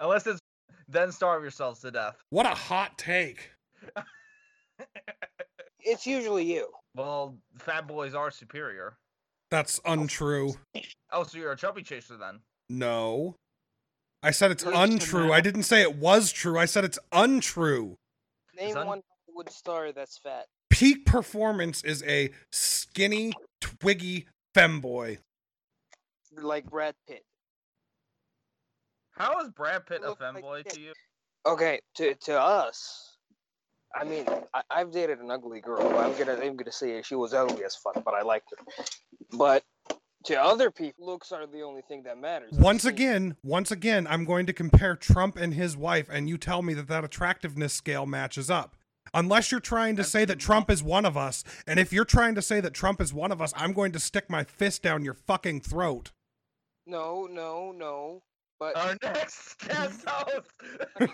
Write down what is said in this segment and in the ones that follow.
Unless it's then starve yourselves to death. What a hot take. It's usually you. Well, fat boys are superior. That's untrue. Oh, so you're a chubby chaser then? No. I said it's untrue. I didn't say it was true. I said it's untrue. Name un- one Hollywood star that's fat. Peak performance is a skinny, twiggy femboy. Like Brad Pitt. How is Brad Pitt a Look like to you? Okay, to to us. I mean, I, I've dated an ugly girl. I'm gonna I'm gonna say she was ugly as fuck, but I liked her. But to other people, looks are the only thing that matters. Once again, once again, I'm going to compare Trump and his wife, and you tell me that that attractiveness scale matches up. Unless you're trying to say that Trump is one of us, and if you're trying to say that Trump is one of us, I'm going to stick my fist down your fucking throat. No, no, no. But Our next guest host.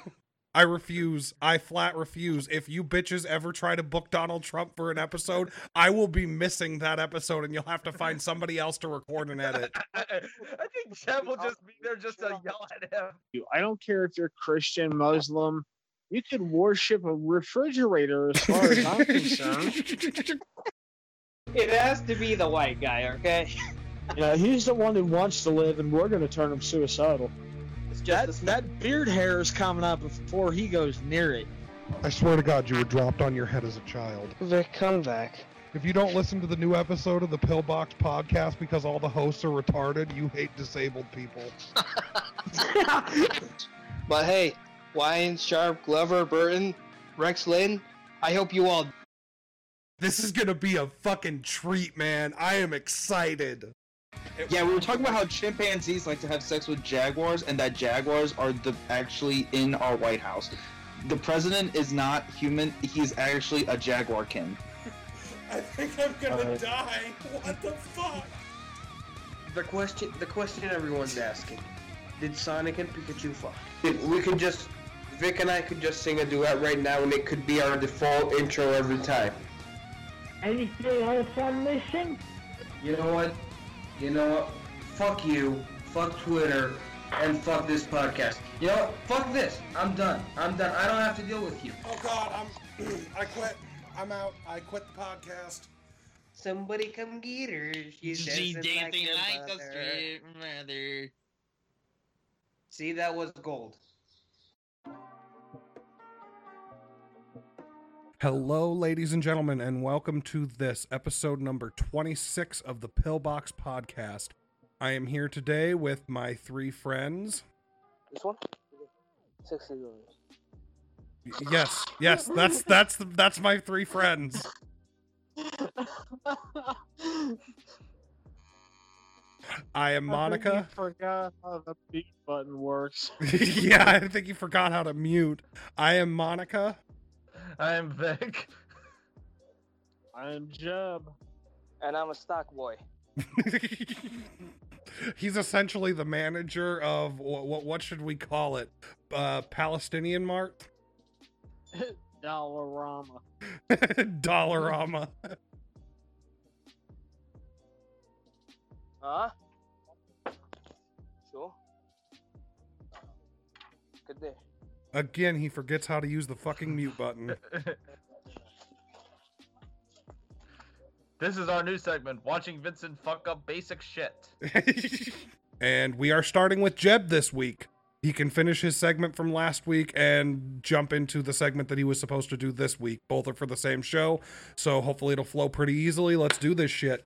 I refuse. I flat refuse. If you bitches ever try to book Donald Trump for an episode, I will be missing that episode, and you'll have to find somebody else to record and edit. I think Jeb will just be there just to yell at him. I don't care if you're Christian, Muslim. You could worship a refrigerator as far as I'm concerned. It has to be the white guy, okay? Yeah, he's the one who wants to live, and we're going to turn him suicidal. It's That, just that beard hair is coming up before he goes near it. I swear to God, you were dropped on your head as a child. Vic, come back. If you don't listen to the new episode of the Pillbox podcast because all the hosts are retarded, you hate disabled people. But hey, Wine, Sharp, Glover, Burton, Rex Lynn, I hope you all This is gonna be a fucking treat, man. I am excited. Yeah, we were talking about how chimpanzees like to have sex with jaguars, and that jaguars are the actually in our White House. The president is not human; he's actually a jaguar king. I think I'm gonna Alright. die. What the fuck? The question, the question everyone's asking: Did Sonic and Pikachu fuck? It- we could just, Vic and I could just sing a duet right now, and it could be our default intro every time. Anything else I'm missing? You know what? You know what? Fuck you. Fuck Twitter. And fuck this podcast. You know what? Fuck this. I'm done. I'm done. I don't have to deal with you. Oh god, I'm I quit. I'm out. I quit the podcast. Somebody come get her. She's She's dancing, dancing like, like a a mother. See, that was gold. Hello, ladies and gentlemen, and welcome to this episode number 26 of the Pillbox Podcast. I am here today with my three friends. This one? Dollars. Yes, yes, that's that's that's my three friends. I am I Monica. forgot how the beat button works. yeah, I think you forgot how to mute. I am Monica. I'm Vic. I'm Jeb. And I'm a stock boy. He's essentially the manager of what, what what should we call it? Uh, Palestinian Mart, Dollarama. Dollarama. Huh? Again, he forgets how to use the fucking mute button. this is our new segment, watching Vincent fuck up basic shit. and we are starting with Jeb this week. He can finish his segment from last week and jump into the segment that he was supposed to do this week. Both are for the same show, so hopefully it'll flow pretty easily. Let's do this shit.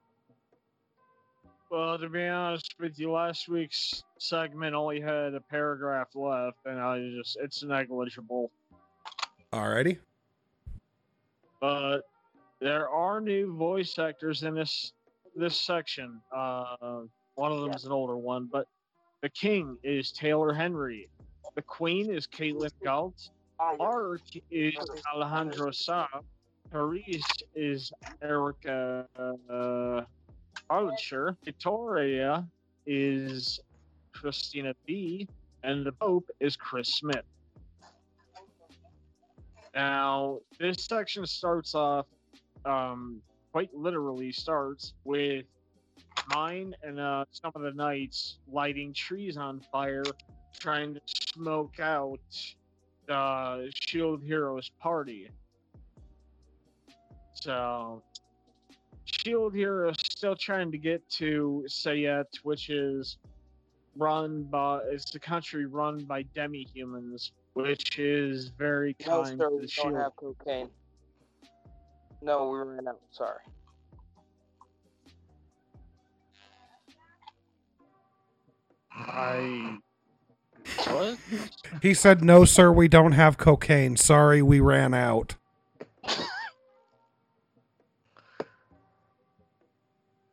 Well, to be honest with you, last week's segment only had a paragraph left, and I just, it's negligible. Alrighty. But there are new voice actors in this this section. Uh, one of them is an older one, but the king is Taylor Henry. The queen is Caitlin Galt. Art is Alejandro Sa. Paris is Erica uh, Archer. Victoria is Christina B. And the Pope is Chris Smith. Now, this section starts off, um, quite literally starts with mine and uh, some of the knights lighting trees on fire trying to smoke out uh, Shield Heroes party. So, Shield Heroes still trying to get to Sayet, which is run by it's the country run by demi-humans, which is very No, kind sir, to we the don't Shield. have cocaine. No, we ran out. Sorry. I what? He said, "No, sir, we don't have cocaine. Sorry, we ran out."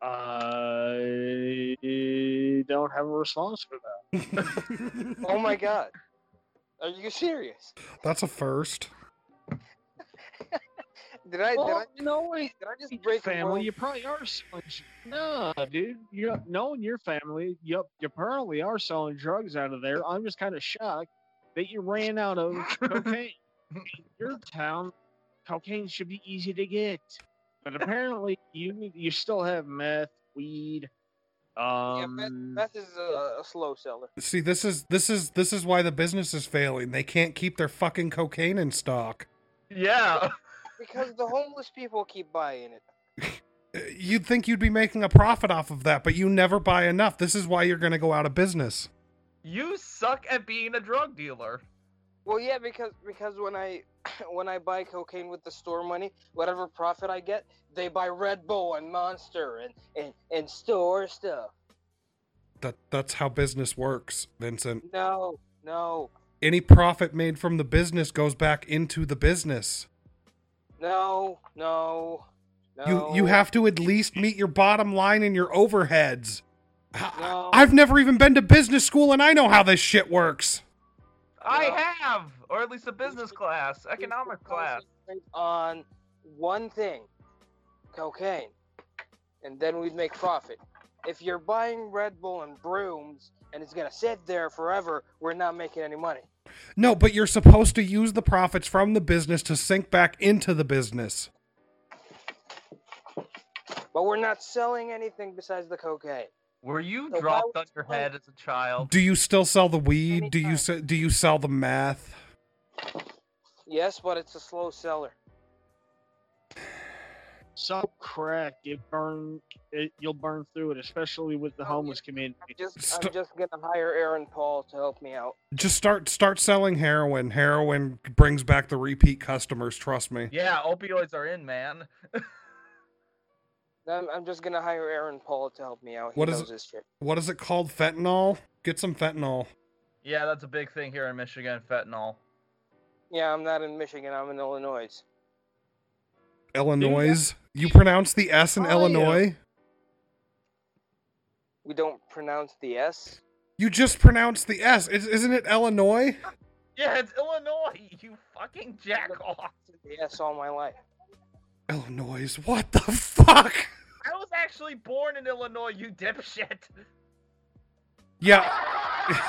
I don't have a response for that. Oh my god. Are you serious? That's a first. Did I? Did I? No, wait. Did I just break a family, you probably are selling. No, dude, you knowing your family, yep, you probably are selling drugs out of there. I'm just kind of shocked that you ran out of cocaine. In your town, cocaine should be easy to get, but apparently you you still have meth, weed. Yeah, meth, Um, meth is a, a slow seller. See, this is this is this is why the business is failing. They can't keep their fucking cocaine in stock. Yeah. Because the homeless people keep buying it. You'd think you'd be making a profit off of that, but you never buy enough. This is why you're going to go out of business. You suck at being a drug dealer. Well, yeah, because because when I when I buy cocaine with the store money, whatever profit I get, they buy Red Bull and Monster and and, and store stuff. That that's how business works, Vincent. No, no, Any profit made from the business goes back into the business. no, no, no. You you have to at least meet your bottom line and your overheads. No. I've never even been to business school and I know how this shit works. I No. have, or at least a business class, economic class. On one thing, cocaine, and then we'd make profit. If you're buying Red Bull and brooms and it's gonna sit there forever, we're not making any money. No, but you're supposed to use the profits from the business to sink back into the business. But we're not selling anything besides the cocaine. Were you So dropped on your head as a child? Do you still sell the weed? Do you se- do you sell the meth? Yes, but it's a slow seller. some crack, it burn, it, you'll burn through it, especially with the homeless community. I'm just St- I'm just gonna hire Aaron Paul to help me out. Just start start selling heroin. Heroin brings back the repeat customers, trust me. Yeah, opioids are in, man. I'm, I'm just gonna hire Aaron Paul to help me out. He What is knows it- his shit. What is it called? Fentanyl? Get some fentanyl. Yeah, that's a big thing here in Michigan, fentanyl. Yeah, I'm not in Michigan. I'm in Illinois. Illinois. You pronounce the S in Oh, yeah. Illinois? We don't pronounce the S. You just pronounced the S. Is, isn't it Illinois? Yeah, it's Illinois, you fucking jack off. The S all my life. Illinois. What the fuck? I was actually born in Illinois, you dipshit. Yeah.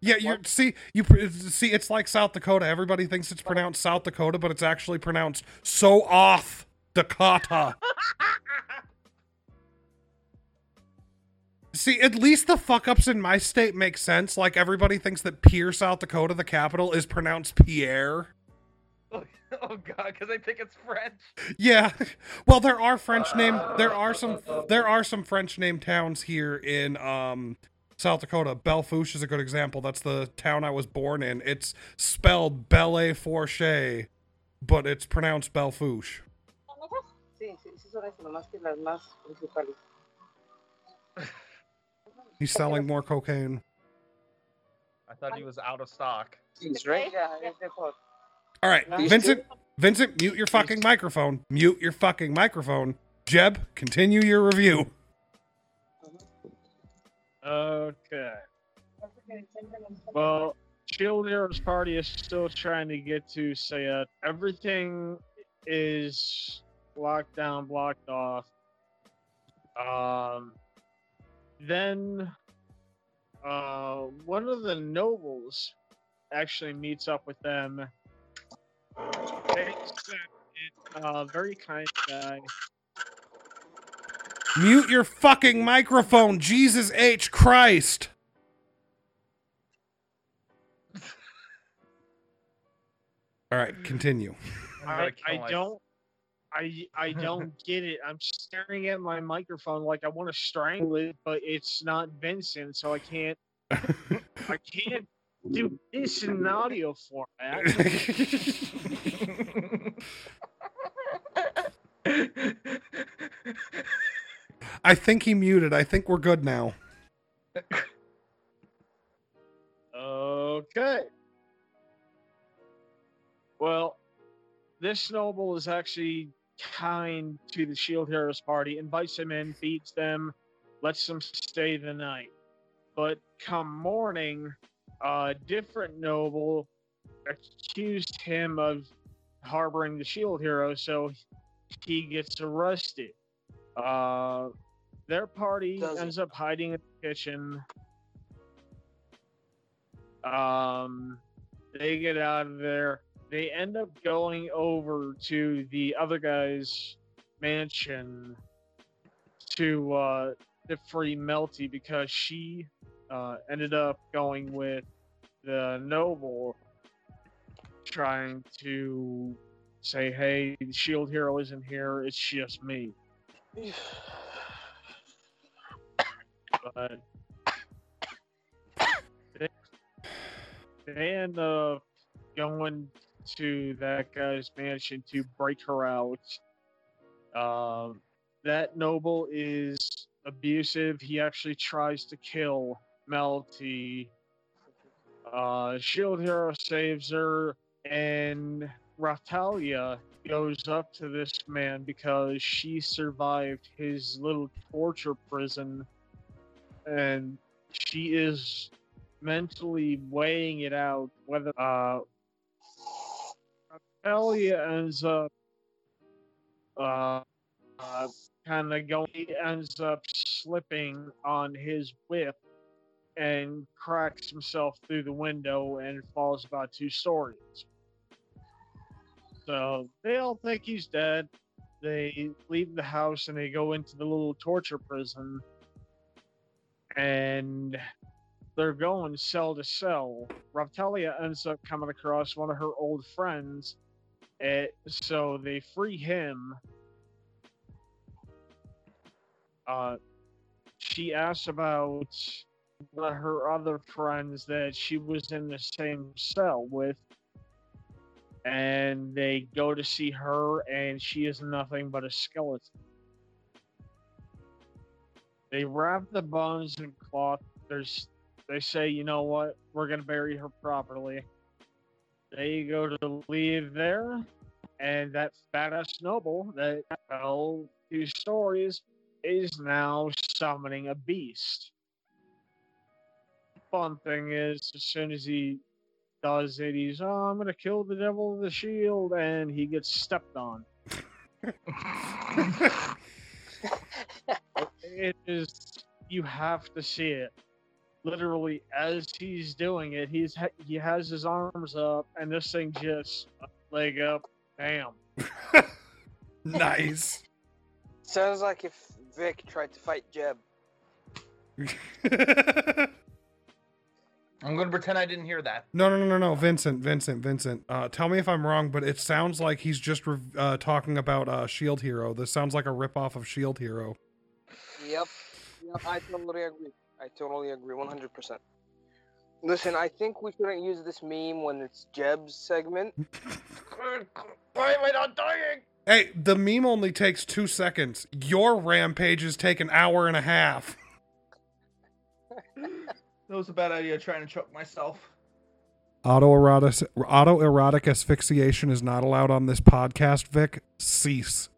Yeah, you see, you see, it's like South Dakota. Everybody thinks it's pronounced South Dakota, but it's actually pronounced so off Dakota. See, at least the fuck ups in my state make sense. Like everybody thinks that Pierre, South Dakota, the capital, is pronounced Pierre. oh god, because I think it's French. Yeah. Well, there are French name there are some there are some French name towns here in um South Dakota. Belfouche is a good example. That's the town I was born in. It's spelled Belle Fourche, but it's pronounced Belfouche. He's selling more cocaine. I thought he was out of stock. He's right. Yeah, es de por. All right, These Vincent. Vincent, mute your fucking microphone. Mute your fucking microphone. Jeb, continue your review. Okay. Well, Shield Heroes Party is still trying to get to Sayat. Everything is locked down, blocked off. Um, then uh, one of the nobles actually meets up with them. Uh, very kind guy. Mute your fucking microphone, Jesus H. Christ. All right, continue. I, I don't I I don't get it. I'm staring at my microphone like I want to strangle it, but it's not Vincent, so I can't I can't do this in an audio format. I think he muted. I think we're good now. Okay. Well, this noble is actually kind to the Shield Heroes party, invites them in, feeds them, lets them stay the night. But come morning, a different noble accused him of harboring the Shield Hero, so he gets arrested. Uh, their party Does- ends up hiding in the kitchen. Um, they get out of there. They end up going over to the other guy's mansion to uh, to free Melty because she uh, ended up going with the noble, trying to say, "Hey, the Shield Hero isn't here. It's just me." But they, they end up going to that guy's mansion to break her out. Um, that noble is abusive. He actually tries to kill Melty. Uh, Shield Hero saves her, and Raphtalia goes up to this man because she survived his little torture prison, and she is mentally weighing it out whether uh Raphtalia ends up uh, uh kind of going ends up slipping on his whip and cracks himself through the window and falls about two stories. So they all think he's dead. They leave the house and they go into the little torture prison. And they're going cell to cell. Raphtalia ends up coming across one of her old friends. eh, so they free him. Uh, she asks about one her other friends that she was in the same cell with. And they go to see her, and she is nothing but a skeleton. They wrap the bones in cloth. There's, they say, you know what? We're gonna bury her properly. They go to leave there, and that badass noble that told two stories is now summoning a beast. Fun thing is, as soon as he does it, he's, oh, I'm gonna kill the devil of the shield, and he gets stepped on. it is, you have to see it. Literally, as he's doing it, he's ha- he has his arms up, and this thing just leg up, bam. nice. Sounds like if Vic tried to fight Jeb. I'm gonna pretend I didn't hear that. No, no, no, no, no, Vincent, Vincent, Vincent. Uh, tell me if I'm wrong, but it sounds like he's just re- uh, talking about uh, Shield Hero. This sounds like a ripoff of Shield Hero. Yep. Yep. I totally agree. I totally agree. 100%. Listen, I think we shouldn't use this meme when it's Jeb's segment. Why am I not dying? Hey, the meme only takes two seconds. Your rampages take an hour and a half. That was a bad idea trying to choke myself. Autoerotic, autoerotic asphyxiation is not allowed on this podcast, Vic. Cease.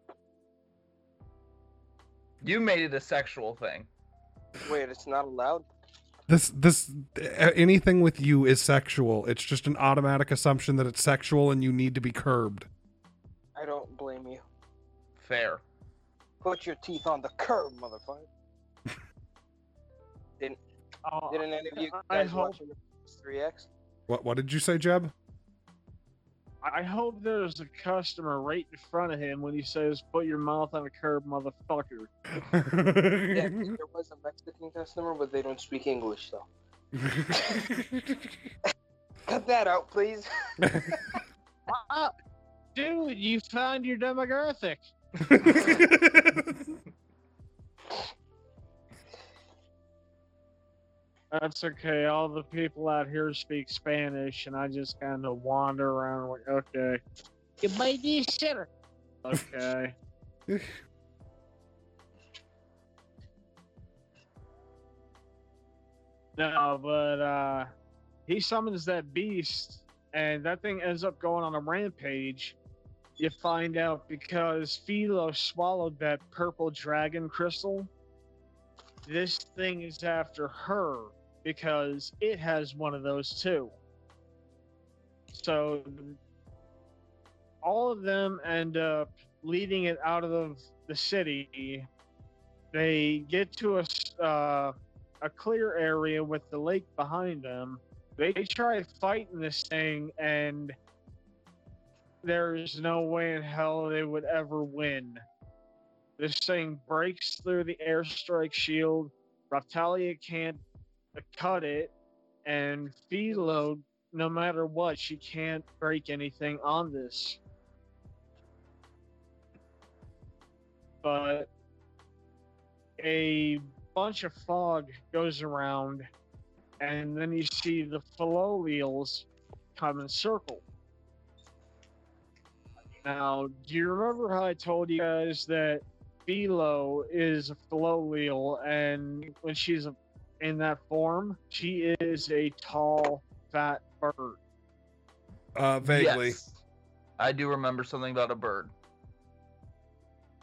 You made it a sexual thing. Wait, it's not allowed? This, this, anything with you is sexual. It's just an automatic assumption that it's sexual and you need to be curbed. I don't blame you. Fair. Put your teeth on the curb, motherfucker. Didn't Uh, didn't any of you I guys hope- watch 3X? What, what did you say, Jeb? I hope there's a customer right in front of him when he says, "Put your mouth on a curb, motherfucker." Yeah, there was a Mexican customer, but they don't speak English, so. Cut that out, please. I Dude, you found your demographic. That's okay. All the people out here speak Spanish, and I just kind of wander around like, okay. You made this shitter. Okay. no, but uh, he summons that beast, and that thing ends up going on a rampage. You find out because Filo swallowed that purple dragon crystal. This thing is after her because it has one of those too. So all of them end up leading it out of the, city. They get to a uh, a clear area with the lake behind them. They try fighting this thing, and there's no way in hell they would ever win. This thing breaks through the airstrike shield. Raphtalia can't cut it, and Filo, no matter what, she can't break anything on this. But a bunch of fog goes around, and then you see the Filolials come in circle. Now, do you remember how I told you guys that Filo is a Filolial, and when she's a, in that form, she is a tall, fat bird? Uh, vaguely. Yes. I do remember something about a bird.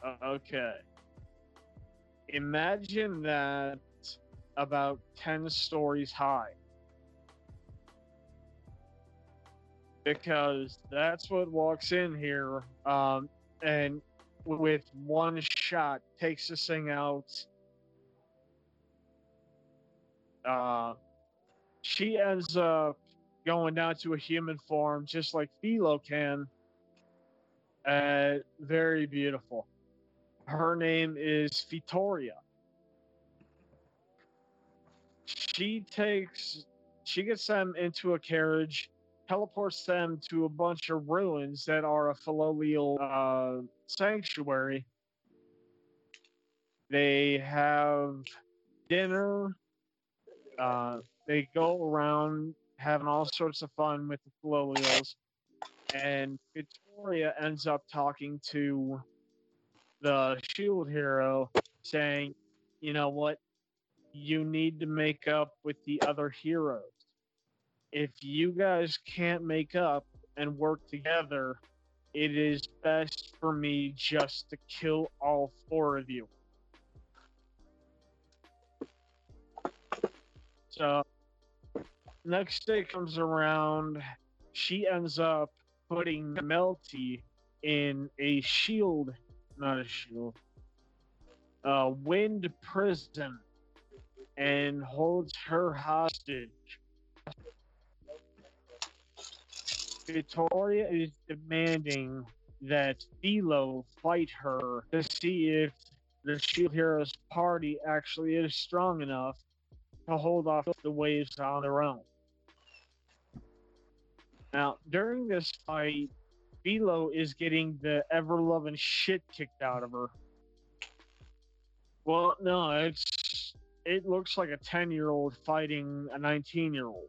Uh, okay. Imagine that about 10 stories high. Because that's what walks in here, um, and with one shot takes this thing out. Uh, she ends up going down to a human form, just like Filo can. Uh, very beautiful. Her name is Fitoria. She takes, she gets them into a carriage, teleports them to a bunch of ruins that are a Filolial uh, sanctuary. They have dinner. Uh, they go around having all sorts of fun with the Filolials. And Victoria ends up talking to the shield hero saying, you know what? You need to make up with the other heroes. If you guys can't make up and work together, it is best for me just to kill all four of you. So, next day comes around, she ends up putting Melty in a shield not a shield. Uh, wind prison and holds her hostage. Victoria is demanding that Filo fight her to see if the Shield Heroes party actually is strong enough to hold off the waves on their own. Now, during this fight, Filo is getting the ever loving shit kicked out of her. Well, no, it's it looks like a ten year old fighting a nineteen year old.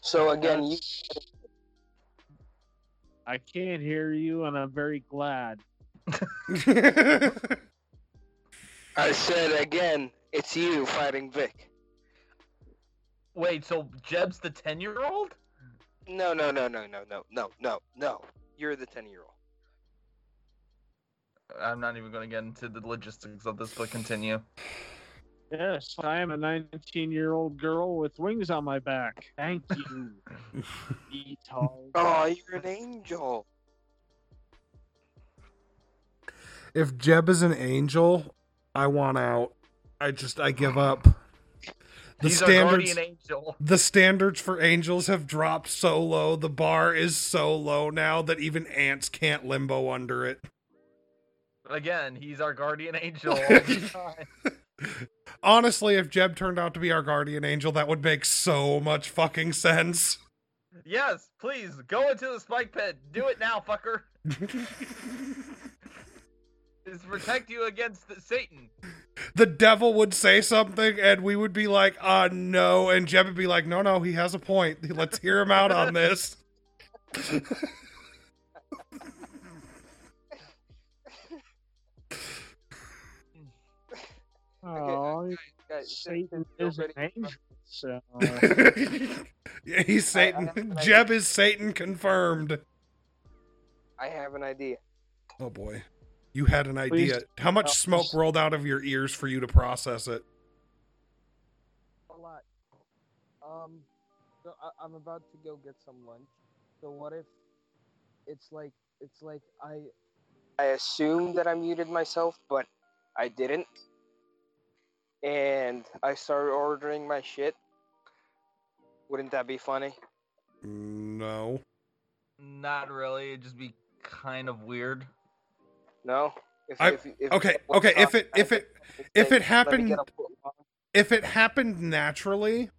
So again, you, I can't hear you, and I'm very glad. I said again, it's you fighting Vic. Wait, so Jeb's the 10 year old? No, no, no, no, no, no, no, no, no. You're the ten year old. I'm not even going to get into the logistics of this, but continue. Yes, I am a 19 year old girl with wings on my back. Thank you. Retard. Oh, you're an angel. if Jeb is an angel, I want out. I just I give up. The He's standards guardian angel. the standards for angels have dropped so low. The bar is so low now that even ants can't limbo under it. Again, he's our guardian angel all the time. Honestly, if Jeb turned out to be our guardian angel, that would make so much fucking sense. Yes, please go into the spike pit. Do it now, fucker. It's to protect you against the- Satan. The devil would say something and we would be like, uh no. And Jeb would be like, no, no, he has a point. Let's hear him out on this. Oh, Guys, Satan is an angel. So yeah, he's I- I Satan. have an Jeb is Satan confirmed. I have an idea. Oh boy. You had an idea. Please How much tell smoke us. rolled out of your ears for you to process it? A lot. Um, so I, I'm about to go get some lunch. So what if it's like it's like I I assume that I muted myself, but I didn't. And I started ordering my shit. Wouldn't that be funny? No. Not really. It'd just be kind of weird. No. If, I- if, if okay, what's okay, if it- if it- if it let me get happened- a foot long. If it happened naturally,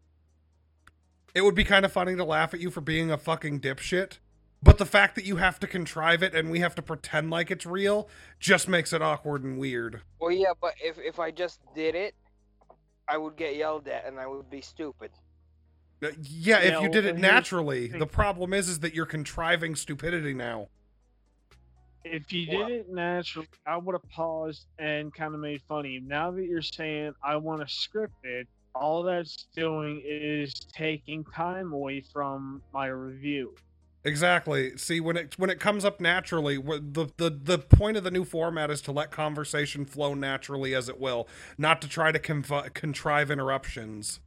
it would be kind of funny to laugh at you for being a fucking dipshit. But the fact that you have to contrive it and we have to pretend like it's real just makes it awkward and weird. Well, yeah, but if if I just did it, I would get yelled at and I would be stupid. Uh, Yeah, if Yeah, you did it naturally. the The problem is is that you're contriving stupidity now. If you did it naturally, I would have paused and kind of made fun funny. Now that you're saying I want to script it, all that's doing is taking time away from my review. Exactly. See, when it when it comes up naturally, wh- the the the point of the new format is to let conversation flow naturally as it will, not to try to conv- contrive interruptions.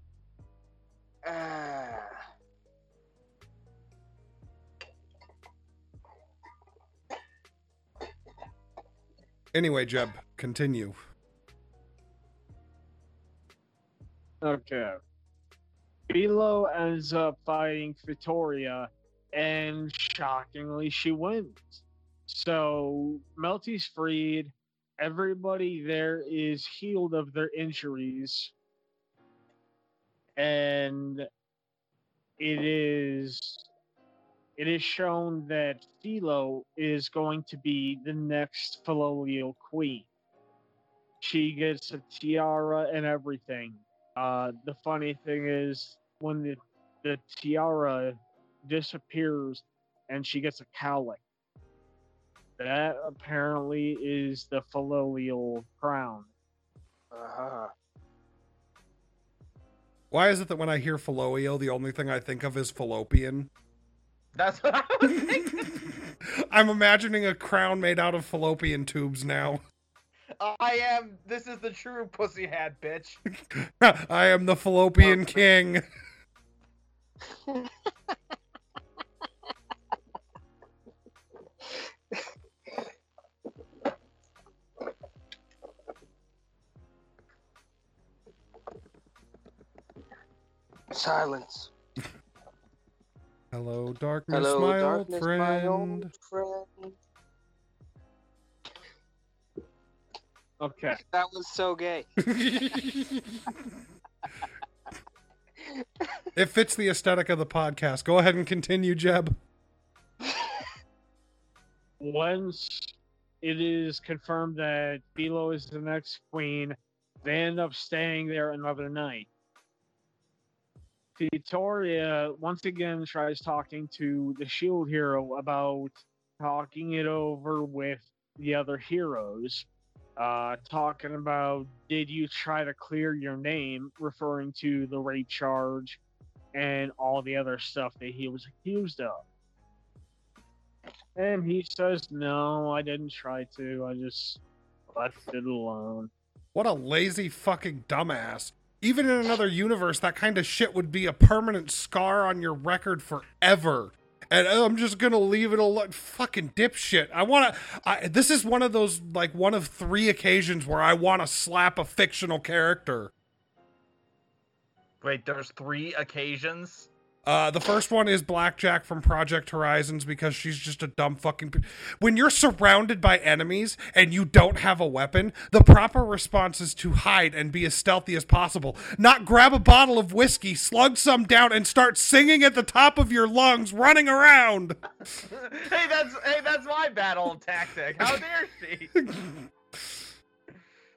Ah. Anyway, Jeb, continue. Okay. Filo ends up fighting Victoria, and shockingly, she wins. So Melty's freed. Everybody there is healed of their injuries, and it is it is shown that Filo is going to be the next Filolial queen. She gets a tiara and everything. Uh, the funny thing is when the the tiara disappears and she gets a cowlick. That apparently is the Filolial crown. Uh-huh. Why is it that when I hear Philolio, the only thing I think of is fallopian? That's what I was thinking. I'm imagining a crown made out of fallopian tubes now. I am. This is the true pussy hat, bitch. I am the fallopian king. Silence. Hello, darkness, Hello, my darkness, old friend. my old friend. Okay. That was so gay. It fits the aesthetic of the podcast. Go ahead and continue, Jeb. Once it is confirmed that Filo is the next queen, they end up staying there another night. Victoria once again tries talking to the shield hero about talking it over with the other heroes. Uh, talking about did you try to clear your name, referring to the rape charge and all the other stuff that he was accused of. And he says, No, I didn't try to. I just left it alone. What a lazy fucking dumbass. Even in another universe, that kind of shit would be a permanent scar on your record forever. And oh, I'm just gonna leave it alone. Fucking dipshit. I wanna. I, this is one of those, like, one of three occasions where I wanna slap a fictional character. Wait, there's three occasions. Uh, the first one is Blackjack from Project Horizons because she's just a dumb fucking. Pe- when you're surrounded by enemies and you don't have a weapon, the proper response is to hide and be as stealthy as possible. Not grab a bottle of whiskey, slug some down, and start singing at the top of your lungs, running around. hey, that's hey, that's my battle tactic. How dare she?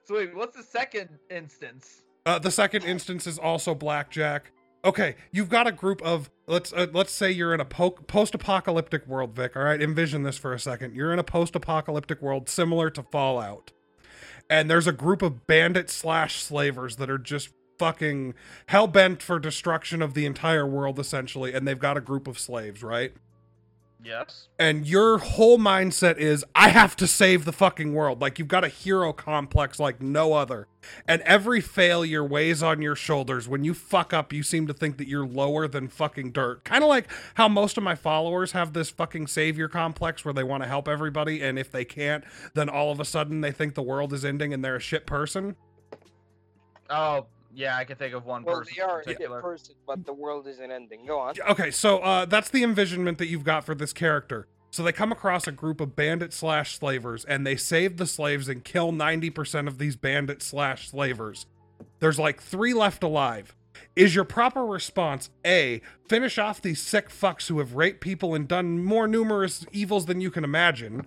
so wait, what's the second instance? Uh, the second instance is also Blackjack. Okay, you've got a group of let's uh, let's say you're in a po- post-apocalyptic world, Vic. All right, envision this for a second. You're in a post-apocalyptic world similar to Fallout, and there's a group of bandit slash slavers that are just fucking hell bent for destruction of the entire world, essentially. And they've got a group of slaves, right? Yes. and your whole mindset is I have to save the fucking world. Like you've got a hero complex like no other. And every failure weighs on your shoulders. When you fuck up, you seem to think that you're lower than fucking dirt. Kind of like how most of my followers have this fucking savior complex where they want to help everybody and if they can't, then all of a sudden they think the world is ending and they're a shit person. Oh, yeah, I can think of one Well, person. they are in a particular. person, but the world isn't ending. Go on. Okay, so uh, that's the envisionment that you've got for this character. So they come across a group of bandit slash slavers, and they save the slaves and kill 90% of these bandit slash slavers. There's like three left alive. Is your proper response A, finish off these sick fucks who have raped people and done more numerous evils than you can imagine?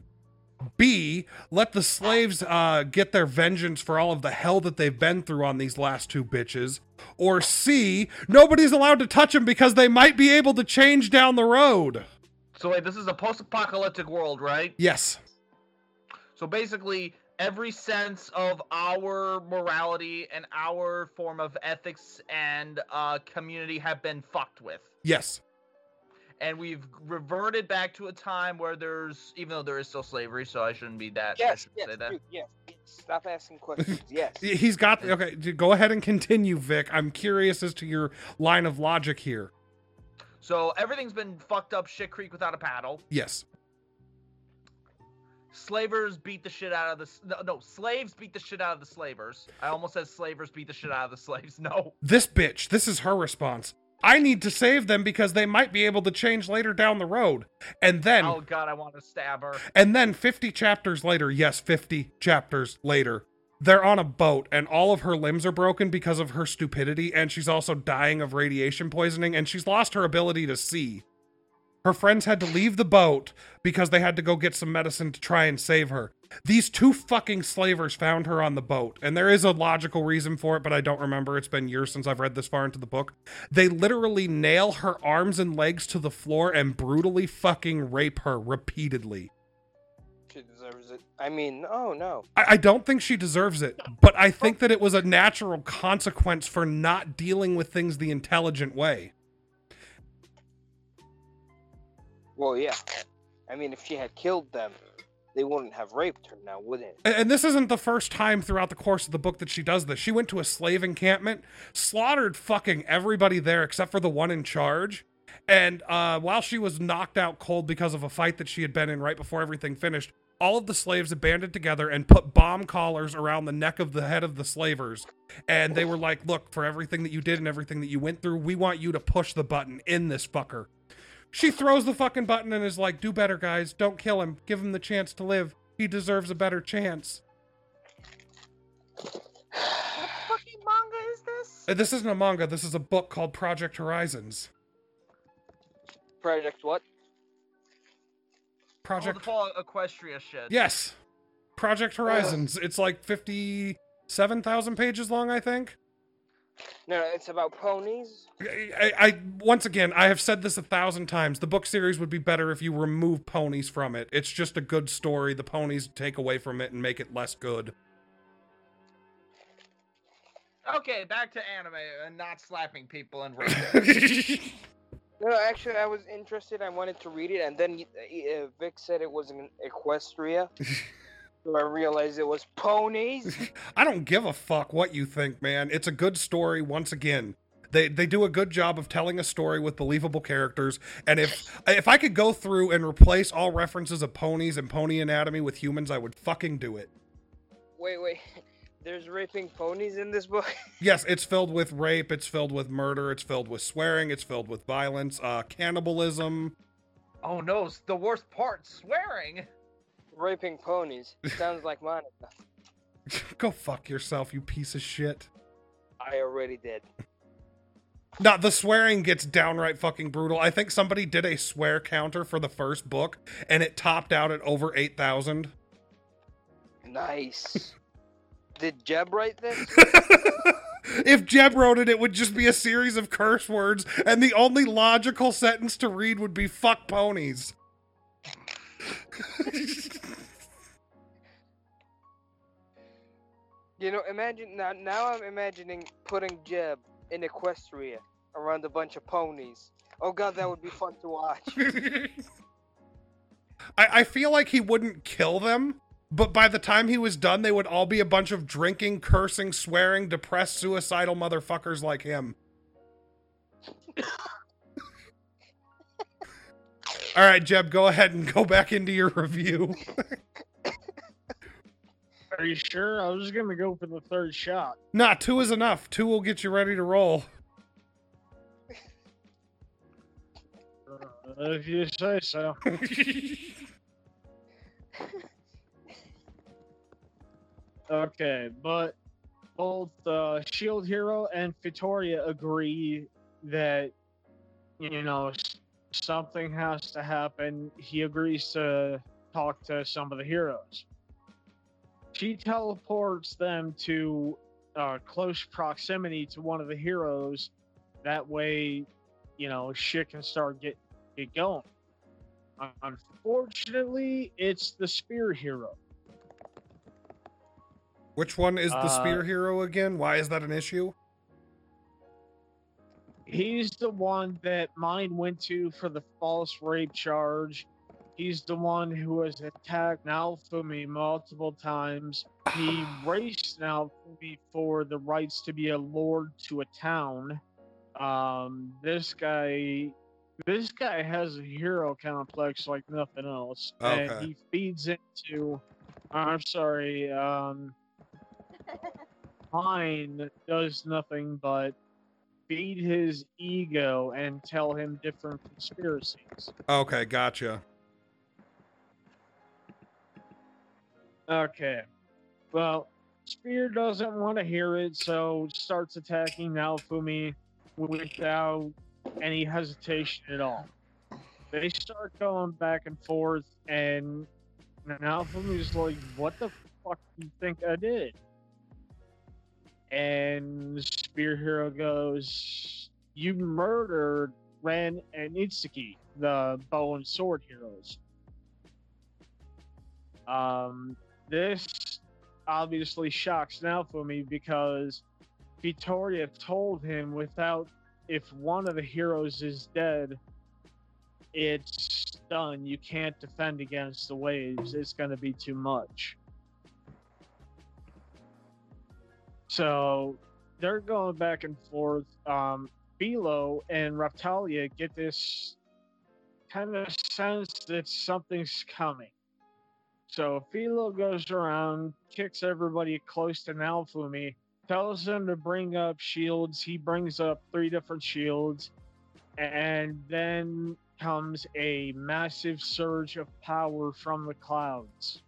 B, let the slaves uh, get their vengeance for all of the hell that they've been through on these last two bitches. Or C, nobody's allowed to touch them because they might be able to change down the road. So wait, this is a post-apocalyptic world, right? Yes. So basically, every sense of our morality and our form of ethics and uh, community have been fucked with. Yes. And we've reverted back to a time where there's, even though there is still slavery, so I shouldn't be that. Yes, shouldn't yes, say that. dude, yes. Stop asking questions. Yes. He's got okay. Go ahead and continue, Vic. I'm curious as to your line of logic here. So everything's been fucked up shit creek without a paddle. Yes. Slavers beat the shit out of the no, no slaves beat the shit out of the slavers. I almost said slavers beat the shit out of the slaves. No. This bitch. This is her response. I need to save them because they might be able to change later down the road. And then Oh god, I want to stab her. And then 50 chapters later, yes, 50 chapters later, they're on a boat and all of her limbs are broken because of her stupidity. And she's also dying of radiation poisoning and she's lost her ability to see. Her friends had to leave the boat because they had to go get some medicine to try and save her. These two fucking slavers found her on the boat, and there is a logical reason for it, but I don't remember. It's been years since I've read this far into the book. They literally nail her arms and legs to the floor and brutally fucking rape her repeatedly. She deserves it. I mean, oh no. I, I don't think she deserves it, but I think that it was a natural consequence for not dealing with things the intelligent way. Well, yeah. I mean, if she had killed them, they wouldn't have raped her now, would it? And, this isn't the first time throughout the course of the book that she does this. She went to a slave encampment, slaughtered fucking everybody there except for the one in charge. And uh, while she was knocked out cold because of a fight that she had been in right before everything finished, all of the slaves had banded together and put bomb collars around the neck of the head of the slavers. And they were like, Look, for everything that you did and everything that you went through, we want you to push the button in this fucker. She throws the fucking button and is like, Do better, guys. Don't kill him. Give him the chance to live. He deserves a better chance. What fucking manga is this? Uh, This isn't a manga. This is a book called Project Horizons. Project what? Oh, Project. the fall Equestria shit. Yes. Project Horizons. It's like 57,000 pages long, I think. No, no, it's about ponies. I, I once again, I have said this a thousand times. The book series would be better if you remove ponies from it. It's just a good story. The ponies take away from it and make it less good. Okay, back to anime and not slapping people and raping. No, no, actually, I was interested. I wanted to read it, and then uh, Vic said it was in Equestria. so I realized it was ponies. I don't give a fuck what you think, man. It's a good story once again. They they do a good job of telling a story with believable characters. And if if I could go through and replace all references of ponies and pony anatomy with humans, I would fucking do it. wait, wait. There's raping ponies in this book. Yes, it's filled with rape, it's filled with murder, it's filled with swearing, it's filled with violence, uh, cannibalism. Oh no, it's the worst part, swearing. Raping ponies. Sounds like Monica. Go fuck yourself, you piece of shit. I already did. No, the swearing gets downright fucking brutal. I think somebody did a swear counter for the first book, and it topped out at over 8,000. Nice. did Jeb write this? if Jeb wrote it, it would just be a series of curse words, and the only logical sentence to read would be fuck ponies. You know, imagine now. Now I'm imagining putting Jeb in Equestria around a bunch of ponies. Oh god, that would be fun to watch. I, I feel like he wouldn't kill them, but by the time he was done, they would all be a bunch of drinking, cursing, swearing, depressed, suicidal motherfuckers like him. all right, Jeb, go ahead and go back into your review. Are you sure? I was gonna go for the third shot. nah, two is enough. Two will get you ready to roll. Uh, if you say so. okay, but both uh, Shield Hero and Fitoria agree that you know something has to happen. He agrees to talk to some of the heroes. She teleports them to uh, close proximity to one of the heroes. That way, you know, shit can start get get going. Unfortunately, it's the spear hero. Which one is the Uh, spear hero again? Why is that an issue? He's the one that Myne went to for the false rape charge. He's the one who has attacked Naofumi multiple times. He raced Naofumi for the rights to be a lord to a town. Um, this guy, this guy has a hero complex like nothing else, and he feeds into. I'm sorry. Um, Myne does nothing but feed his ego and tell him different conspiracies. Okay, gotcha. Okay. Well, Spear doesn't want to hear it, so starts attacking Naofumi without any hesitation at all. They start going back and forth, and Naofumi's like, What the fuck do you think I did? And Spear Hero goes, You murdered Ren and Itsuki, the bow and sword heroes. Um, this obviously shocks Naofumi because Fitoria told him without if one of the heroes is dead, it's done. You can't defend against the waves. It's going to be too much. So they're going back and forth. Um, Filo and Raphtalia get this kind of sense that something's coming. So Filo goes around, kicks everybody close to Naofumi, tells them to bring up shields. He brings up three different shields, and then comes a massive surge of power from the clouds.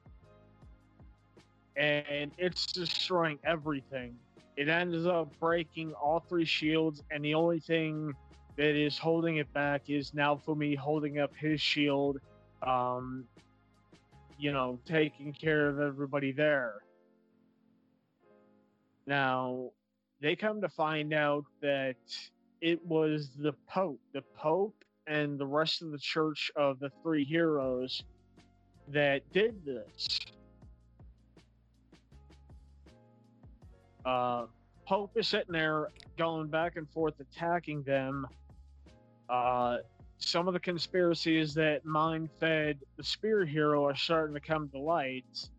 And it's destroying everything. It ends up breaking all three shields, and the only thing that is holding it back is Naofumi holding up his shield. Um, you know, taking care of everybody there. Now, they come to find out that it was the Pope, the Pope and the rest of the Church of the Three Heroes that did this. Uh, Pope is sitting there going back and forth attacking them. Uh, some of the conspiracies that Myne fed the spear hero are starting to come to light.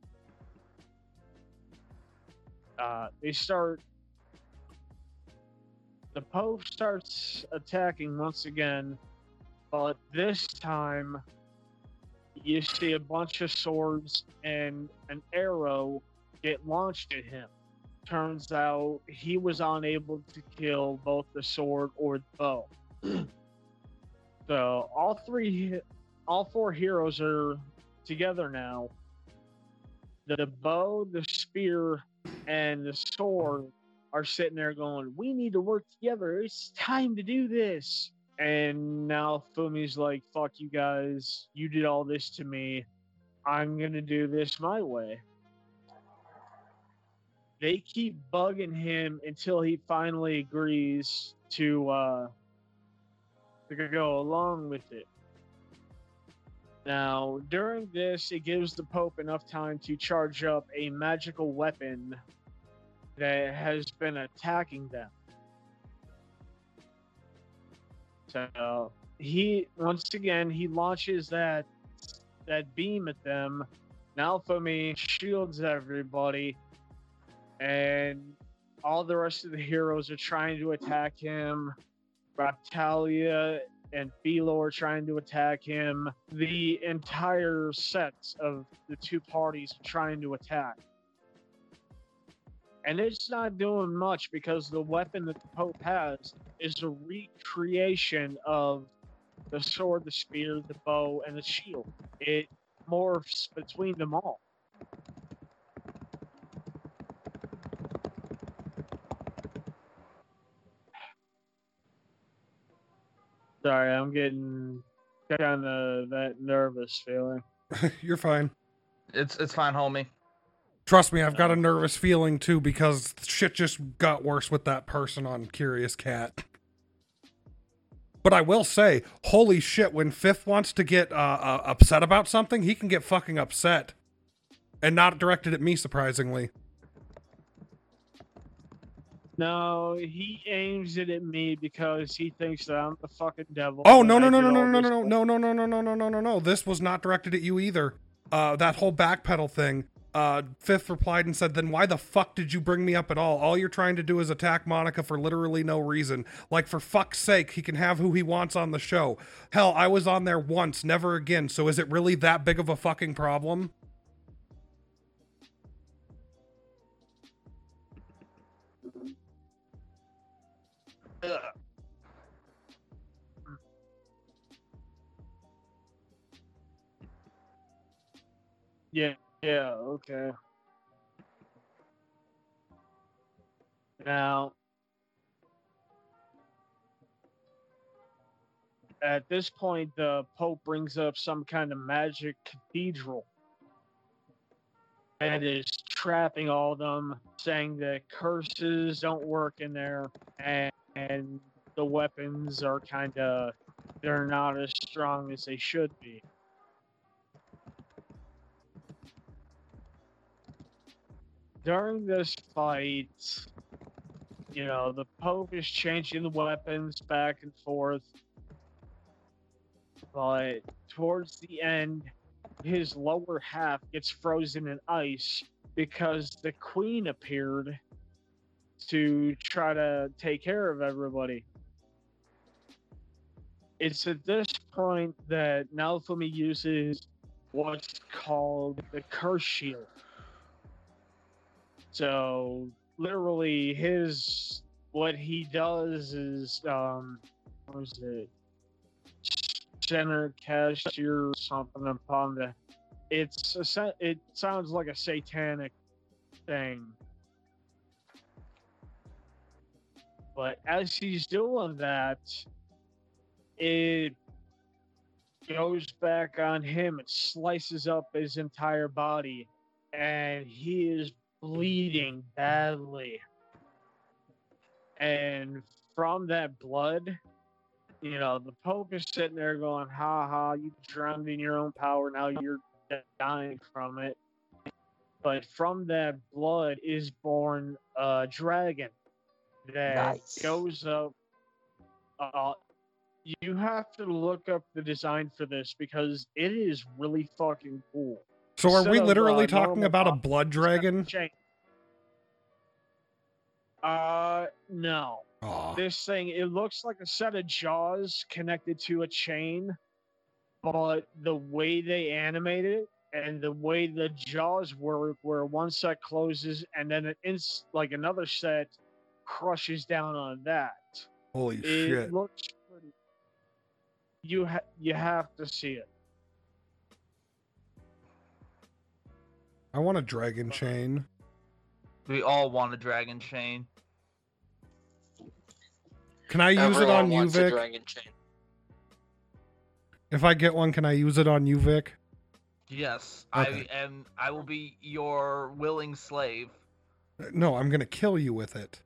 Uh, they start. The Pope starts attacking once again, but this time you see a bunch of swords and an arrow get launched at him. Turns out he was unable to kill both the sword or the bow. so all three, all four heroes are together now. The bow, the spear, and the sword are sitting there going, "We need to work together. It's time to do this." And now Fumi's like, "Fuck you guys. You did all this to me. I'm gonna do this my way." They keep bugging him until he finally agrees to uh, to go along with it. Now, during this, it gives the Pope enough time to charge up a magical weapon that has been attacking them. So he once again he launches that that beam at them. Naofumi shields everybody, and all the rest of the heroes are trying to attack him. Raphtalia and Filo are trying to attack him. The entire sets of the two parties are trying to attack. And it's not doing much because the weapon that the Pope has is a recreation of the sword, the spear, the bow, and the shield. It morphs between them all. Sorry, I'm getting kind of that nervous feeling. You're fine. It's it's fine, homie. Trust me, I've got a nervous feeling too because shit just got worse with that person on Curious Cat. But I will say, holy shit, when Fifth wants to get uh, uh, upset about something, he can get fucking upset. And not directed at me, surprisingly. No, he aims it at me because he thinks that I'm the fucking devil. Oh no no no no no no no no no no no no no no no no! This was not directed at you either. Uh, that whole backpedal thing. Uh, Fifth replied and said, "Then why the fuck did you bring me up at all? All you're trying to do is attack Monica for literally no reason. Like for fuck's sake, he can have who he wants on the show. Hell, I was on there once, never again. So is it really that big of a fucking problem?" Yeah, yeah, okay. Now, at this point, the Pope brings up some kind of magic cathedral and is trapping all of them, saying that curses don't work in there and, and the weapons are kind of they're not as strong as they should be. During this fight, you know, the Pope is changing the weapons back and forth. But towards the end, his lower half gets frozen in ice because the Queen appeared to try to take care of everybody. It's at this point that Naofumi uses what's called the Curse Shield. So literally his what he does is um what was it? Center cashier something upon the it's a it sounds like a satanic thing. But as he's doing that, it goes back on him. It slices up his entire body, and he is bleeding badly. And from that blood, you know, the Pope is sitting there going, ha ha, you drowned in your own power, now you're dying from it. But from that blood is born a dragon that Nice. goes up. Uh, you have to look up the design for this because it is really fucking cool. So are we literally uh, talking about a blood dragon? Uh, no. Aw. This thing, it looks like a set of jaws connected to a chain, but the way they animate it and the way the jaws work, where one set closes and then it ins- like another set crushes down on that. Holy It shit. looks pretty. You ha- you have to see it. I want a dragon chain. We all want a dragon chain. Can I use it on you, Vic? dragon chain. If I get one, can I use it on you, Vic? Yes, Okay. I am. I will be your willing slave. No, I'm gonna kill you with it.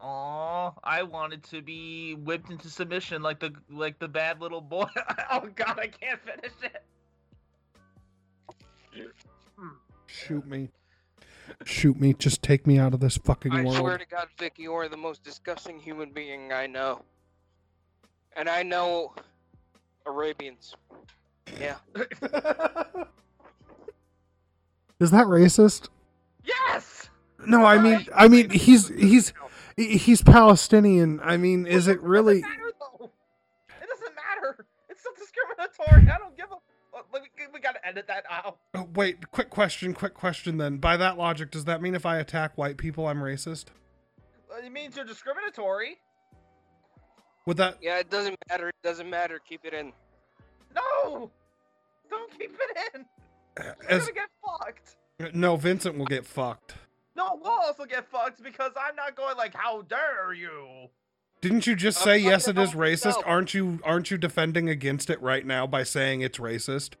Aw, I wanted to be whipped into submission like the like the bad little boy. oh God, I can't finish it. Shoot me. Shoot me. Just take me out of this fucking I world. I swear to God, Vic, you are the most disgusting human being I know. And I know Arabians. Yeah. Is that racist? Yes. No, I mean, I mean, he's he's he's Palestinian. I mean, is it really? matter though. It doesn't matter. It's still discriminatory. I don't give a. We, we gotta edit that out. Oh, wait, quick question, quick question. Then, by that logic, does that mean if I attack white people, I'm racist? It means you're discriminatory. Would that? Yeah, it doesn't matter. It doesn't matter. Keep it in. No, don't keep it in. You're As gonna get fucked. no, Vincent will get fucked. No, we'll also get fucked because I'm not going like, how dare you? Didn't you just say yes? It is racist. myself. Aren't you? Aren't you defending against it right now by saying it's racist?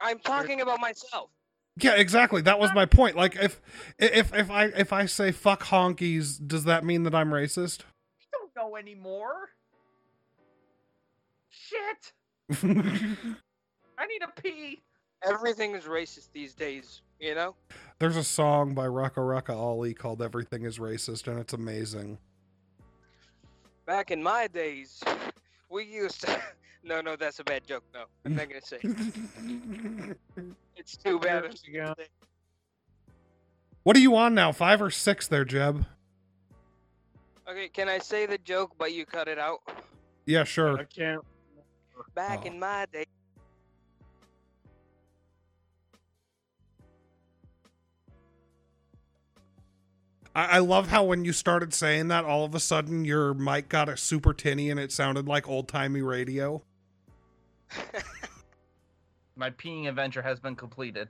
I'm talking about myself. Yeah, exactly. That was my point. Like, if if if I if I say fuck honkies, does that mean that I'm racist? I don't know anymore. Shit. I need a pee. Everything is racist these days, you know? There's a song by Rucka Rucka Ali called "Everything Is Racist" and it's amazing. Back in my days, we used to. No, no, that's a bad joke. No, I'm not gonna say. it. It's too bad. I'm Yeah. gonna say. What are you on now? Five or six there, Jeb? Okay, can I say the joke, but you cut it out? Yeah, sure. I can't. Back Oh. in my day. I, I love how when you started saying that, all of a sudden your mic got a super tinny and it sounded like old timey radio. My peeing adventure has been completed.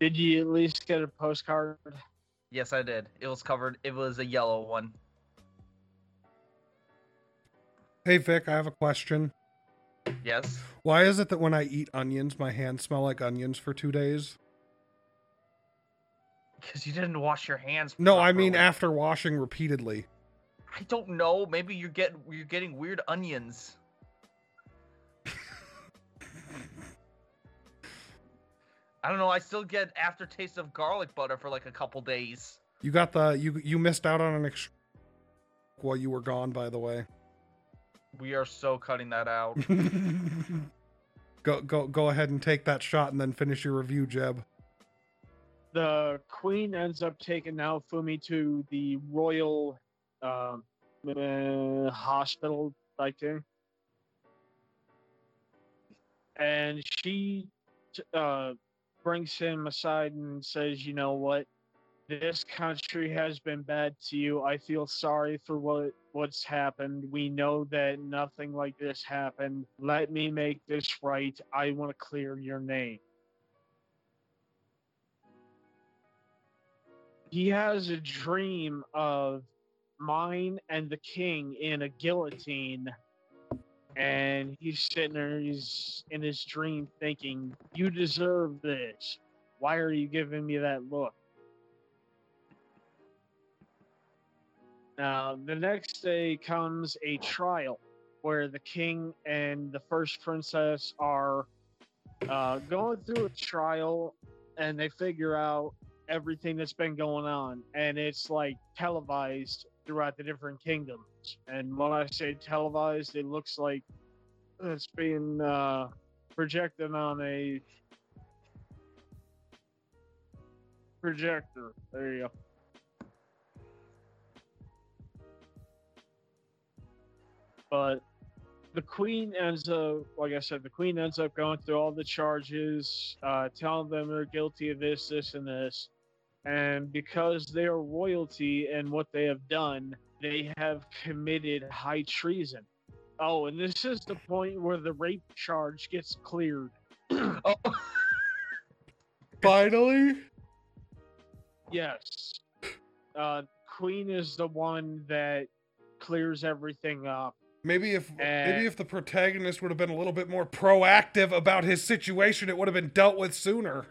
Did you at least get a postcard? Yes, I did. It was covered. It was a yellow one. Hey Vic, I have a question. Yes. Why is it that when I eat onions, my hands smell like onions for two days? Because you didn't wash your hands. No, I mean after washing repeatedly. I don't know. Maybe you're getting you're getting weird onions. I don't know. I still get aftertaste of garlic butter for like a couple days. You got the you you missed out on an ex- while you were gone. By the way, We are so cutting that out. go go go ahead and take that shot and then finish your review, Jeb. The queen ends up taking Naofumi to the royal um, uh, hospital type thing, and she uh, brings him aside and says, "You know what? This country has been bad to you. I feel sorry for what what's happened. We know that nothing like this happened. Let me make this right. I want to clear your name." He has a dream of Myne and the king in a guillotine. And he's sitting there he's in his dream thinking you deserve this. Why are you giving me that look? Now the next day comes a trial where the king and the first princess are uh, going through a trial and they figure out everything that's been going on and it's like televised throughout the different kingdoms. And when i say televised it looks like it's being uh, projected on a projector. There you go. But the queen ends up, like I said, the queen ends up going through all the charges, uh, telling them they're guilty of this, this, and this. And because they are royalty and what they have done, they have committed high treason. Oh, and this is the point where the rape charge gets cleared. Oh, Finally, Yes. Uh, Queen is the one that clears everything up. maybe if Eh. maybe if the protagonist would have been a little bit more proactive about his situation, it would have been dealt with sooner.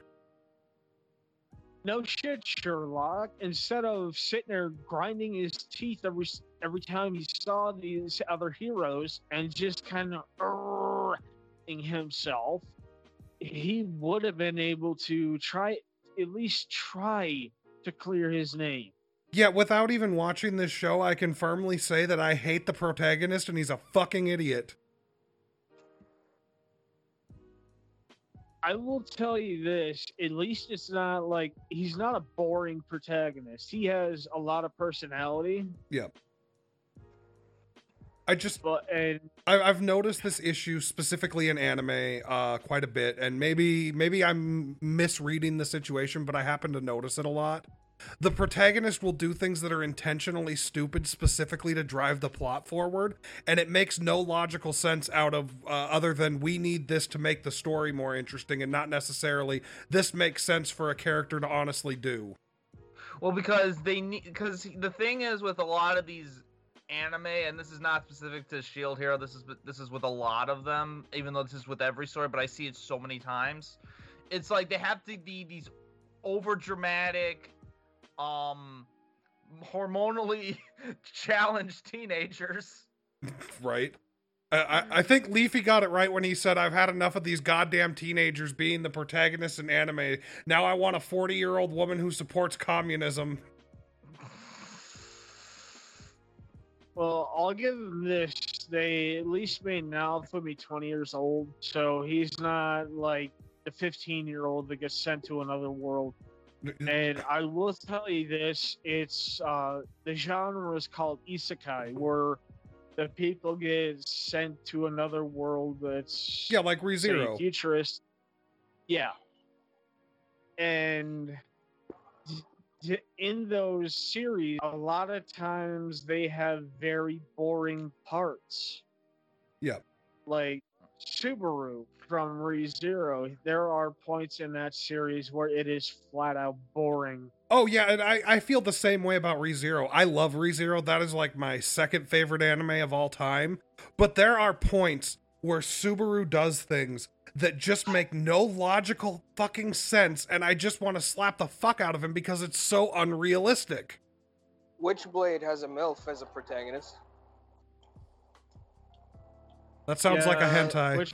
No shit, Sherlock. Instead of sitting there grinding his teeth every every time he saw these other heroes and just kind of himself, he would have been able to try at least try to clear his name. Yeah, without even watching this show, I can firmly say that I hate the protagonist and he's a fucking idiot. I will tell you this, at least it's not like he's not a boring protagonist. He has a lot of personality, Yeah. I just but and I, I've noticed this issue specifically in anime uh, quite a bit, and maybe maybe I'm misreading the situation, but I happen to notice it a lot. The protagonist will do things that are intentionally stupid, specifically to drive the plot forward, and it makes no logical sense out of uh, other than we need this to make the story more interesting, and not necessarily this makes sense for a character to honestly do. Well, because they need because the thing is with a lot of these anime, and this is not specific to Shield Hero. This is this is with a lot of them, even though this is with every story. But I see it so many times. It's like they have to be these over dramatic, um, hormonally challenged teenagers. right? I, I I think Leafy got it right when he said, "I've had enough of these goddamn teenagers being the protagonists in anime. Now I want a forty-year-old woman who supports communism." well, I'll give him this. They at least made Naofumi 20 years old, so he's not like the 15 year old that gets sent to another world. And I will tell you this: it's uh, the genre is called isekai, where the people get sent to another world that's Yeah, like ReZero. futurist. Yeah, and in those series, a lot of times they have very boring parts. Yeah, Like Subaru from ReZero, there are points in that series where it is flat out boring. Oh yeah, and I, I feel the same way about ReZero. I love ReZero. That is like my second favorite anime of all time. But there are points where Subaru does things that just make no logical fucking sense, and I just want to slap the fuck out of him because it's so unrealistic. Witchblade has a MILF as a protagonist. That sounds like a hentai. Which,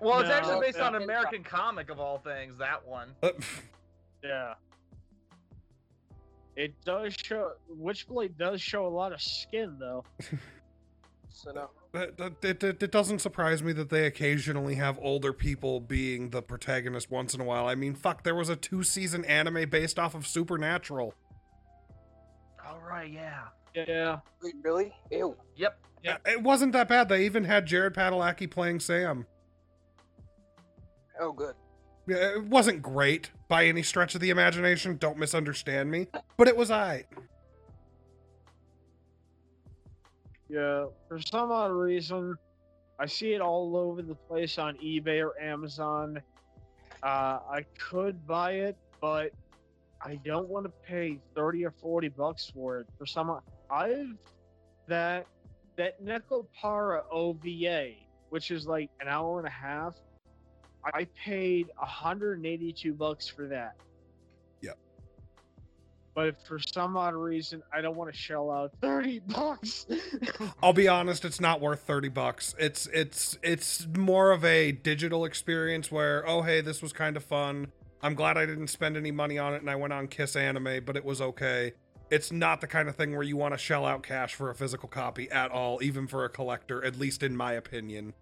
Well, it's No, actually based on that- American comic of all things. That one. Uh, yeah. It does show. Witchblade does show a lot of skin, though. So no. That- that- It, it, it doesn't surprise me that they occasionally have older people being the protagonist once in a while. I mean, fuck, there was a two season anime based off of Supernatural. All right, yeah. Yeah. Wait, really? Ew. Yep. Yeah. It wasn't that bad. They even had Jared Padalecki playing Sam. Oh, good. Yeah, It wasn't great by any stretch of the imagination. Don't misunderstand me, but it was I. Yeah, for some odd reason, I see it all over the place on eBay or Amazon. Uh, I could buy it, but I don't want to pay thirty or forty bucks for it. For some, I've that that Nekopara OVA, which is like an hour and a half. I paid 182 bucks for that. Yep. But for some odd reason, I don't want to shell out 30 bucks. I'll be honest, it's not worth 30 bucks. It's it's it's more of a digital experience where oh hey, this was kind of fun. I'm glad I didn't spend any money on it and I went on Kiss Anime, but it was okay. It's not the kind of thing where you want to shell out cash for a physical copy at all, even for a collector, at least in my opinion.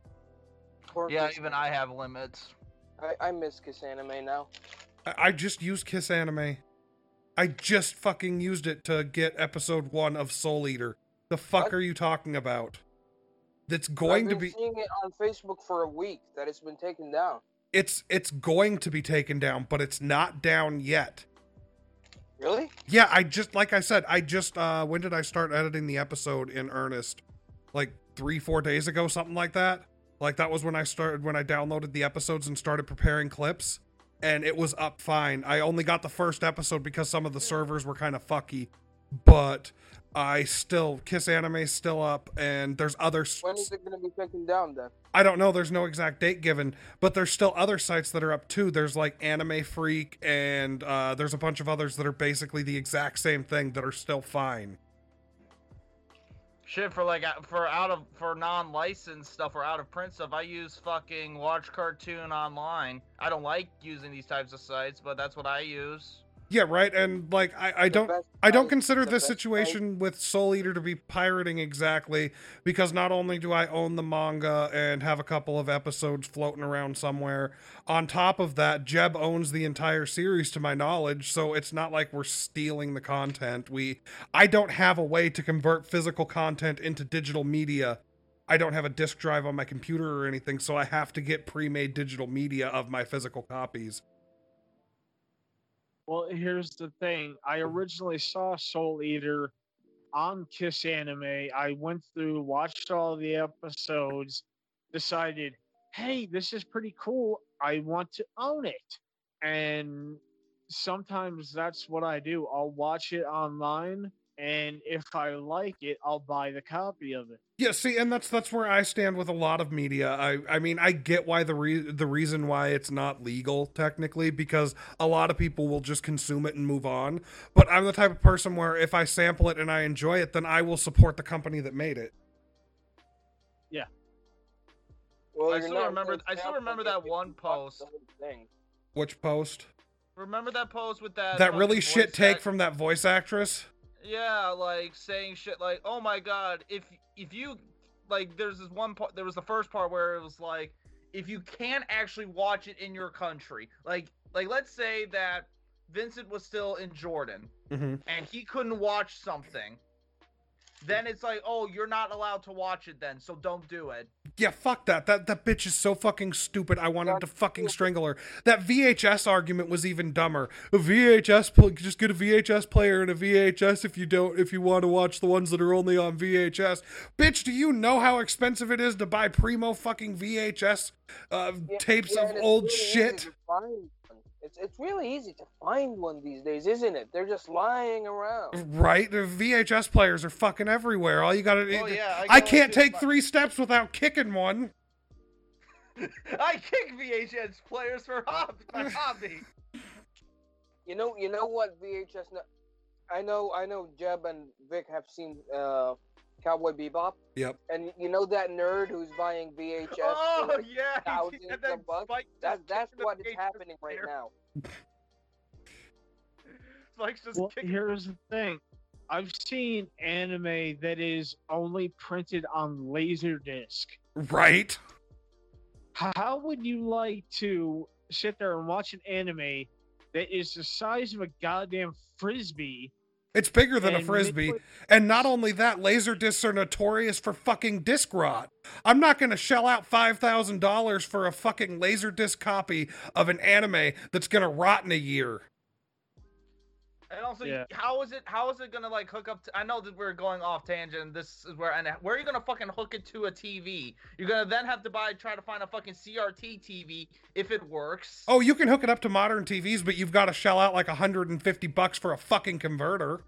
Poor Yeah, Kiss- even I have limits. I, I miss Kiss Anime now. I, I just used Kiss Anime. I just fucking used it to get episode one of Soul Eater. The fuck What? are you talking about? that's going I've to be seeing it on Facebook for a week that it's been taken down. it's it's going to be taken down, but it's not down yet. Really? Yeah, I just like I said, I just uh when did I start editing the episode in earnest? Like 3 4 days ago something like that. Like that was when I started when I downloaded the episodes and started preparing clips and it was up fine. I only got the first episode because some of the servers were kind of fucky, but I still Kiss Anime's still up and there's other s- When is it going to be taken down then? I don't know. There's no exact date given, but there's still other sites that are up too. There's like Anime Freak, and uh, there's a bunch of others that are basically the exact same thing that are still fine. Shit for like for out of for non-licensed stuff or out of print stuff. I use fucking Watch Cartoon Online. I don't like using these types of sites, but that's what I use. Yeah, right. And like, I, I don't, I don't consider this situation with Soul Eater to be pirating exactly because not only do I own the manga and have a couple of episodes floating around somewhere, on top of that, Jeb owns the entire series to my knowledge, so it's not like we're stealing the content. We, I don't have a way to convert physical content into digital media. I don't have a disk drive on my computer or anything, so I have to get pre-made digital media of my physical copies. Well, here's the thing. I originally saw Soul Eater on Kiss Anime. I went through, watched all the episodes, decided, hey, this is pretty cool. I want to own it. And sometimes that's what I do. I'll watch it online, and if I like it, I'll buy the copy of it. Yeah, see, and that's that's where I stand with a lot of media. I I mean, I get why the re- the reason why it's not legal technically because a lot of people will just consume it and move on. But I'm the type of person where if I sample it and I enjoy it, then I will support the company that made it. Yeah. Well, I still remember- I still remember that one post. thing. Which post? Remember that post with that that really shit voice take act- from that voice actress? Yeah, like saying shit like, "Oh my god, if if you like there's this one part there was the first part where it was like if you can't actually watch it in your country. Like like let's say that Vincent was still in Jordan Mm-hmm. and he couldn't watch something. Then it's like, "Oh, you're not allowed to watch it then, so don't do it." Yeah, fuck that. That that bitch is so fucking stupid. I wanted to fucking strangle her. That VHS argument was even dumber. A VHS, pl- just get a VHS player and a VHS if you don't, if you want to watch the ones that are only on VHS. Bitch, do you know how expensive it is to buy primo fucking VHS uh, Yeah, tapes yeah, of old really shit? to find one. It's it's really easy to find one these days, isn't it? They're just lying around. Right? The VHS players are fucking everywhere. All you gotta. Oh, yeah, I, I can't take my- three steps without kicking one. I kick VHS players for hob- my hobby. You know, you know what VHS? no- I know, I know. Jeb and Vic have seen uh, Cowboy Bebop, Yep. and you know that nerd who's buying VHS Oh for like yeah, thousands and then of bucks. Spike That, that's what is happening right player. now. Spike's just Well, kicking. here's the thing. I've seen anime that is only printed on Laserdisc. Right? How would you like to sit there and watch an anime that is the size of a goddamn frisbee? It's bigger than a frisbee. And not only that, laser discs are notorious for fucking disc rot. I'm not going to shell out $5,000 for a fucking laser disc copy of an anime that's going to rot in a year. And also, Yeah. how is it? How is it gonna like hook up? To, I know that we're going off tangent. This is where and where are you gonna fucking hook it to a TV? You're gonna then have to buy, try to find a fucking CRT TV if it works. Oh, you can hook it up to modern TVs, but you've got to shell out like 150 bucks for a fucking converter.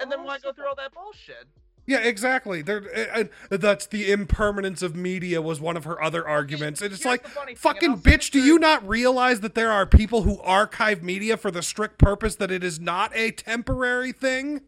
and then oh, why go through all that bullshit? Yeah, exactly. There, that's the impermanence of media was one of her other arguments. And it's here's like, the funny thing, and fucking bitch, do you not realize that there are people who archive media for the strict purpose that it is not a temporary thing?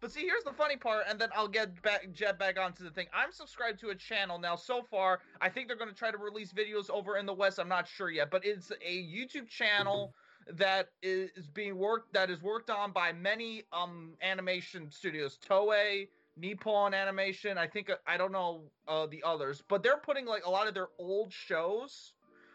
But see, here's the funny part, and then I'll get back Jet back onto the thing. I'm subscribed to a channel now. So far, I think they're going to try to release videos over in the West. I'm not sure yet, but it's a YouTube channel that is being worked that is worked on by many um animation studios, Toei, Nippon Animation. I think I don't know uh, the others, but they're putting like a lot of their old shows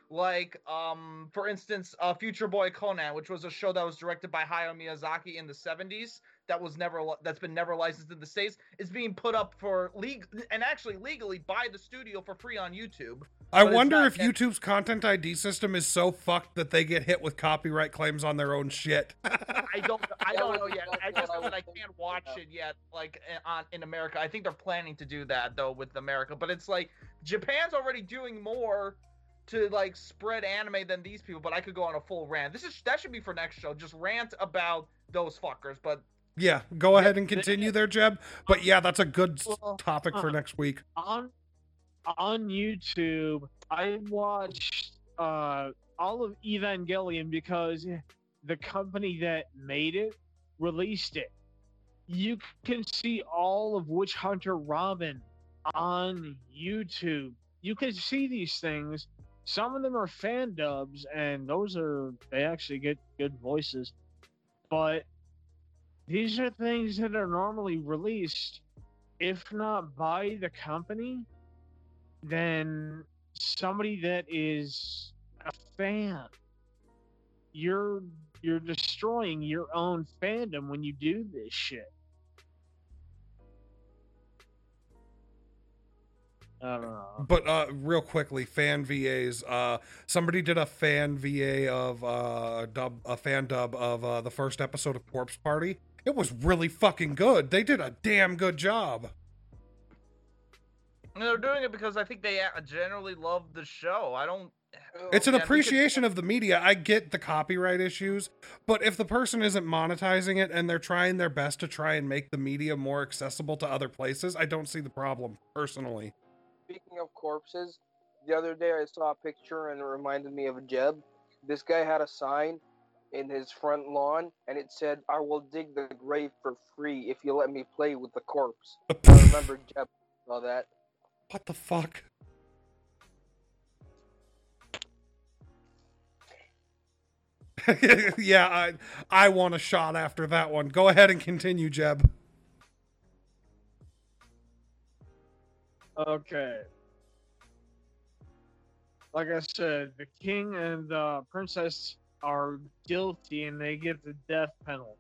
like um for instance uh future boy conan which was a show that was directed by hayao miyazaki in the 70s that was never that's been never licensed in the states is being put up for legal and actually legally by the studio for free on YouTube. I wonder if yet- YouTube's content ID system is so fucked that they get hit with copyright claims on their own shit. I don't I don't know yet. I I just know would that I can't watch it yet like eh, on in America. I think they're planning to do that though with America, but it's like Japan's already doing more to like spread anime than these people, but I could go on a full rant. This is that should be for next show. Just rant about those fuckers, but yeah, go ahead and continue there, Jeb. But yeah, that's a good topic for uh, next week. on on YouTube, I watched uh, all of Evangelion because the company that made it released it. You can see all of Witch Hunter Robin on YouTube. You can see these things. Some of them are fan dubs, and those are they actually get good voices. But these are things that are normally released, if not by the company, then somebody that is a fan. You're you're destroying your own fandom when you do this shit. I don't know. But uh, real quickly, fan VAs. Uh, somebody did a fan VA of uh, a dub, a fan dub of uh, the first episode of Corpse Party. It was really fucking good. They did a damn good job. and they're doing it because I think they uh, generally love the show. I don't. It's an Yeah, I think appreciation of the media. I get the copyright issues, but if the person isn't monetizing it and they're trying their best to try and make the media more accessible to other places, I don't see the problem personally. Speaking of corpses, the other day I saw a picture and it reminded me of Jeb. This guy had a sign in his front lawn and it said, I will dig the grave for free if you let me play with the corpse. I remember Jeb saw that. What the fuck? yeah, I I want a shot after that one. Go ahead and continue, Jeb. Okay. Like I said, the king and the princess are guilty and they get the death penalty.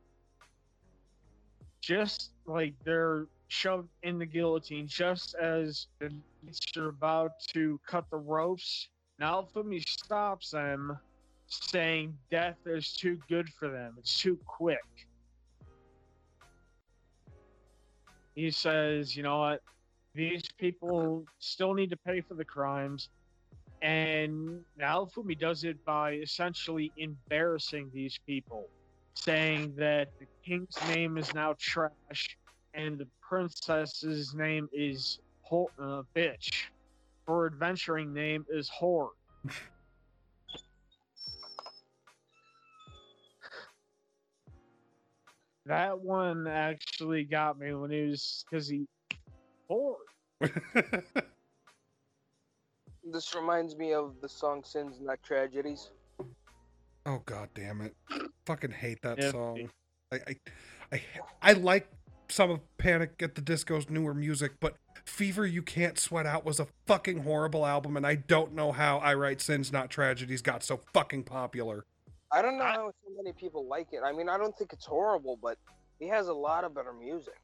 Just like they're shoved in the guillotine, just as the knights are about to cut the ropes, Naofumi stops them, saying death is too good for them. It's too quick. He says, you know what? these people still need to pay for the crimes. And Naofumi does it by essentially embarrassing these people, saying that the king's name is now trash and the princess's name is ho- uh, bitch. Her adventuring name is whore. that one actually got me when he was because he whore. This reminds me of the song Sins Not Tragedies. Oh god damn it. Fucking hate that Yeah. song. I, I I I like some of Panic at the Disco's newer music, but Fever You Can't Sweat Out was a fucking horrible album and I don't know how I Write Sins Not Tragedies got so fucking popular. I don't know how so many people like it. I mean, I don't think it's horrible, but he has a lot of better music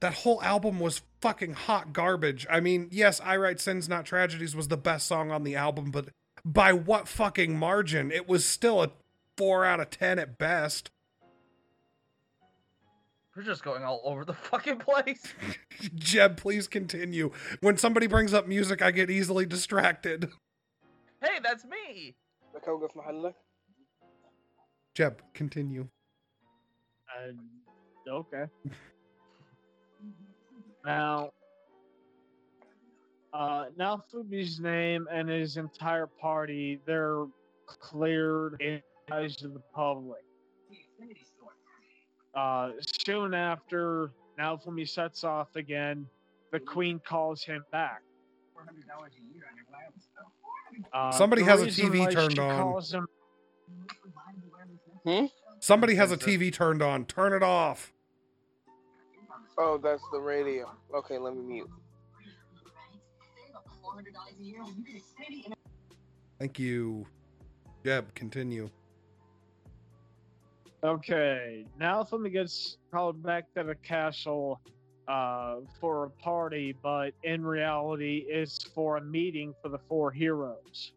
that whole album was fucking hot garbage. I mean, yes, I Write Sins Not Tragedies was the best song on the album, but by what fucking margin? It was still a 4 out of 10 at best. We're just going all over the fucking place. Jeb, please continue. When somebody brings up music, I get easily distracted. Hey, that's me. Jeb, continue. Uh, okay now, uh, now Fubi's name and his entire party, they're cleared in the eyes of the public. Uh, soon after, Naofumi sets off again, the queen calls him back. Uh, Somebody has a TV turned on. calls him- Somebody has a TV turned on. Turn it off. Oh, that's the radio. Okay, let me mute. Thank you. Jeb, continue. Okay, now something gets called back to the castle uh, for a party, but in reality, it's for a meeting for the four heroes.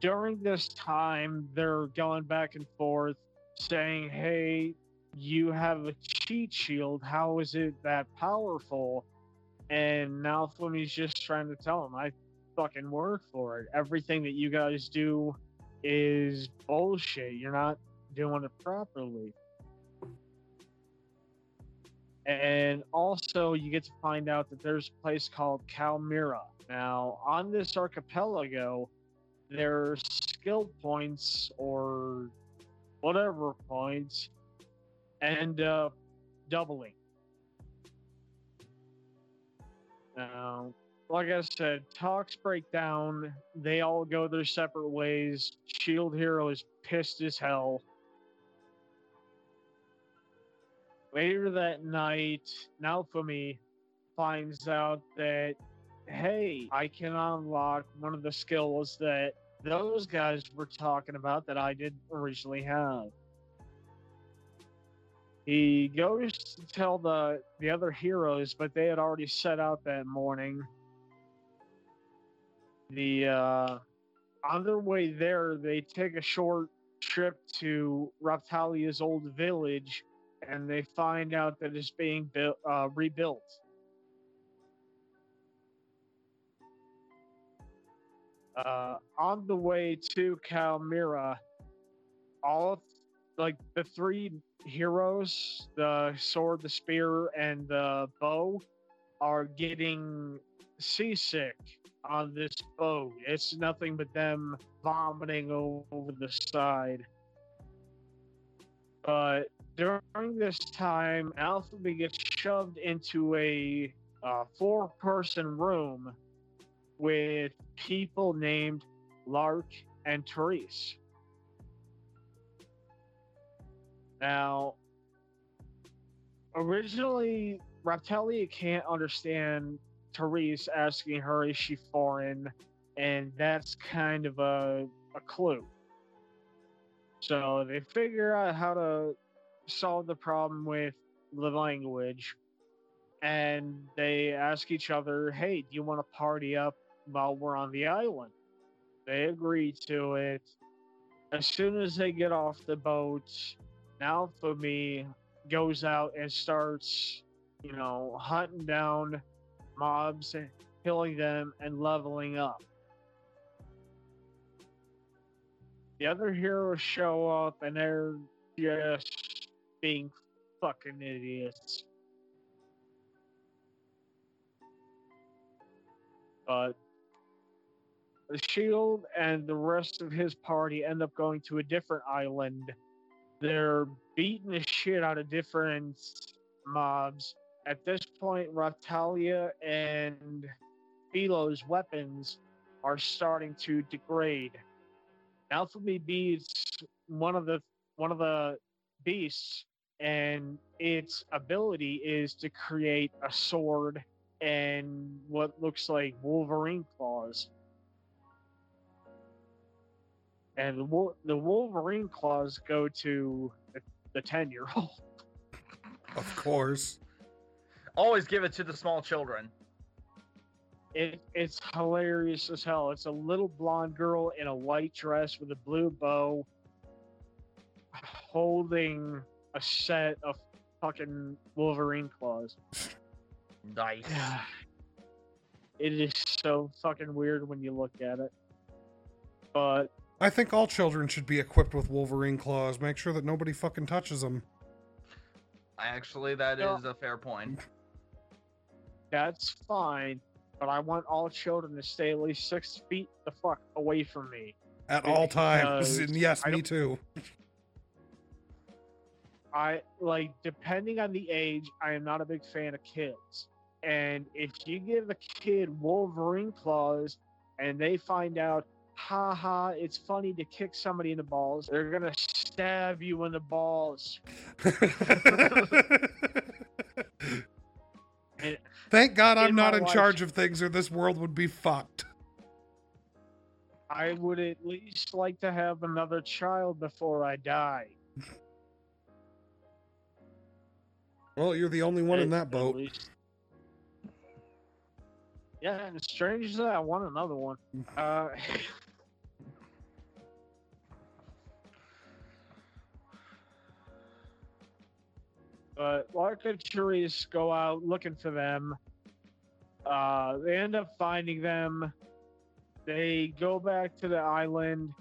During this time, they're going back and forth saying, Hey, you have a cheat shield. How is it that powerful? And Naofumi's just trying to tell him, I fucking work for it. Everything that you guys do is bullshit. You're not doing it properly. And also, you get to find out that there's a place called Calmira. Now, on this archipelago, there's skill points or whatever points end up uh, doubling. Now, like I said, talks break down. They all go their separate ways. Shield Hero is pissed as hell. Later that night, Naofumi finds out that, hey, I can unlock one of the skills that those guys were talking about that I didn't originally have. He goes to tell the the other heroes, but they had already set out that morning. The uh, on their way there, they take a short trip to Raphtalia's old village, and they find out that it's being built, uh, rebuilt. Uh, on the way to Calmira, all of, like the three heroes, the sword, the spear, and the bow, are getting seasick on this boat. It's nothing but them vomiting over the side. But during this time, Alphabet gets shoved into a uh, four person room with people named Lark and Therese. Now, originally, Raphtalia can't understand Therese asking her, is she foreign? And that's kind of a, a clue. So they figure out how to solve the problem with the language. And they ask each other, hey, do you want to party up while we're on the island? They agree to it. As soon as they get off the boat, now for me goes out and starts, you know, hunting down mobs, and killing them, and leveling up. The other heroes show up and they're just being fucking idiots. But the Shield and the rest of his party end up going to a different island. They're beating the shit out of different mobs. At this point, Raphtalia and Filo's weapons are starting to degrade. Alphabet beats one of the one of the beasts, and its ability is to create a sword and what looks like Wolverine claws. And the, the Wolverine claws go to the- the 10 year old. Of course. Always give it to the small children. It, it's hilarious as hell. It's a little blonde girl in a white dress with a blue bow holding a set of fucking Wolverine claws. Nice. It is so fucking weird when you look at it. But I think all children should be equipped with Wolverine claws. Make sure that nobody fucking touches them. Actually, that is No. a fair point. that's fine. But I want all children to stay at least six feet the fuck away from me. At all times. And yes, I me don't- too. I like depending on the age, I am not a big fan of kids. And if you give a kid Wolverine claws and they find out, ha ha, it's funny to kick somebody in the balls, they're gonna stab you in the balls. And Thank God I'm not in life- charge of things or this world would be fucked. I would at least like to have another child before I die. Well, you're the only one in that boat. Yeah, and it's strange that I want another one. Uh, but Lark and Therese go out looking for them. Uh, they end up finding them. They go back to the island.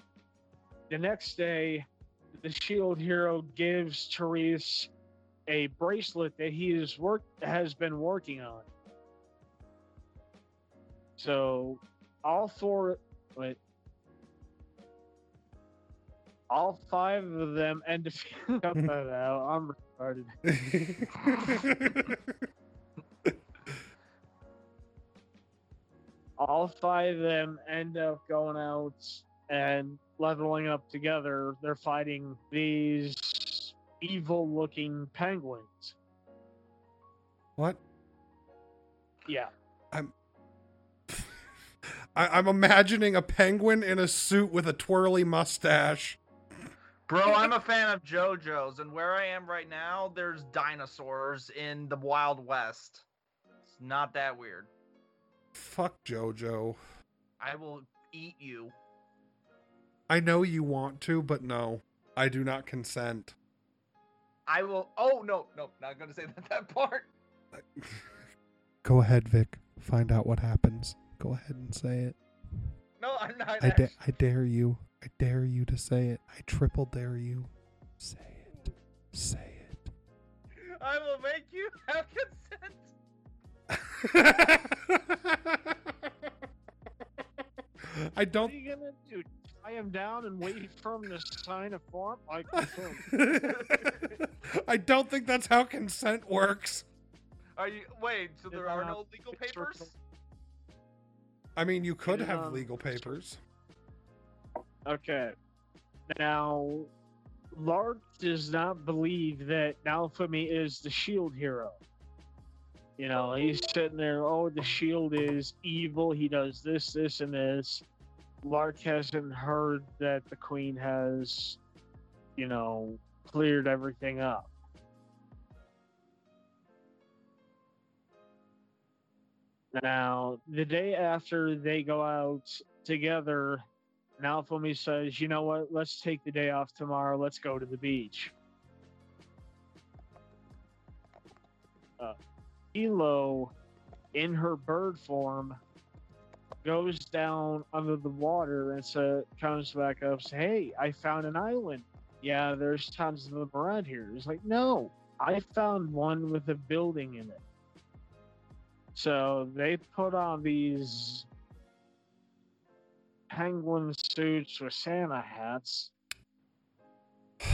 The next day, the Shield hero gives Therese a bracelet that he has been working on. So all four wait. All five of them end up cut that out. I'm retarded. all five of them end up going out and leveling up together. They're fighting these evil looking penguins. what? Yeah. I'm I'm imagining a penguin in a suit with a twirly mustache. Bro, I'm a fan of JoJo's, and where I am right now, there's dinosaurs in the Wild West. It's not that weird. Fuck Jojo. I will eat you. I know you want to, but no. I do not consent. I will. Oh no, no, not gonna say that that part. Go ahead, Vic. Find out what happens. Go ahead and say it. No, I'm not. I, da- I dare you. I dare you to say it. I triple dare you. Say it. Say it. I will make you have consent. I don't. What are you gonna do? Tie him down and wait for him to sign a form? Like, I don't think that's how consent works. Are you? Wait. So there are no legal papers? I mean, you could have um, legal papers. Okay. Now, Lark does not believe that Naofumi is the shield hero. You know, he's sitting there, oh, the shield is evil. He does this, this, and this. Lark hasn't heard that the queen has, you know, cleared everything up. Now, the day after they go out together, Naofumi says, you know what, let's take the day off tomorrow. Let's go to the beach. Uh, Elo, in her bird form, goes down under the water and so comes back up. Says, hey, I found an island. Yeah, there's tons of them around here. It's like, no, I found one with a building in it. So they put on these penguin suits with Santa hats.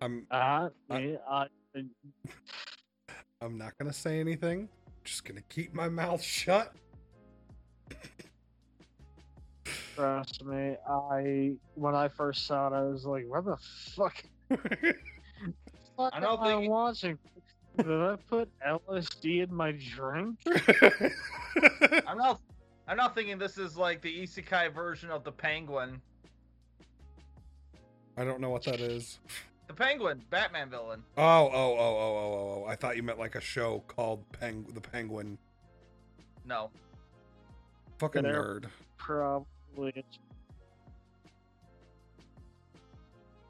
I'm Uh, I- yeah, uh, I'm not gonna say anything. Just gonna keep my mouth shut. trust me. I when I first saw it, I was like, "What the fuck? What I am don't I think- watching? Did I put LSD in my drink?" I'm not. I'm not thinking this is like the isekai version of the Penguin. I don't know what that is. The Penguin, Batman villain. Oh, oh, oh, oh, oh, oh, oh! I thought you meant like a show called Peng the Penguin. No. Fucking They're- nerd. Probably.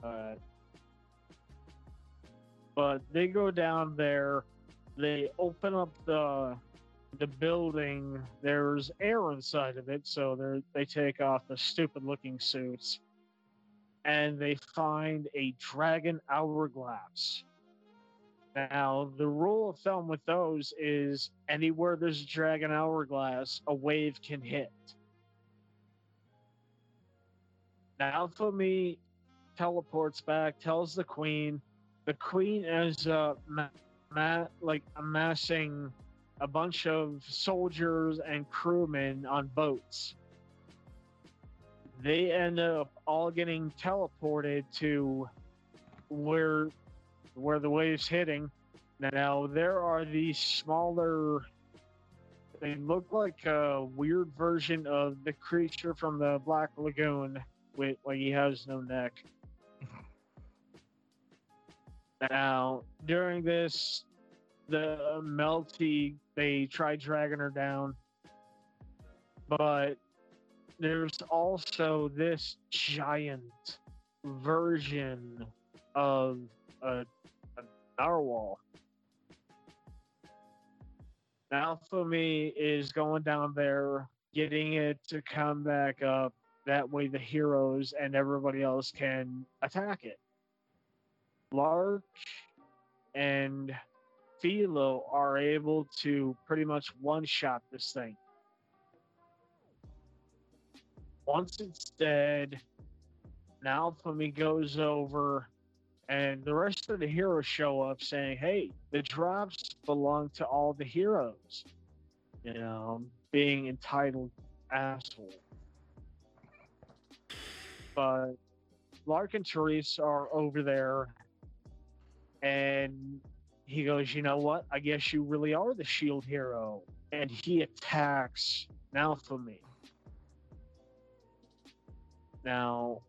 Alright. But they go down there. They open up the the building. There's air inside of it, so they they take off the stupid looking suits, and they find a dragon hourglass. Now, the rule of thumb with those is anywhere there's a dragon hourglass, a wave can hit. Now, for me, teleports back, tells the queen. The queen is uh, ma- ma- like amassing a bunch of soldiers and crewmen on boats. They end up all getting teleported to where where the waves hitting. Now there are these smaller they look like a weird version of the creature from the Black Lagoon, with like he has no neck. Now, during this, the uh, Melty they try dragging her down, but there's also this giant version of a, a narwhal. For me, is going down there, getting it to come back up. That way, the heroes and everybody else can attack it. Lark and Filo are able to pretty much one shot this thing. Once it's dead, now me goes over, and the rest of the heroes show up saying, Hey, the drops belong to all the heroes. You know, being entitled asshole. But Lark and Therese are over there and he goes, You know what? I guess you really are the shield hero. And he attacks Naofumi. Now,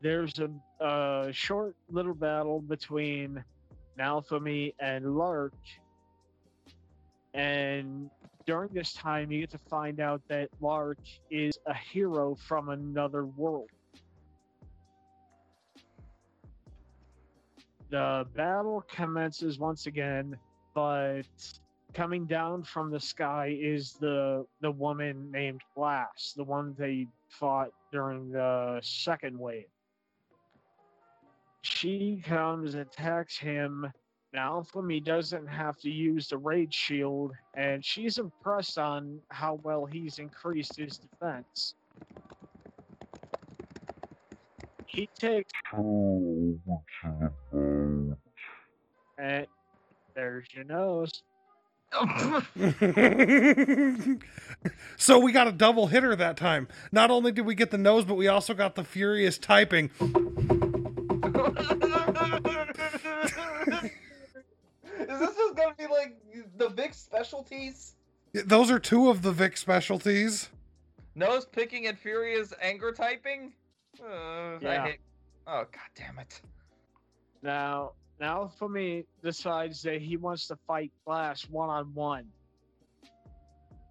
there's a, a short little battle between Naofumi and Lark. And during this time, you get to find out that Lark is a hero from another world. The battle commences once again, but coming down from the sky is the the woman named Glass, the one they fought during the second wave. She comes attacks him. Now, Flemmy doesn't have to use the raid shield, and she's impressed on how well he's increased his defense. He takes and there's your nose. so we got a double hitter that time. Not only did we get the nose, but we also got the furious typing. Is this just gonna be like the Vic specialties? Those are two of the Vic specialties. Nose picking and furious anger typing? Uh, Yeah. I hate... Oh god damn it. Now, Naofumi decides that he wants to fight Glass one on one.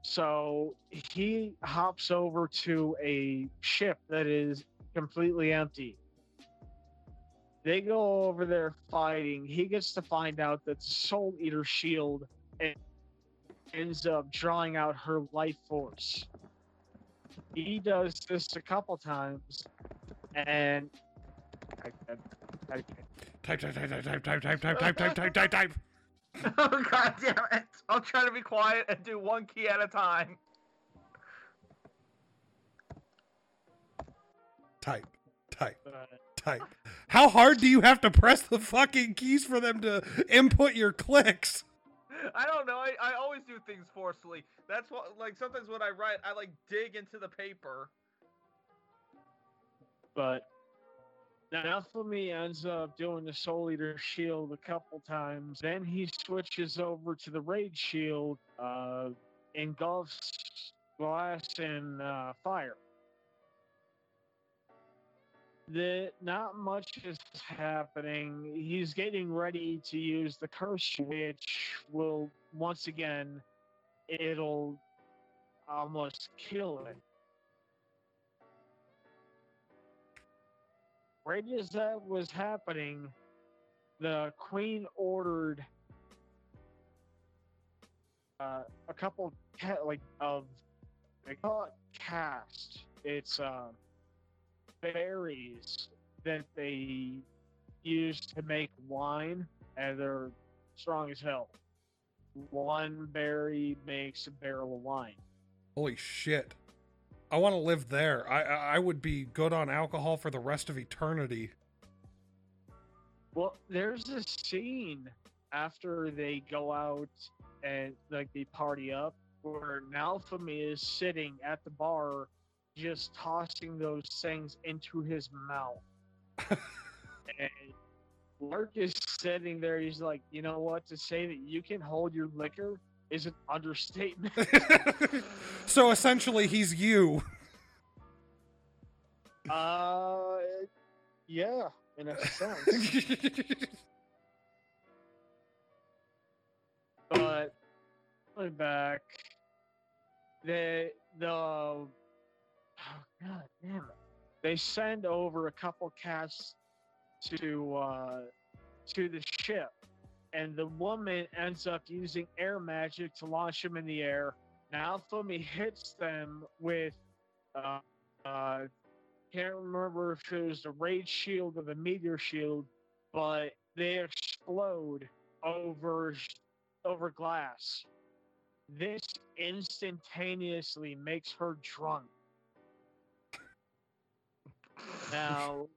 So he hops over to a ship that is completely empty. They go over there fighting. He gets to find out that Soul Eater shield ends up drawing out her life force. He does this a couple times, and I, I, I, Type, type, type, type, type, type, type, type, type, type, type, type, type. oh god damn it. I'll try to be quiet and do one key at a time. Type, type, uh, type. How hard do you have to press the fucking keys for them to input your clicks? I don't know. I, I always do things forcefully. That's what like sometimes when I write I like dig into the paper. but Naofumi ends up doing the Soul Eater shield a couple times. Then he switches over to the Raid shield, uh, engulfs glass and uh, fire. The, not much is happening. He's getting ready to use the curse, which will once again, it'll almost kill it. right as that was happening, the queen ordered uh, a couple ca- like of they call it cast. It's uh, berries that they use to make wine, and they're strong as hell. One berry makes a barrel of wine. Holy shit. I want to live there. I I would be good on alcohol for the rest of eternity. Well, there's a scene after they go out and like they party up where Naofumi is sitting at the bar just tossing those things into his mouth. and Lark is sitting there, he's like, you know what, to say that you can hold your liquor is an understatement. so essentially, he's you. uh, yeah, in a sense. but back, the the god damn it, they send over a couple cats to uh to the ship, and the woman ends up using air magic to launch them in the air. Now Fumi hits them with uh uh can't remember if it was the rage shield or the meteor shield, but they explode over over glass. This instantaneously makes her drunk. Now,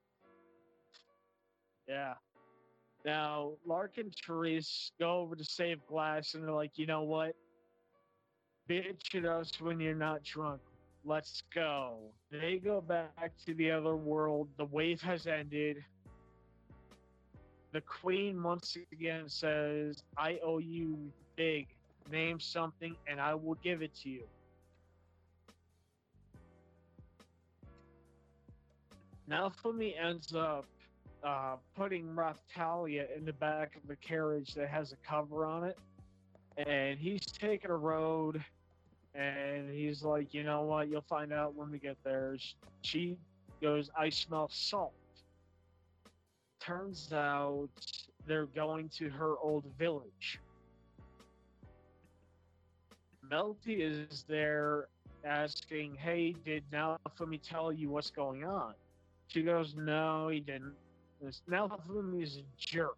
yeah. Now, Lark and Therese go over to save Glass, and they're like, you know what? Bitch at us when you're not drunk. Let's go. They go back to the other world. The wave has ended. The queen once again says, I owe you big. Name something and I will give it to you. Now Fumi ends up uh, putting Raphtalia in the back of the carriage that has a cover on it. And he's taking a road and he's like, you know what? You'll find out when we get there. She goes, I smell salt. Turns out they're going to her old village. Melty is there asking, Hey, did Naofumi tell you what's going on? She goes, No, he didn't. Naofumi is a jerk.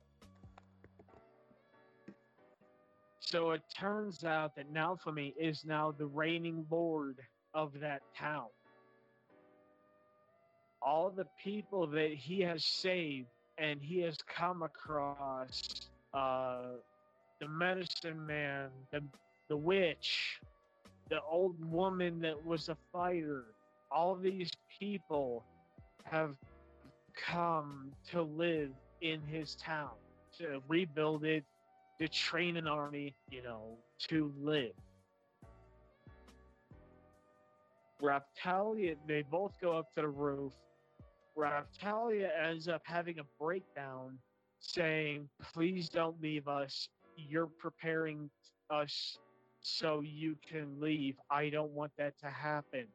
So it turns out that Naofumi is now the reigning lord of that town. All the people that he has saved and he has come across uh, the medicine man, the, the witch, the old woman that was a fighter. All these people have come to live in his town, to rebuild it, to train an army, you know, to live. Raphtalia, they both go up to the roof. Raphtalia ends up having a breakdown saying, Please don't leave us. You're preparing us so you can leave. I don't want that to happen.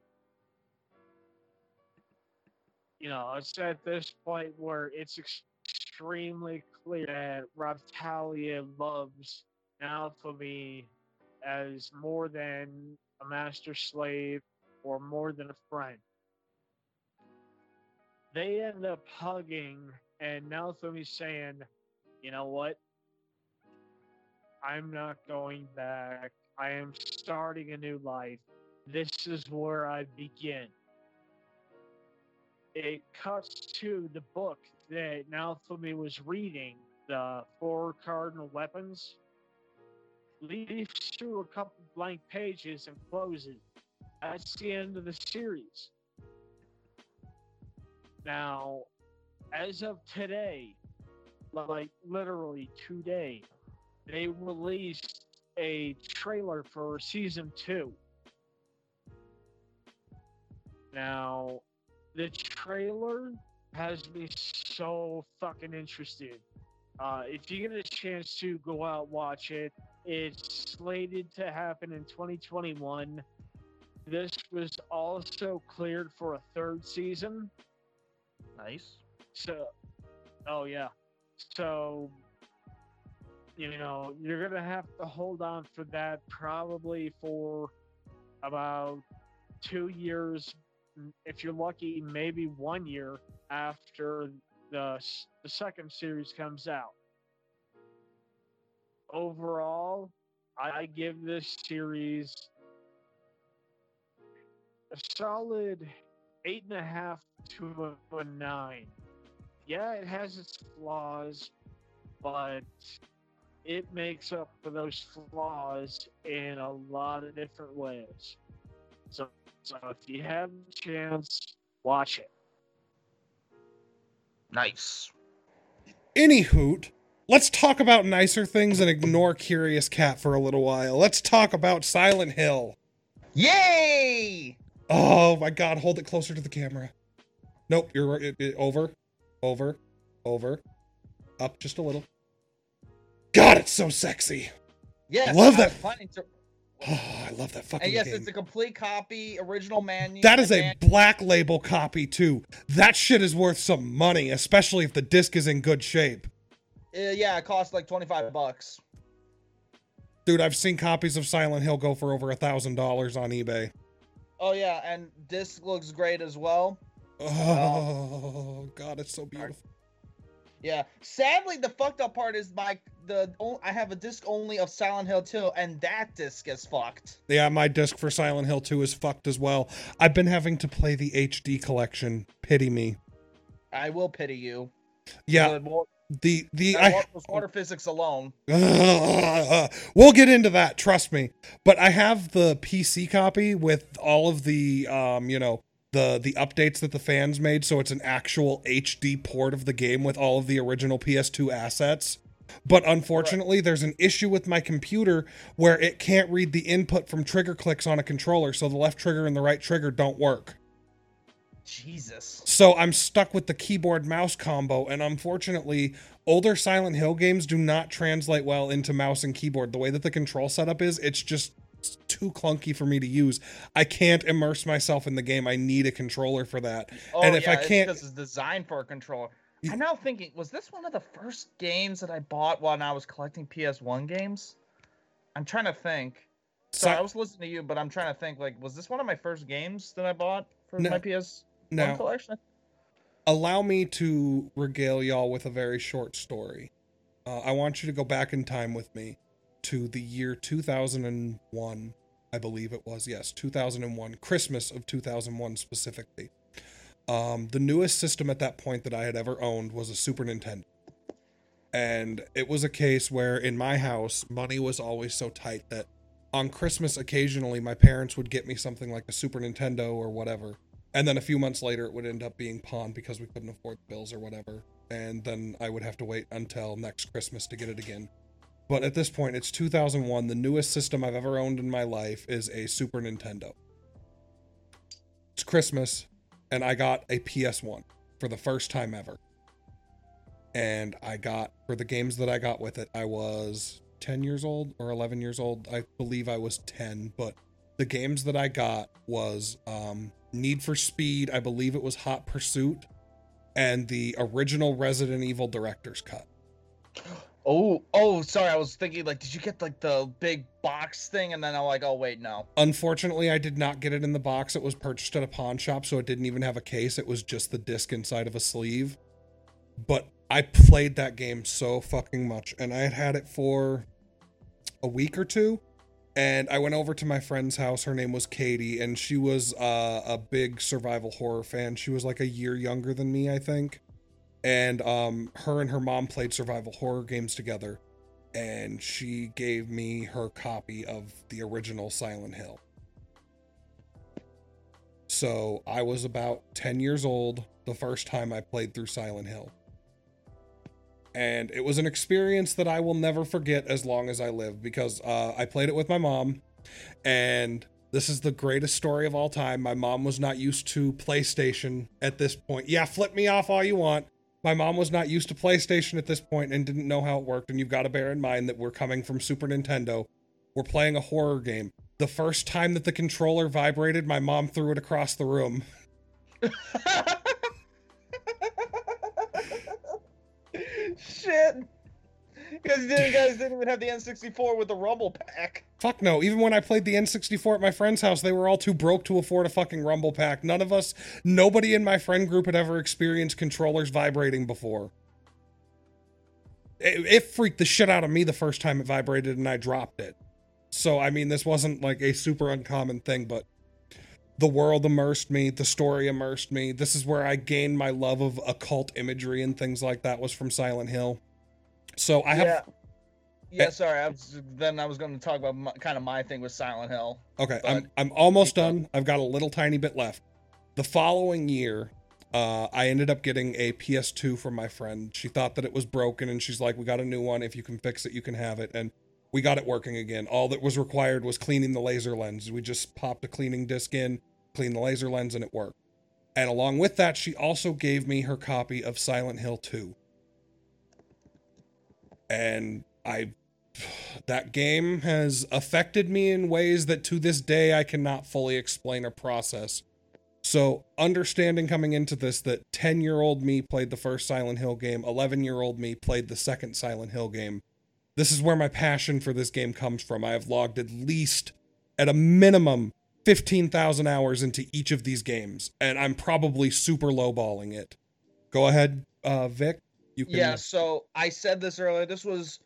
You know, it's at this point where it's extremely clear that Raphtalia loves Naofumi as more than a master slave or more than a friend. They end up hugging, and Naofumi's saying, You know what? I'm not going back. I am starting a new life. This is where I begin. It cuts to the book that Naofumi was reading, the Four Cardinal Weapons. Leaves through a couple blank pages and closes. That's the end of the series. Now, as of today, like literally today, they released a trailer for season two. Now, the trailer has me so fucking interested. Uh, if you get a chance to go out watch it, it's slated to happen in 2021. This was also cleared for a third season. Nice. So, oh yeah. So, you know, you're gonna have to hold on for that probably for about two years, if you're lucky, maybe one year after the the second series comes out. Overall, I give this series a solid eight and a half to a, nine. Yeah, it has its flaws, but it makes up for those flaws in a lot of different ways. So, so if you have a chance, watch it. Nice. Any hoot, let's talk about nicer things and ignore Curious Cat for a little while. Let's talk about Silent Hill. Yay! Oh my god, hold it closer to the camera. Nope, you're it, it- over, over, over, up just a little. God, it's so sexy. Yes, Love I that- was planning to- Oh, I love that fucking And yes, game. it's a complete copy, original manual. That is a black label copy too. That shit is worth some money, especially if the disc is in good shape. Uh, yeah, it costs like twenty five bucks. Dude, I've seen copies of Silent Hill go for over a thousand dollars on eBay. Oh yeah, and disc looks great as well. Oh god, it's so beautiful. Yeah. Sadly, the fucked up part is my the I have a disc only of Silent Hill 2, and that disc is fucked. Yeah, my disc for Silent Hill 2 is fucked as well. I've been having to play the HD collection. Pity me. I will pity you. Yeah, The the the I wa- water physics alone. we'll get into that, trust me. But I have the PC copy with all of the um, you know, the the updates that the fans made, so it's an actual HD port of the game with all of the original PS2 assets. But unfortunately, there's an issue with my computer where it can't read the input from trigger clicks on a controller, so the left trigger and the right trigger don't work. Jesus. So I'm stuck with the keyboard mouse combo, and unfortunately, older Silent Hill games do not translate well into mouse and keyboard. The way that the control setup is, it's just too clunky for me to use. I can't immerse myself in the game. I need a controller for that. Oh, and if yeah, I it's can't, because it's designed for a controller. I'm now thinking, was this one of the first games that I bought when I was collecting PS1 games? I'm trying to think. Sorry, Si- I was listening to you, but I'm trying to think. Like, was this one of my first games that I bought for No. my PS1 No. collection? allow me to regale y'all with a very short story. Uh, I want you to go back in time with me to the year 2001, I believe it was. Yes, 2001, Christmas of 2001 specifically. Um, the newest system at that point that I had ever owned was a Super Nintendo. And it was a case where in my house, money was always so tight that on Christmas, occasionally, my parents would get me something like a Super Nintendo or whatever. And then a few months later, it would end up being pawned because we couldn't afford the bills or whatever. And then I would have to wait until next Christmas to get it again. But at this point, it's 2001. The newest system I've ever owned in my life is a Super Nintendo. It's Christmas, and I got a PS1 for the first time ever. And I got, for the games that I got with it, I was 10 years old or 11 years old. I believe I was 10, but the games that I got was um, Need for Speed, I believe it was Hot Pursuit, and the original Resident Evil Director's Cut. Oh, oh, sorry. I was thinking, like, did you get like the big box thing? And then I'm like, oh wait, no. Unfortunately, I did not get it in the box. It was purchased at a pawn shop, so it didn't even have a case. It was just the disc inside of a sleeve. But I played that game so fucking much, and I had had it for a week or two. And I went over to my friend's house. Her name was Katie, and she was uh, a big survival horror fan. She was like a year younger than me, I think. And um, her and her mom played survival horror games together. And she gave me her copy of the original Silent Hill. So I was about 10 years old the first time I played through Silent Hill. And it was an experience that I will never forget as long as I live because uh, I played it with my mom. And this is the greatest story of all time. My mom was not used to PlayStation at this point. Yeah, flip me off all you want. My mom was not used to PlayStation at this point and didn't know how it worked. And you've got to bear in mind that we're coming from Super Nintendo. We're playing a horror game. The first time that the controller vibrated, my mom threw it across the room. Shit. Because you guys didn't even have the N64 with the Rumble Pack. Fuck no. Even when I played the N64 at my friend's house, they were all too broke to afford a fucking Rumble Pack. None of us, nobody in my friend group had ever experienced controllers vibrating before. It, it freaked the shit out of me the first time it vibrated and I dropped it. So, I mean, this wasn't like a super uncommon thing, but the world immersed me, the story immersed me. This is where I gained my love of occult imagery and things like that was from Silent Hill. So I have Yeah. Yeah, sorry. I was, then I was going to talk about my, kind of my thing with Silent Hill. Okay, I'm I'm almost done. I've got a little tiny bit left. The following year, Uh, I ended up getting a PS2 from my friend. She thought that it was broken, and she's like, "We got a new one. If you can fix it, you can have it." And we got it working again. All that was required was cleaning the laser lens. We just popped a cleaning disc in, cleaned the laser lens, and it worked. And along with that, she also gave me her copy of Silent Hill 2. And I that game has affected me in ways that to this day I cannot fully explain or process. So, understanding coming into this that 10 year old me played the first Silent Hill game, 11 year old me played the second Silent Hill game. This is where my passion for this game comes from. I have logged at least, at a minimum, 15,000 hours into each of these games, and I'm probably super lowballing it. Go ahead, uh, Vic. You can. Yeah, so I said this earlier. This was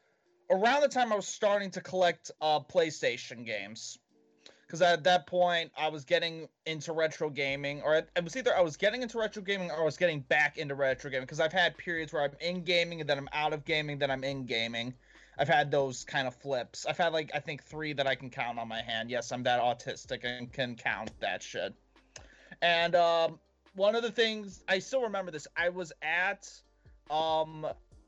around the time I was starting to collect uh, PlayStation games. Because at that point, I was getting into retro gaming, or it was either I was getting into retro gaming or I was getting back into retro gaming. Because I've had periods where I'm in gaming and then I'm out of gaming, then I'm in gaming. I've had those kind of flips. I've had like I think three that I can count on my hand. Yes, I'm that autistic and can count that shit. And um, one of the things I still remember this. I was at um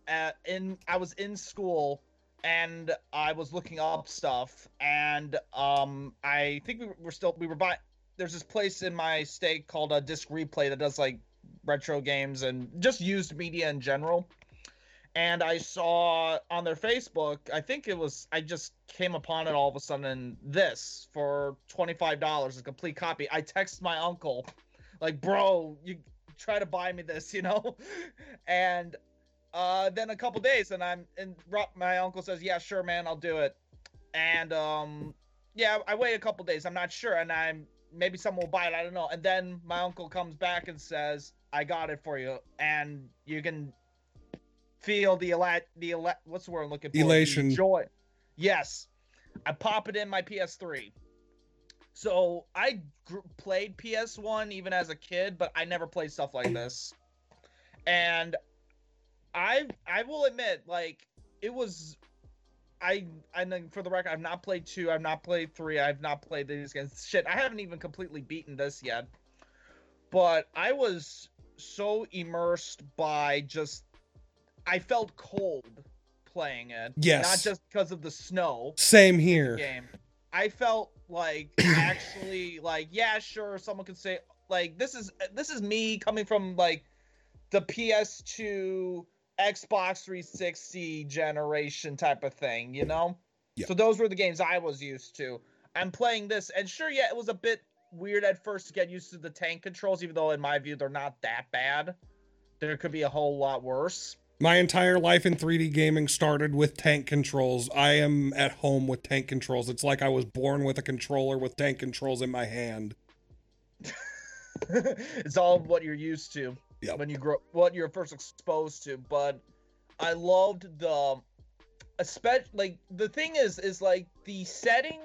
at in I was in school and I was looking up stuff and um I think we were still we were buying there's this place in my state called a disc replay that does like retro games and just used media in general and I saw on their Facebook, I think it was, I just came upon it all of a sudden, this for $25, a complete copy. I text my uncle, like, bro, you try to buy me this, you know? And uh, then a couple days, and I'm, and my uncle says, yeah, sure, man, I'll do it. And um, yeah, I wait a couple days, I'm not sure, and I'm, maybe someone will buy it, I don't know. And then my uncle comes back and says, I got it for you, and you can feel the elat the ele- what's the word I'm looking for? Elation. The joy. Yes, I pop it in my PS3. So I gr- played PS1 even as a kid, but I never played stuff like this. And I I will admit, like it was. I I think for the record, I've not played two. I've not played three. I've not played these games. Shit, I haven't even completely beaten this yet. But I was so immersed by just I felt cold playing it. Yes. Not just because of the snow. Same here. Game. I felt like actually like yeah, sure, someone could say like this is this is me coming from like the PS2 Xbox 360 generation type of thing, you know? Yeah. So those were the games I was used to. I'm playing this and sure yeah, it was a bit weird at first to get used to the tank controls even though in my view they're not that bad. There could be a whole lot worse. My entire life in 3D gaming started with tank controls. I am at home with tank controls. It's like I was born with a controller with tank controls in my hand. it's all what you're used to Yep. when you grow what you're first exposed to but i loved the especially like the thing is is like the setting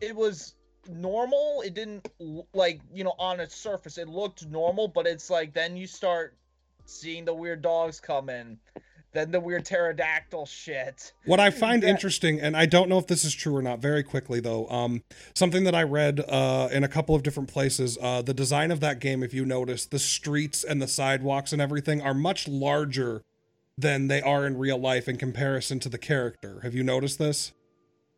it was normal it didn't like you know on its surface it looked normal but it's like then you start seeing the weird dogs come in then the weird pterodactyl shit What I find Yeah. interesting, and I don't know if this is true or not, very quickly though, um, something that I read uh, in a couple of different places, uh, the design of that game, if you notice, the streets and the sidewalks and everything are much larger than they are in real life in comparison to the character. Have you noticed this?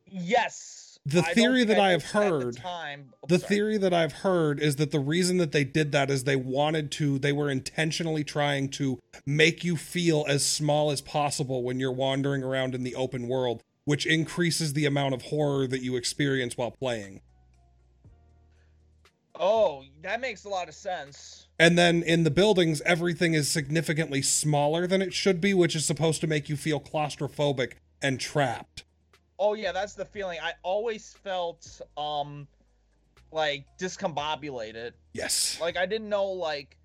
yes The I theory that I have noticed it at heard- the, time. Oh, the theory that I've heard is that the reason that they did that is they wanted to, they were intentionally trying to make you feel as small as possible when you're wandering around in the open world, which increases the amount of horror that you experience while playing. oh that makes a lot of sense And then in the buildings, everything is significantly smaller than it should be, which is supposed to make you feel claustrophobic and trapped. Oh yeah, that's the feeling. I always felt um like discombobulated. Yes. Like I didn't know like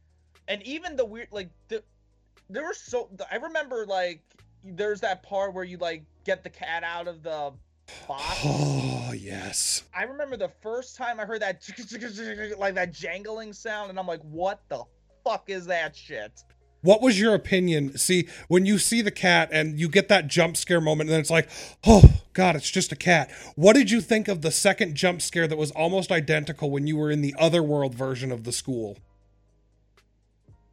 and even the weird like the there were so I remember like there's that part where you like get the cat out of the box. Oh, yes. I remember the first time I heard that like that jangling sound and I'm like what the fuck is that shit? What was your opinion? See, when you see the cat and you get that jump scare moment, and then it's like, oh, God, it's just a cat. What did you think of the second jump scare that was almost identical when you were in the other world version of the school?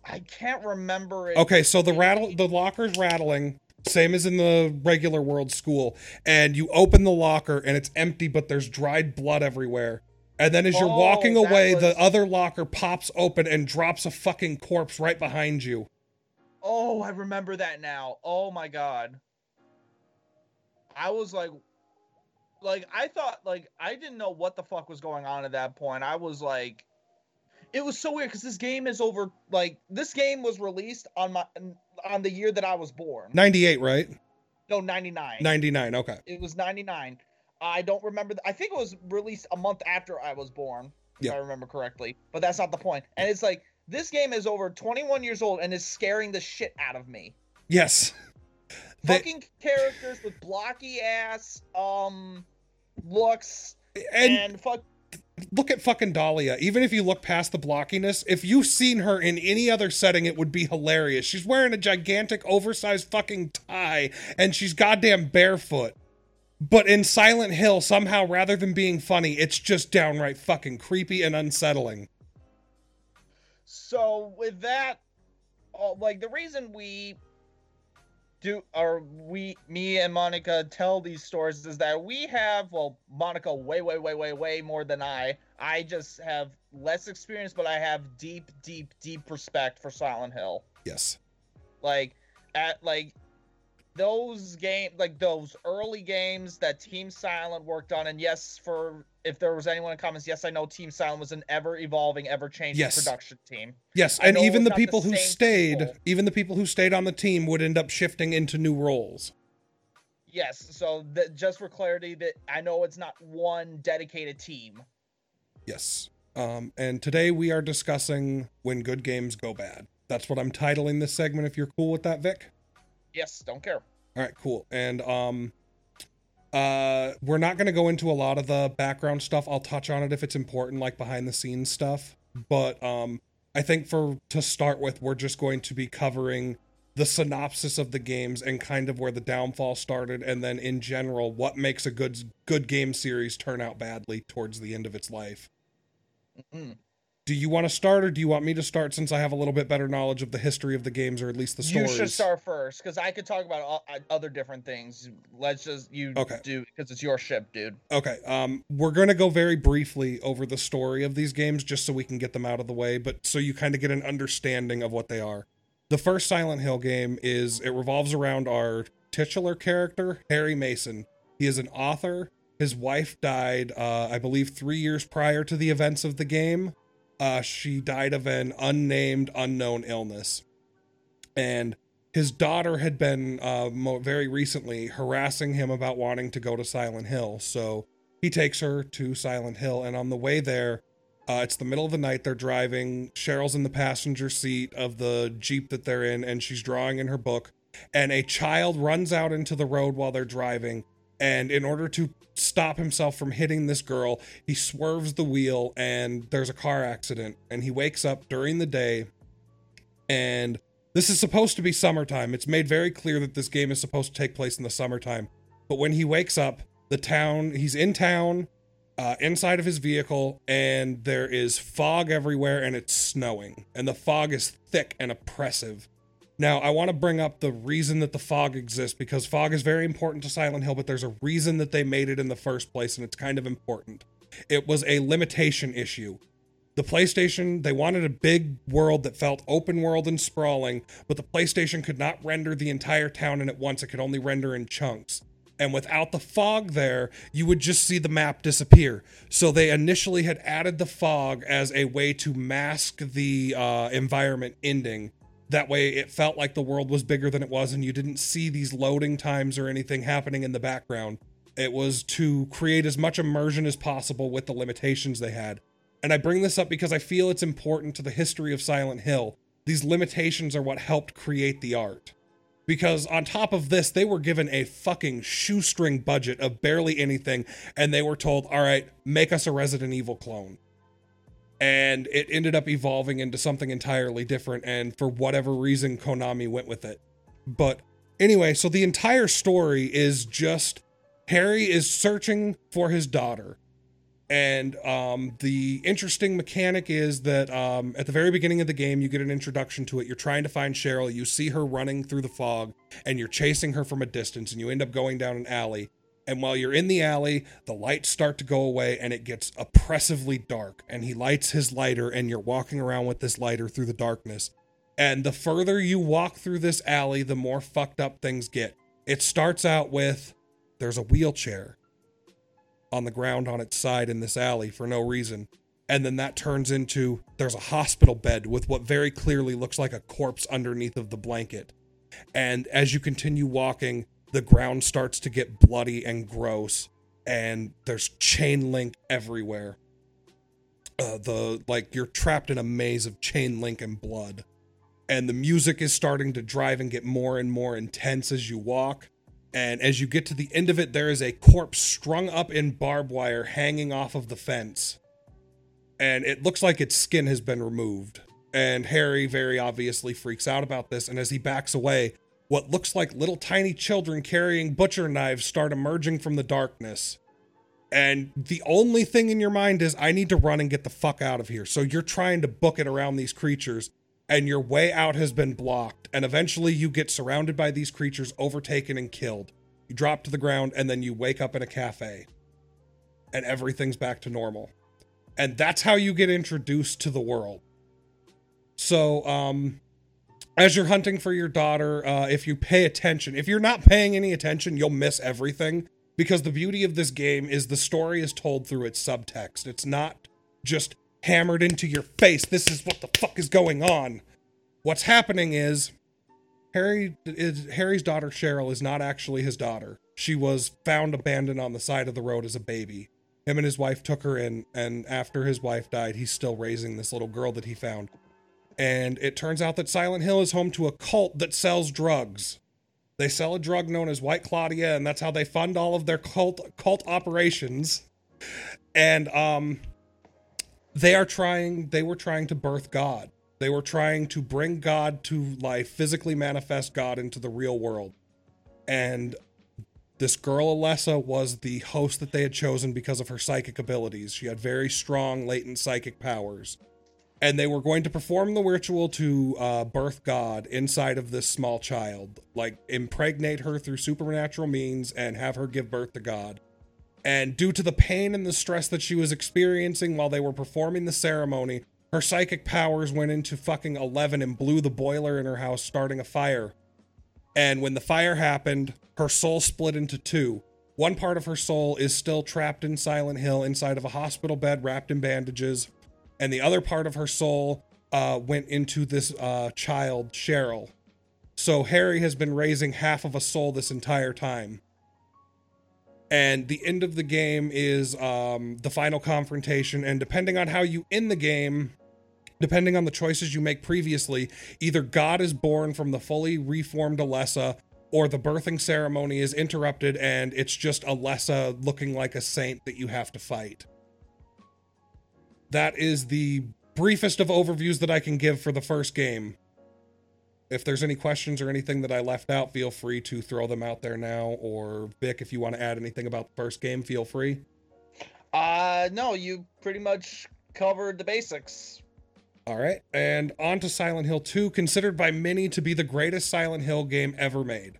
I can't remember it. Okay, so the rattle, the locker's rattling, same as in the regular world school, and you open the locker and it's empty, but there's dried blood everywhere. And then as you're Oh, walking away, was- the other locker pops open and drops a fucking corpse right behind you. Oh, I remember that now. Oh my god. I was like like I thought like I didn't know what the fuck was going on at that point. I was like it was so weird cuz this game is over like this game was released on my on the year that I was born. 98, right? No, 99. 99, okay. It was 99. I don't remember. th- I think it was released a month after I was born, if I remember correctly. But that's not the point. And it's like this game is over 21 years old and is scaring the shit out of me. Yes. They- Fucking characters with blocky ass um looks And, and fuck. look at fucking Dahlia. Even if you look past the blockiness, if you've seen her in any other setting, it would be hilarious. She's wearing a gigantic, oversized fucking tie, and she's goddamn barefoot. But in Silent Hill, somehow, rather than being funny, it's just downright fucking creepy and unsettling. So with that, uh, like the reason we do or we me and Monika tell these stories is that we have well Monika way way way way way more than I. I just have less experience, but I have deep deep deep respect for Silent Hill. Yes. Like at like those game like those early games that Team Silent worked on, and yes, for if there was anyone in comments, yes, I know Team Silent was an ever evolving, ever changing Yes. production team. Yes, I and even the people who stayed, people. even the people who stayed on the team would end up shifting into new roles. Yes, so that just for clarity, that I know it's not one dedicated team. Yes. Um, and today we are discussing when good games go bad. That's what I'm titling this segment. If you're cool with that, Vic. Yes, don't care. All right, cool. And um uh we're not going to go into a lot of the background stuff. I'll touch on it if it's important like behind the scenes stuff, but um I think for to start with we're just going to be covering the synopsis of the games and kind of where the downfall started and then in general what makes a good good game series turn out badly towards the end of its life. Mm. Do you want to start or do you want me to start since I have a little bit better knowledge of the history of the games or at least the stories? You should start first because I could talk about o- uh, other different things. Let's just you Okay. do because it's your ship, dude. Okay, um, we're going to go very briefly over the story of these games just so we can get them out of the way, but so you kind of get an understanding of what they are. The first Silent Hill game is it revolves around our titular character, Harry Mason. He is an author. His wife died, uh, I believe, three years prior to the events of the game. Uh, she died of an unnamed, unknown illness. And his daughter had been uh, mo- very recently harassing him about wanting to go to Silent Hill. So he takes her to Silent Hill, and on the way there, uh, it's the middle of the night. They're driving. Cheryl's in the passenger seat of the Jeep that they're in, and she's drawing in her book. And a child runs out into the road while they're driving. And in order to stop himself from hitting this girl, he swerves the wheel, and there's a car accident. And he wakes up during the day, and this is supposed to be summertime. It's made very clear that this game is supposed to take place in the summertime. But when he wakes up, the town, he's in town, uh, inside of his vehicle, and there is fog everywhere and it's snowing. And the fog is thick and oppressive. Now, I want to bring up the reason that the fog exists because fog is very important to Silent Hill, but there's a reason that they made it in the first place, and it's kind of important. It was a limitation issue. The PlayStation, they wanted a big world that felt open world and sprawling, but the PlayStation could not render the entire town in at once. It could only render in chunks. And without the fog there, you would just see the map disappear. So they initially had added the fog as a way to mask the uh, environment ending. That way, it felt like the world was bigger than it was, and you didn't see these loading times or anything happening in the background. It was to create as much immersion as possible with the limitations they had. And I bring this up because I feel it's important to the history of Silent Hill. These limitations are what helped create the art. Because on top of this, they were given a fucking shoestring budget of barely anything, and they were told, all right, make us a Resident Evil clone. And it ended up evolving into something entirely different, and for whatever reason, Konami went with it. But anyway, so the entire story is just Harry is searching for his daughter And um, the interesting mechanic is that um, at the very beginning of the game, you get an introduction to it. You're trying to find Cheryl. You see her running through the fog, and you're chasing her from a distance, and you end up going down an alley. And while you're in the alley, the lights start to go away, and it gets oppressively dark. And he lights his lighter, and you're walking around with this lighter through the darkness. And the further you walk through this alley, the more fucked up things get. It starts out with there's a wheelchair on the ground on its side in this alley for no reason. And then that turns into there's a hospital bed with what very clearly looks like a corpse underneath of the blanket. And as you continue walking, the ground starts to get bloody and gross, and there's chain link everywhere. Uh, the like you're trapped in a maze of chain link and blood, and the music is starting to drive and get more and more intense as you walk. And as you get to the end of it, there is a corpse strung up in barbed wire hanging off of the fence. And it looks like its skin has been removed. And Harry very obviously freaks out about this. And as he backs away, what looks like little tiny children carrying butcher knives start emerging from the darkness. And the only thing in your mind is, I need to run and get the fuck out of here. So you're trying to book it around these creatures and your way out has been blocked, and eventually you get surrounded by these creatures, overtaken and killed. You drop to the ground, and then you wake up in a cafe, and everything's back to normal. And that's how you get introduced to the world. So, um, as you're hunting for your daughter, uh, if you pay attention, if you're not paying any attention, you'll miss everything. Because the beauty of this game is the story is told through its subtext. It's not just hammered into your face. This is what the fuck is going on. What's happening is Harry is Harry's daughter Cheryl is not actually his daughter. She was found abandoned on the side of the road as a baby. Him and his wife took her in, and after his wife died, he's still raising this little girl that he found. And it turns out that Silent Hill is home to a cult that sells drugs. They sell a drug known as White Claudia, and that's how they fund all of their cult cult operations. And um, they are trying. They were trying to birth God. They were trying to bring God to life, physically manifest God into the real world. And this girl Alessa was the host that they had chosen because of her psychic abilities. She had very strong latent psychic powers and they were going to perform the ritual to uh, birth God inside of this small child, like impregnate her through supernatural means and have her give birth to God. And due to the pain and the stress that she was experiencing while they were performing the ceremony, her psychic powers went into fucking 11 and blew the boiler in her house, starting a fire. And when the fire happened, her soul split into two. One part of her soul is still trapped in Silent Hill inside of a hospital bed wrapped in bandages and the other part of her soul uh, went into this uh, child, Cheryl. So Harry has been raising half of a soul this entire time. And the end of the game is um, the final confrontation. And depending on how you end the game, depending on the choices you make previously, either God is born from the fully reformed Alessa, or the birthing ceremony is interrupted and it's just Alessa looking like a saint that you have to fight that is the briefest of overviews that I can give for the first game. If there's any questions or anything that I left out, feel free to throw them out there now. Or Vic, if you want to add anything about the first game, feel free. Uh, no, you pretty much covered the basics. All right, and on to Silent Hill 2, considered by many to be the greatest Silent Hill game ever made.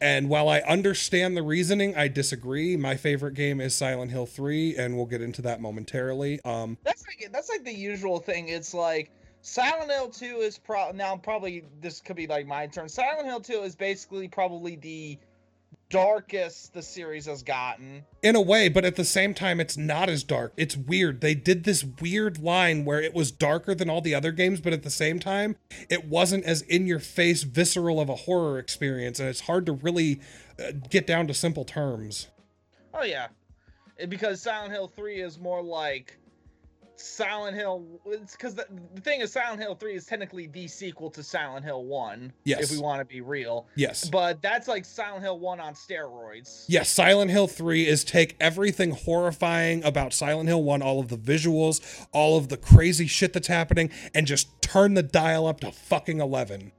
And while I understand the reasoning, I disagree. My favorite game is Silent Hill 3, and we'll get into that momentarily. Um, that's like that's like the usual thing. It's like Silent Hill 2 is pro now probably this could be like my turn. Silent Hill 2 is basically probably the darkest the series has gotten. In a way, but at the same time, it's not as dark. It's weird. They did this weird line where it was darker than all the other games, but at the same time, it wasn't as in your face, visceral of a horror experience. And it's hard to really uh, get down to simple terms. Oh, yeah. Because Silent Hill 3 is more like Silent Hill. It's because the, the, thing is, Silent Hill 3 is technically the sequel to Silent Hill 1. Yes. If we want to be real. Yes. But that's like Silent Hill 1 on steroids. Yes. Silent Hill 3 is take everything horrifying about Silent Hill 1, all of the visuals, all of the crazy shit that's happening, and just turn the dial up to fucking 11.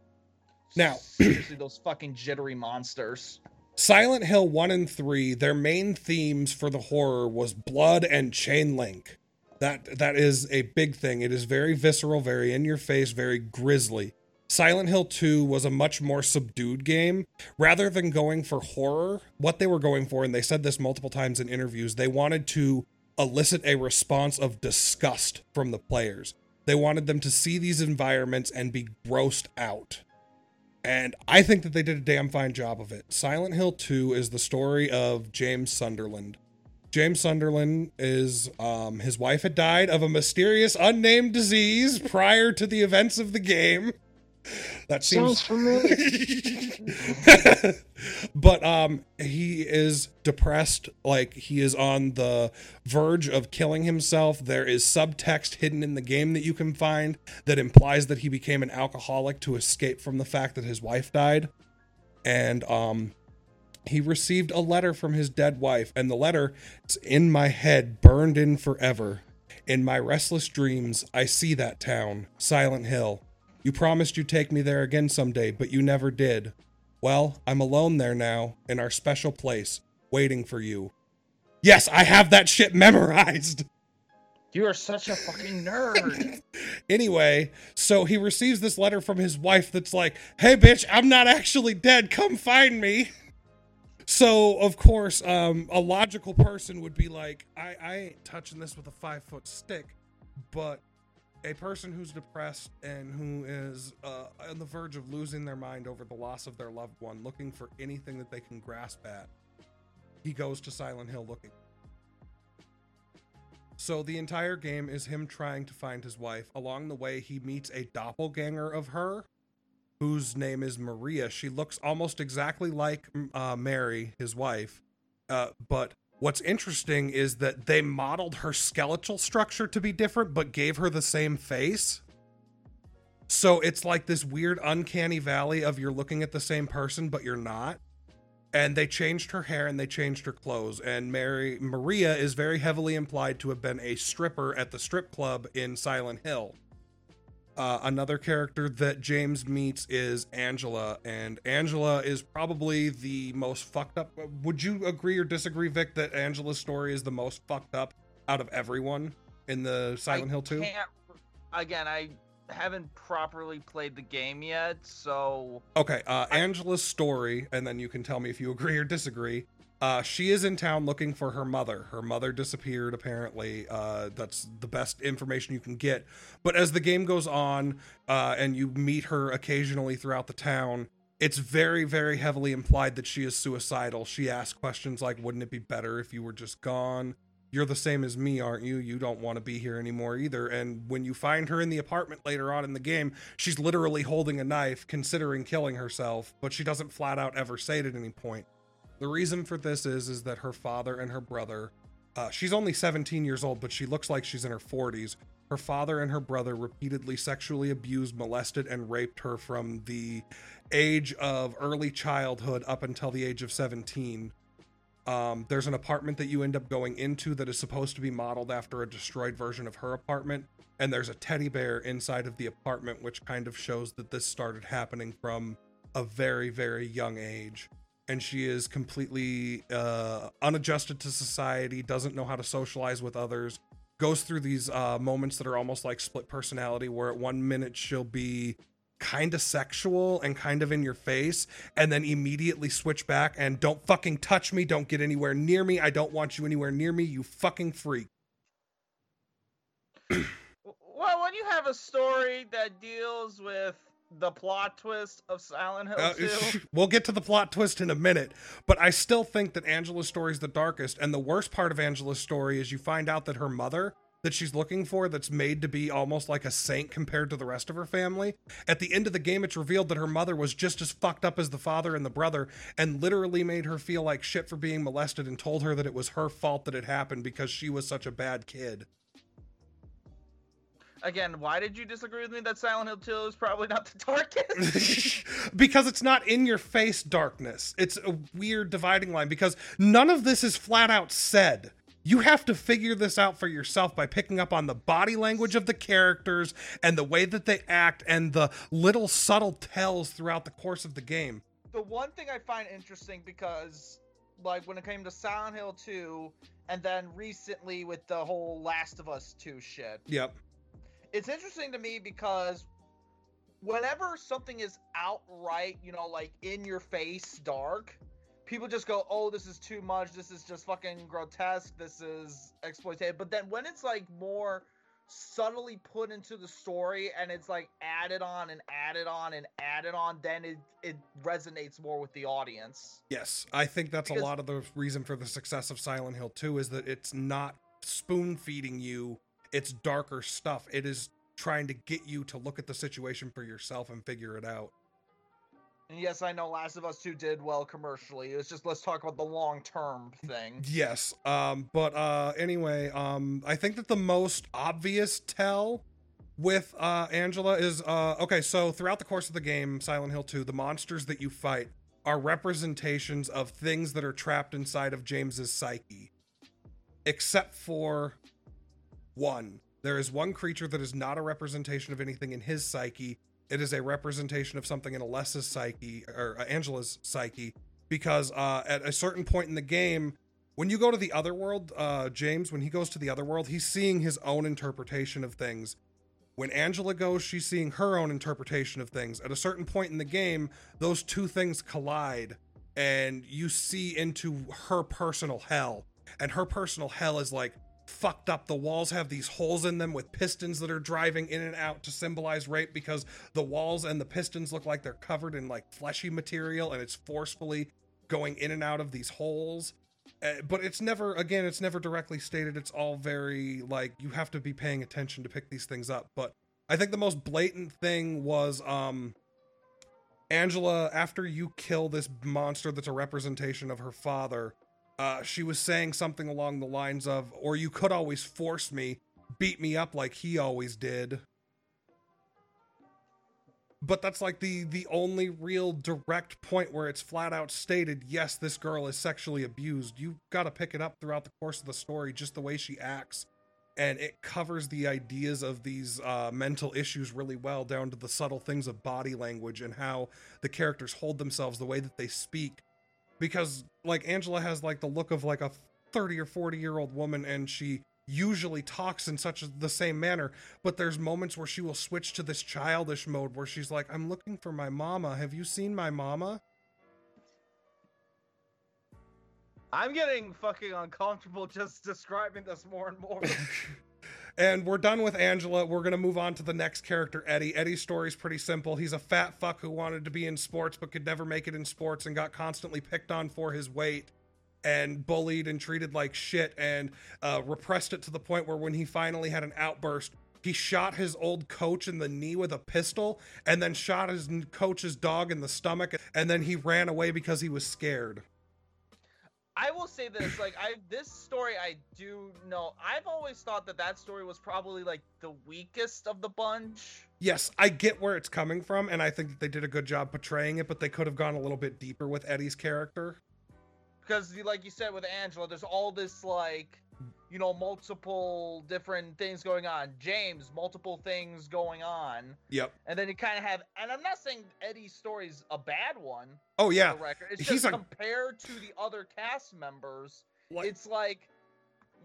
Now, seriously, those fucking jittery monsters. Silent Hill 1 and 3, their main themes for the horror was blood and chain link. That that is a big thing. It is very visceral, very in your face, very grisly. Silent Hill 2 was a much more subdued game. Rather than going for horror, what they were going for, and they said this multiple times in interviews, they wanted to elicit a response of disgust from the players. They wanted them to see these environments and be grossed out. And I think that they did a damn fine job of it. Silent Hill 2 is the story of James Sunderland. James Sunderland is um, his wife had died of a mysterious unnamed disease prior to the events of the game. That seems Sounds familiar. but um he is depressed like he is on the verge of killing himself there is subtext hidden in the game that you can find that implies that he became an alcoholic to escape from the fact that his wife died and um he received a letter from his dead wife and the letter is in my head burned in forever in my restless dreams i see that town silent hill you promised you'd take me there again someday but you never did well, I'm alone there now, in our special place, waiting for you. Yes, I have that shit memorized. You are such a fucking nerd. Anyway, so he receives this letter from his wife that's like, hey, bitch, I'm not actually dead. Come find me. So, of course, um, a logical person would be like, I, I ain't touching this with a five foot stick. But a person who's depressed and who is uh, on the verge of losing their mind over the loss of their loved one, looking for anything that they can grasp at, he goes to Silent Hill looking. So the entire game is him trying to find his wife. Along the way, he meets a doppelganger of her, whose name is Maria. She looks almost exactly like uh, Mary, his wife, uh, but What's interesting is that they modeled her skeletal structure to be different, but gave her the same face. So it's like this weird, uncanny valley of you're looking at the same person, but you're not. And they changed her hair and they changed her clothes. And Mary Maria is very heavily implied to have been a stripper at the strip club in Silent Hill. Uh, another character that James meets is Angela, and Angela is probably the most fucked up. Would you agree or disagree, Vic, that Angela's story is the most fucked up out of everyone in the Silent I Hill 2? Again, I haven't properly played the game yet, so Okay, uh, Angela's story, and then you can tell me if you agree or disagree. Uh, she is in town looking for her mother. Her mother disappeared, apparently. Uh, that's the best information you can get. But as the game goes on, uh, and you meet her occasionally throughout the town, it's very, very heavily implied that she is suicidal. She asks questions like, Wouldn't it be better if you were just gone? You're the same as me, aren't you? You don't want to be here anymore either. And when you find her in the apartment later on in the game, she's literally holding a knife, considering killing herself, but she doesn't flat out ever say it at any point. The reason for this is is that her father and her brother, uh, she's only 17 years old, but she looks like she's in her 40s. Her father and her brother repeatedly sexually abused, molested, and raped her from the age of early childhood up until the age of 17. Um, there's an apartment that you end up going into that is supposed to be modeled after a destroyed version of her apartment, and there's a teddy bear inside of the apartment, which kind of shows that this started happening from a very, very young age and she is completely uh, unadjusted to society, doesn't know how to socialize with others, goes through these uh, moments that are almost like split personality, where at one minute she'll be kind of sexual and kind of in your face, and then immediately switch back and don't fucking touch me, don't get anywhere near me, I don't want you anywhere near me, you fucking freak. well, when you have a story that deals with the plot twist of Silent Hill Uh, 2, we'll get to the plot twist in a minute, but I still think that Angela's story is the darkest. And the worst part of Angela's story is you find out that her mother, that she's looking for, that's made to be almost like a saint compared to the rest of her family. At the end of the game, it's revealed that her mother was just as fucked up as the father and the brother, and literally made her feel like shit for being molested and told her that it was her fault that it happened because she was such a bad kid. Again, why did you disagree with me that Silent Hill 2 is probably not the darkest? because it's not in your face darkness. It's a weird dividing line because none of this is flat out said. You have to figure this out for yourself by picking up on the body language of the characters and the way that they act and the little subtle tells throughout the course of the game. the one thing I find interesting because, like, when it came to Silent Hill 2, and then recently with the whole Last of Us 2 shit, Yep. It's interesting to me because whenever something is outright, you know, like in your face dark, people just go, "Oh, this is too much. This is just fucking grotesque. This is exploitative." But then when it's like more subtly put into the story and it's like added on and added on and added on, then it it resonates more with the audience. Yes, I think that's Because- a lot of the reason for the success of Silent Hill 2 is that it's not spoon feeding you its darker stuff. It is trying to get you to look at the situation for yourself and figure it out. And yes, I know Last of Us 2 did well commercially. It's just let's talk about the long term thing. Yes. Um but uh anyway, um I think that the most obvious tell with uh Angela is uh okay, so throughout the course of the game, Silent Hill 2, the monsters that you fight are representations of things that are trapped inside of James's psyche. Except for one. There is one creature that is not a representation of anything in his psyche. It is a representation of something in Alessa's psyche or uh, Angela's psyche because uh, at a certain point in the game, when you go to the other world, uh, James, when he goes to the other world, he's seeing his own interpretation of things. When Angela goes, she's seeing her own interpretation of things. At a certain point in the game, those two things collide, and you see into her personal hell. And her personal hell is like fucked up. The walls have these holes in them with pistons that are driving in and out to symbolize rape because the walls and the pistons look like they're covered in like fleshy material and it's forcefully going in and out of these holes. Uh, but it's never again it's never directly stated it's all very like you have to be paying attention to pick these things up but i think the most blatant thing was um angela after you kill this monster that's a representation of her father uh she was saying something along the lines of or you could always force me beat me up like he always did. But that's like the the only real direct point where it's flat out stated yes this girl is sexually abused. You've got to pick it up throughout the course of the story just the way she acts. And it covers the ideas of these uh, mental issues really well down to the subtle things of body language and how the characters hold themselves the way that they speak because like angela has like the look of like a 30 or 40 year old woman and she usually talks in such a, the same manner but there's moments where she will switch to this childish mode where she's like i'm looking for my mama have you seen my mama I'm getting fucking uncomfortable just describing this more and more. and we're done with angela. We're gonna move on to the next character eddie. Eddie's story's pretty simple. He's a fat fuck who wanted to be in sports but could never make it in sports and got constantly picked on for his weight and bullied and treated like shit and uh, repressed it to the point where when he finally had an outburst he shot his old coach in the knee with a pistol and then shot his coach's dog in the stomach and then he ran away because he was scared I will say this, like I this story I do know. I've always thought that that story was probably like the weakest of the bunch. yes i get where it's coming from and i think that they did a good job portraying it but they could have gone a little bit deeper with eddie's character because like you said with angela there's all this like you know multiple different things going on james multiple things going on yep and then you kind of have and i'm not saying eddie's story's a bad one Oh, yeah. the record. it's He's just a- compared to the other cast members it's like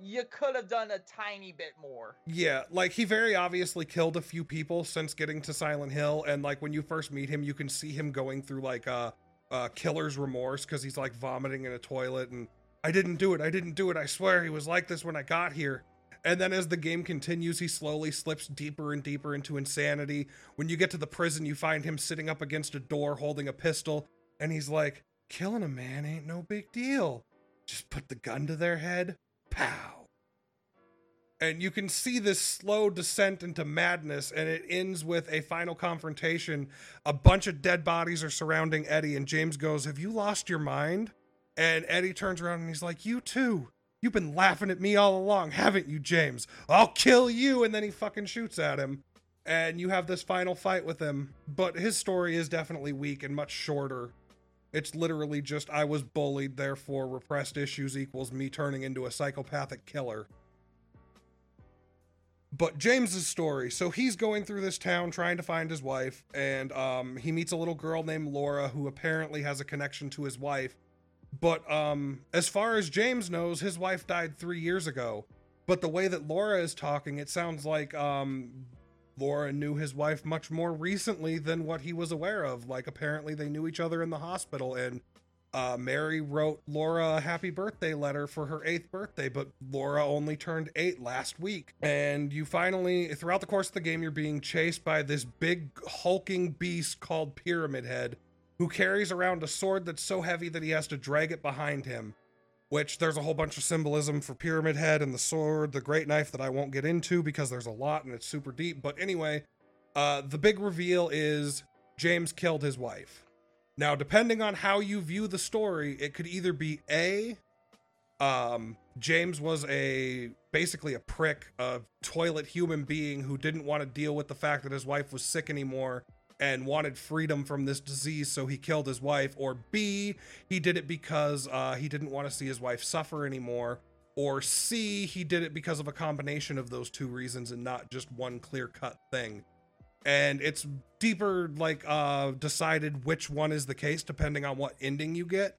you could have done a tiny bit more Yeah, like he very obviously killed a few people since getting to Silent Hill, and like when you first meet him, you can see him going through like uh, uh killer's remorse because he's like vomiting in a toilet and I didn't do it, I didn't do it, I swear he was like this when I got here. And then as the game continues, he slowly slips deeper and deeper into insanity. When you get to the prison, you find him sitting up against a door holding a pistol, and he's like, Killing a man ain't no big deal. Just put the gun to their head, pow and you can see this slow descent into madness and it ends with a final confrontation a bunch of dead bodies are surrounding eddie and james goes have you lost your mind and eddie turns around and he's like you too. You've been laughing at me all along haven't you james? I'll kill you. And then he fucking shoots at him. And you have this final fight with him. But his story is definitely weak and much shorter. It's literally just i was bullied therefore repressed issues equals me turning into a psychopathic killer. But James's story. So he's going through this town trying to find his wife, and um, he meets a little girl named Laura who apparently has a connection to his wife. But um, as far as James knows, his wife died three years ago. But the way that Laura is talking, it sounds like um, Laura knew his wife much more recently than what he was aware of. Like apparently they knew each other in the hospital, and uh, Mary wrote Laura a happy birthday letter for her eighth birthday, but Laura only turned eight last week. And you finally, throughout the course of the game, you're being chased by this big hulking beast called Pyramid Head, who carries around a sword that's so heavy that he has to drag it behind him. Which there's a whole bunch of symbolism for Pyramid Head and the sword, the great knife that I won't get into because there's a lot and it's super deep. But anyway, uh, the big reveal is James killed his wife. Now, depending on how you view the story, it could either be A, um, James was a basically a prick, a toilet human being who didn't want to deal with the fact that his wife was sick anymore and wanted freedom from this disease, so he killed his wife. Or B, he did it because uh, he didn't want to see his wife suffer anymore. Or C, he did it because of a combination of those two reasons and not just one clear cut thing and it's deeper like uh decided which one is the case depending on what ending you get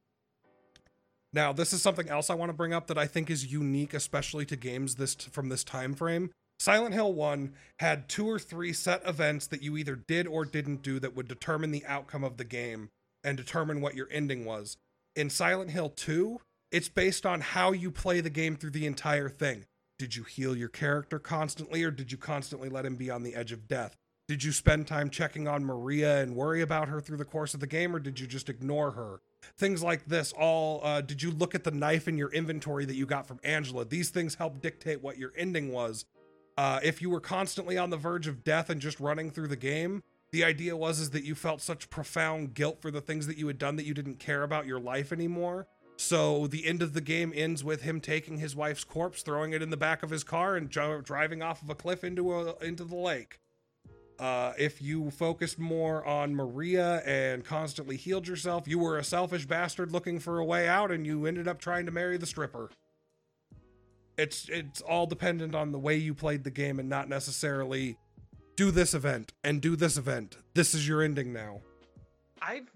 now this is something else i want to bring up that i think is unique especially to games this from this time frame silent hill 1 had two or three set events that you either did or didn't do that would determine the outcome of the game and determine what your ending was in silent hill 2 it's based on how you play the game through the entire thing did you heal your character constantly or did you constantly let him be on the edge of death did you spend time checking on Maria and worry about her through the course of the game, or did you just ignore her? Things like this all, uh, did you look at the knife in your inventory that you got from Angela? These things help dictate what your ending was. Uh, if you were constantly on the verge of death and just running through the game, the idea was is that you felt such profound guilt for the things that you had done that you didn't care about your life anymore. So the end of the game ends with him taking his wife's corpse, throwing it in the back of his car, and jo- driving off of a cliff into a into the lake. Uh, if you focused more on Maria and constantly healed yourself, you were a selfish bastard looking for a way out, and you ended up trying to marry the stripper. It's it's all dependent on the way you played the game, and not necessarily do this event and do this event. This is your ending now. I've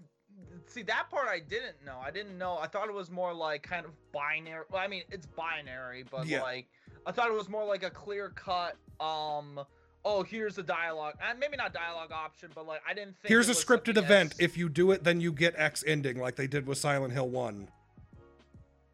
see that part I didn't know. I didn't know. I thought it was more like kind of binary. Well, I mean, it's binary, but Yeah. like I thought it was more like a clear cut. Um, oh, here's the dialogue. Uh, maybe not dialogue option, but like I didn't think. Here's a scripted event. If you do it, then you get X ending, like they did with Silent Hill 1.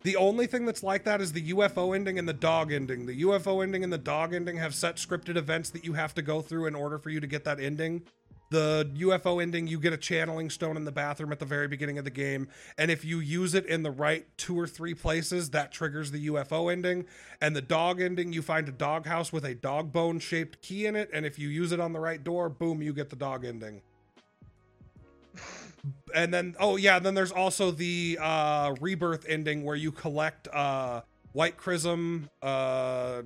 The only thing that's like that is the UFO ending and the dog ending. The UFO ending and the dog ending have set scripted events that you have to go through in order for you to get that ending. The UFO ending, you get a channeling stone in the bathroom at the very beginning of the game. And if you use it in the right two or three places, that triggers the UFO ending. And the dog ending, you find a dog house with a dog bone shaped key in it. And if you use it on the right door, boom, you get the dog ending and then oh yeah then there's also the uh rebirth ending where you collect uh white chrism uh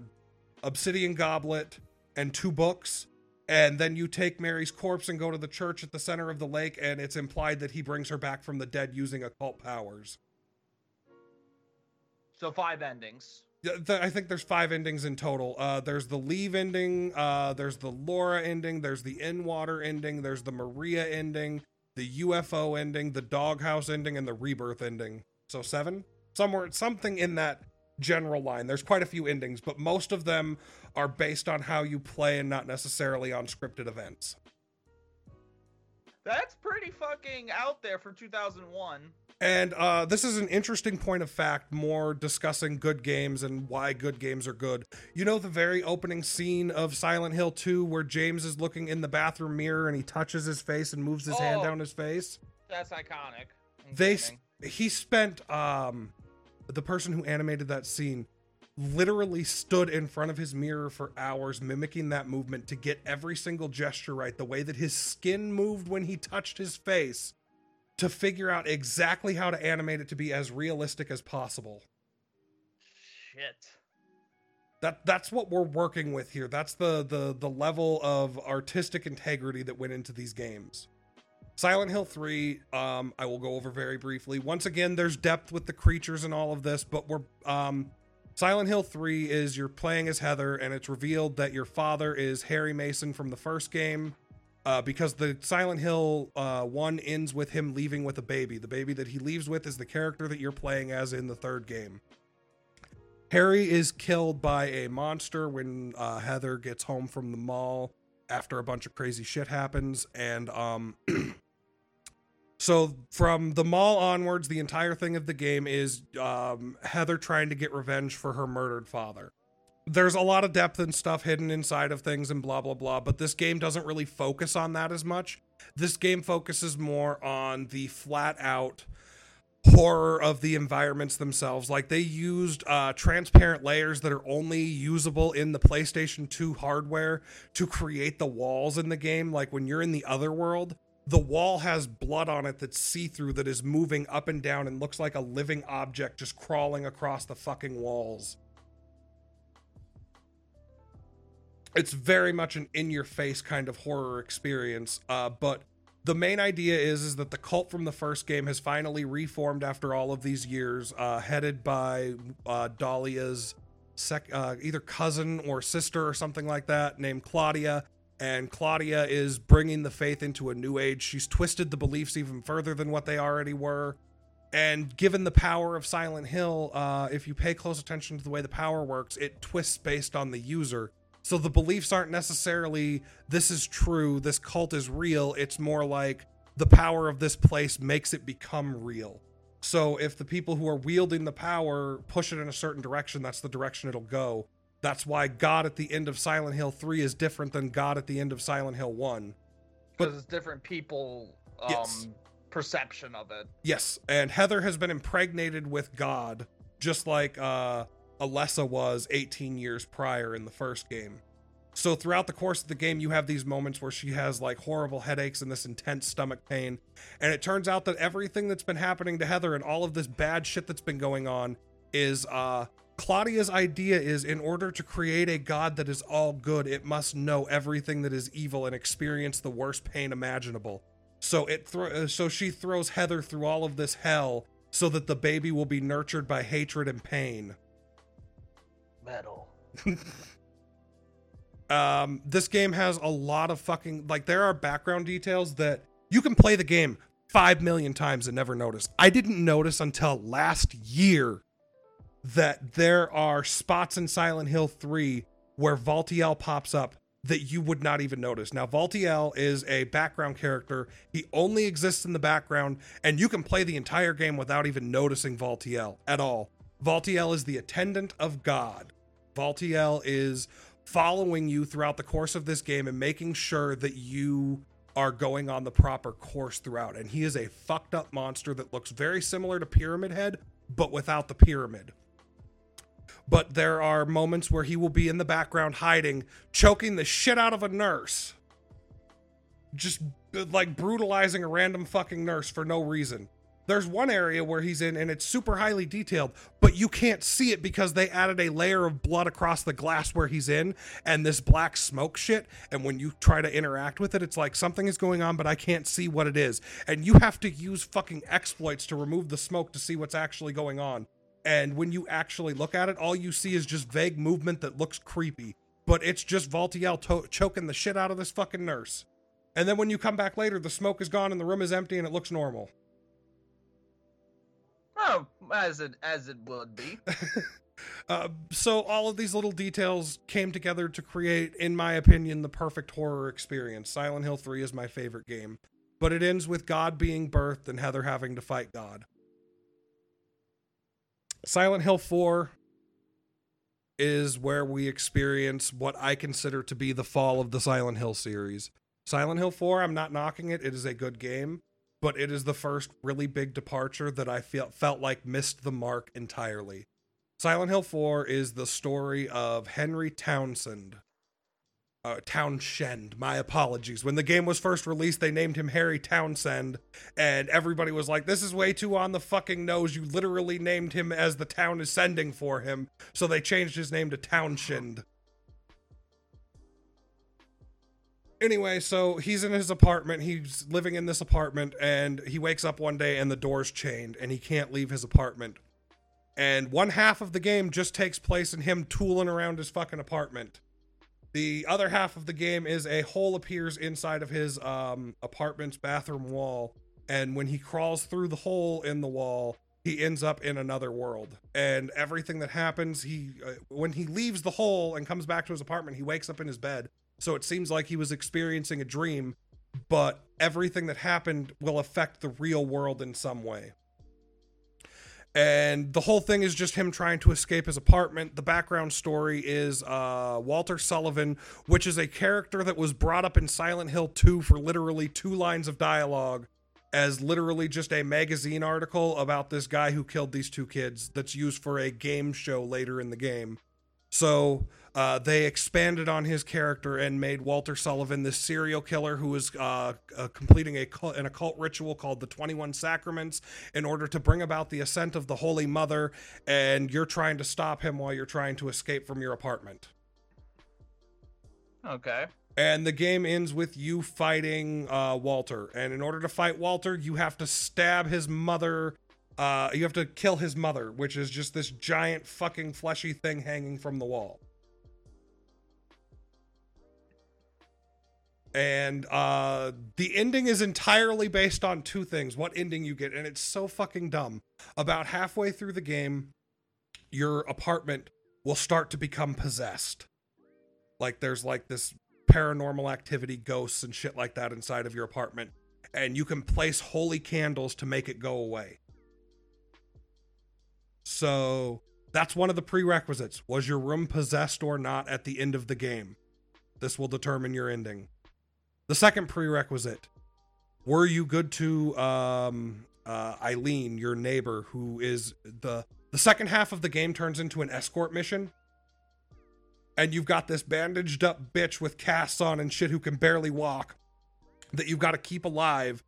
obsidian goblet and two books and then you take mary's corpse and go to the church at the center of the lake and it's implied that he brings her back from the dead using occult powers So five endings. Yeah, I think there's five endings in total. Uh, there's the leave ending, uh, there's the Laura ending, there's the in water ending, there's the Maria ending, the UFO ending, the doghouse ending, and the rebirth ending. So seven, somewhere, something in that general line. There's quite a few endings, but most of them are based on how you play and not necessarily on scripted events. That's pretty fucking out there for 2001. And uh, this is an interesting point of fact, more discussing good games and why good games are good. You know, the very opening scene of Silent Hill 2, where James is looking in the bathroom mirror and he touches his face and moves his hand Oh. down his face? That's iconic. They, he spent, um, the person who animated that scene literally stood in front of his mirror for hours mimicking that movement to get every single gesture right, the way that his skin moved when he touched his face to figure out exactly how to animate it to be as realistic as possible. Shit. That that's what we're working with here. That's the the the level of artistic integrity that went into these games. Silent Hill 3, um, I will go over very briefly. Once again, there's depth with the creatures and all of this, but we're um Silent Hill 3 is you're playing as Heather, and it's revealed that your father is Harry Mason from the first game. Uh, because the Silent Hill uh, 1 ends with him leaving with a baby. The baby that he leaves with is the character that you're playing as in the third game. Harry is killed by a monster when uh, Heather gets home from the mall after a bunch of crazy shit happens. And um, so from the mall onwards, the entire thing of the game is um, Heather trying to get revenge for her murdered father. There's a lot of depth and stuff hidden inside of things and blah blah blah, but this game doesn't really focus on that as much. This game focuses more on the flat out horror of the environments themselves. Like they used uh, transparent layers that are only usable in the PlayStation 2 hardware to create the walls in the game. Like when you're in the other world, the wall has blood on it that's see through that is moving up and down and looks like a living object just crawling across the fucking walls. It's very much an in your face kind of horror experience, uh, but the main idea is is that the cult from the first game has finally reformed after all of these years, uh, headed by uh, Dahlia's sec- uh, either cousin or sister or something like that, named Claudia. And Claudia is bringing the faith into a new age. She's twisted the beliefs even further than what they already were. And given the power of Silent Hill, uh, if you pay close attention to the way the power works, it twists based on the user. So the beliefs aren't necessarily this is true, this cult is real. It's more like the power of this place makes it become real. So if the people who are wielding the power push it in a certain direction, that's the direction it'll go. That's why God at the end of Silent Hill 3 is different than God at the end of Silent Hill 1. Because it's different people um Yes. perception of it. Yes, and Heather has been impregnated with God, just like uh, Alessa was 18 years prior in the first game. So throughout the course of the game, you have these moments where she has like horrible headaches and this intense stomach pain, and it turns out that everything that's been happening to Heather and all of this bad shit that's been going on is uh Claudia's idea is in order to create a god that is all good, it must know everything that is evil and experience the worst pain imaginable. So it thro- uh, so she throws Heather through all of this hell so that the baby will be nurtured by hatred and pain. Metal. Um, this game has a lot of fucking like there are background details that you can play the game five million times and never notice. I didn't notice until last year that there are spots in Silent Hill 3 where Valtiel pops up that you would not even notice. Now, Valtiel is a background character. He only exists in the background, and you can play the entire game without even noticing Valtiel at all. Valtiel is the attendant of God. Valtiel is following you throughout the course of this game and making sure that you are going on the proper course throughout. And he is a fucked up monster that looks very similar to Pyramid Head, but without the pyramid. But there are moments where he will be in the background hiding, choking the shit out of a nurse. Just like brutalizing a random fucking nurse for no reason. There's one area where he's in and it's super highly detailed, but you can't see it because they added a layer of blood across the glass where he's in and this black smoke shit. And when you try to interact with it, it's like something is going on, but I can't see what it is. And you have to use fucking exploits to remove the smoke to see what's actually going on. And when you actually look at it, all you see is just vague movement that looks creepy. But it's just Valtiel to- choking the shit out of this fucking nurse. And then when you come back later, the smoke is gone and the room is empty and it looks normal. Oh, as it as it would be. Uh, so all of these little details came together to create, in my opinion, the perfect horror experience. Silent Hill 3 is my favorite game, but it ends with God being birthed and Heather having to fight God. Silent Hill 4 is where we experience what I consider to be the fall of the Silent Hill series. Silent Hill 4, I'm not knocking it, it is a good game, but it is the first really big departure that I felt felt like missed the mark entirely. Silent Hill 4 is the story of Henry Townsend. Uh, Townshend, my apologies. When the game was first released, they named him Harry Townsend, and everybody was like, This is way too on the fucking nose. You literally named him as the town is sending for him. So they changed his name to Townshend. Anyway, so he's in his apartment. He's living in this apartment, and he wakes up one day and the door's chained, and he can't leave his apartment And one half of the game just takes place in him tooling around his fucking apartment. The other half of the game is a hole appears inside of his um, apartment's bathroom wall. And when he crawls through the hole in the wall, he ends up in another world. And everything that happens, he uh, when he leaves the hole and comes back to his apartment, he wakes up in his bed. So it seems like he was experiencing a dream, but everything that happened will affect the real world in some way and the whole thing is just him trying to escape his apartment. The background story is uh, Walter Sullivan, which is a character that was brought up in Silent Hill 2 for literally two lines of dialogue, as literally just a magazine article about this guy who killed these two kids that's used for a game show later in the game. So uh, they expanded on his character and made Walter Sullivan this serial killer who is uh, uh, completing a cult, an occult ritual called the 21 Sacraments in order to bring about the ascent of the Holy Mother, and you're trying to stop him while you're trying to escape from your apartment. Okay. And the game ends with you fighting uh, Walter. And in order to fight Walter, you have to stab his mother. Uh, you have to kill his mother, which is just this giant fucking fleshy thing hanging from the wall. And uh the ending is entirely based on two things what ending you get. And it's so fucking dumb. About halfway through the game your apartment will start to become possessed. Like there's like this paranormal activity ghosts and shit like that inside of your apartment. And you can place holy candles to make it go away. So that's one of the prerequisites. Was your room possessed or not at the end of the game? This will determine your ending the second prerequisite were you good to um, uh, Eileen, your neighbor, who is the the second half of the game turns into an escort mission, and you've got this bandaged up bitch with casts on and shit who can barely walk that you've got to keep alive.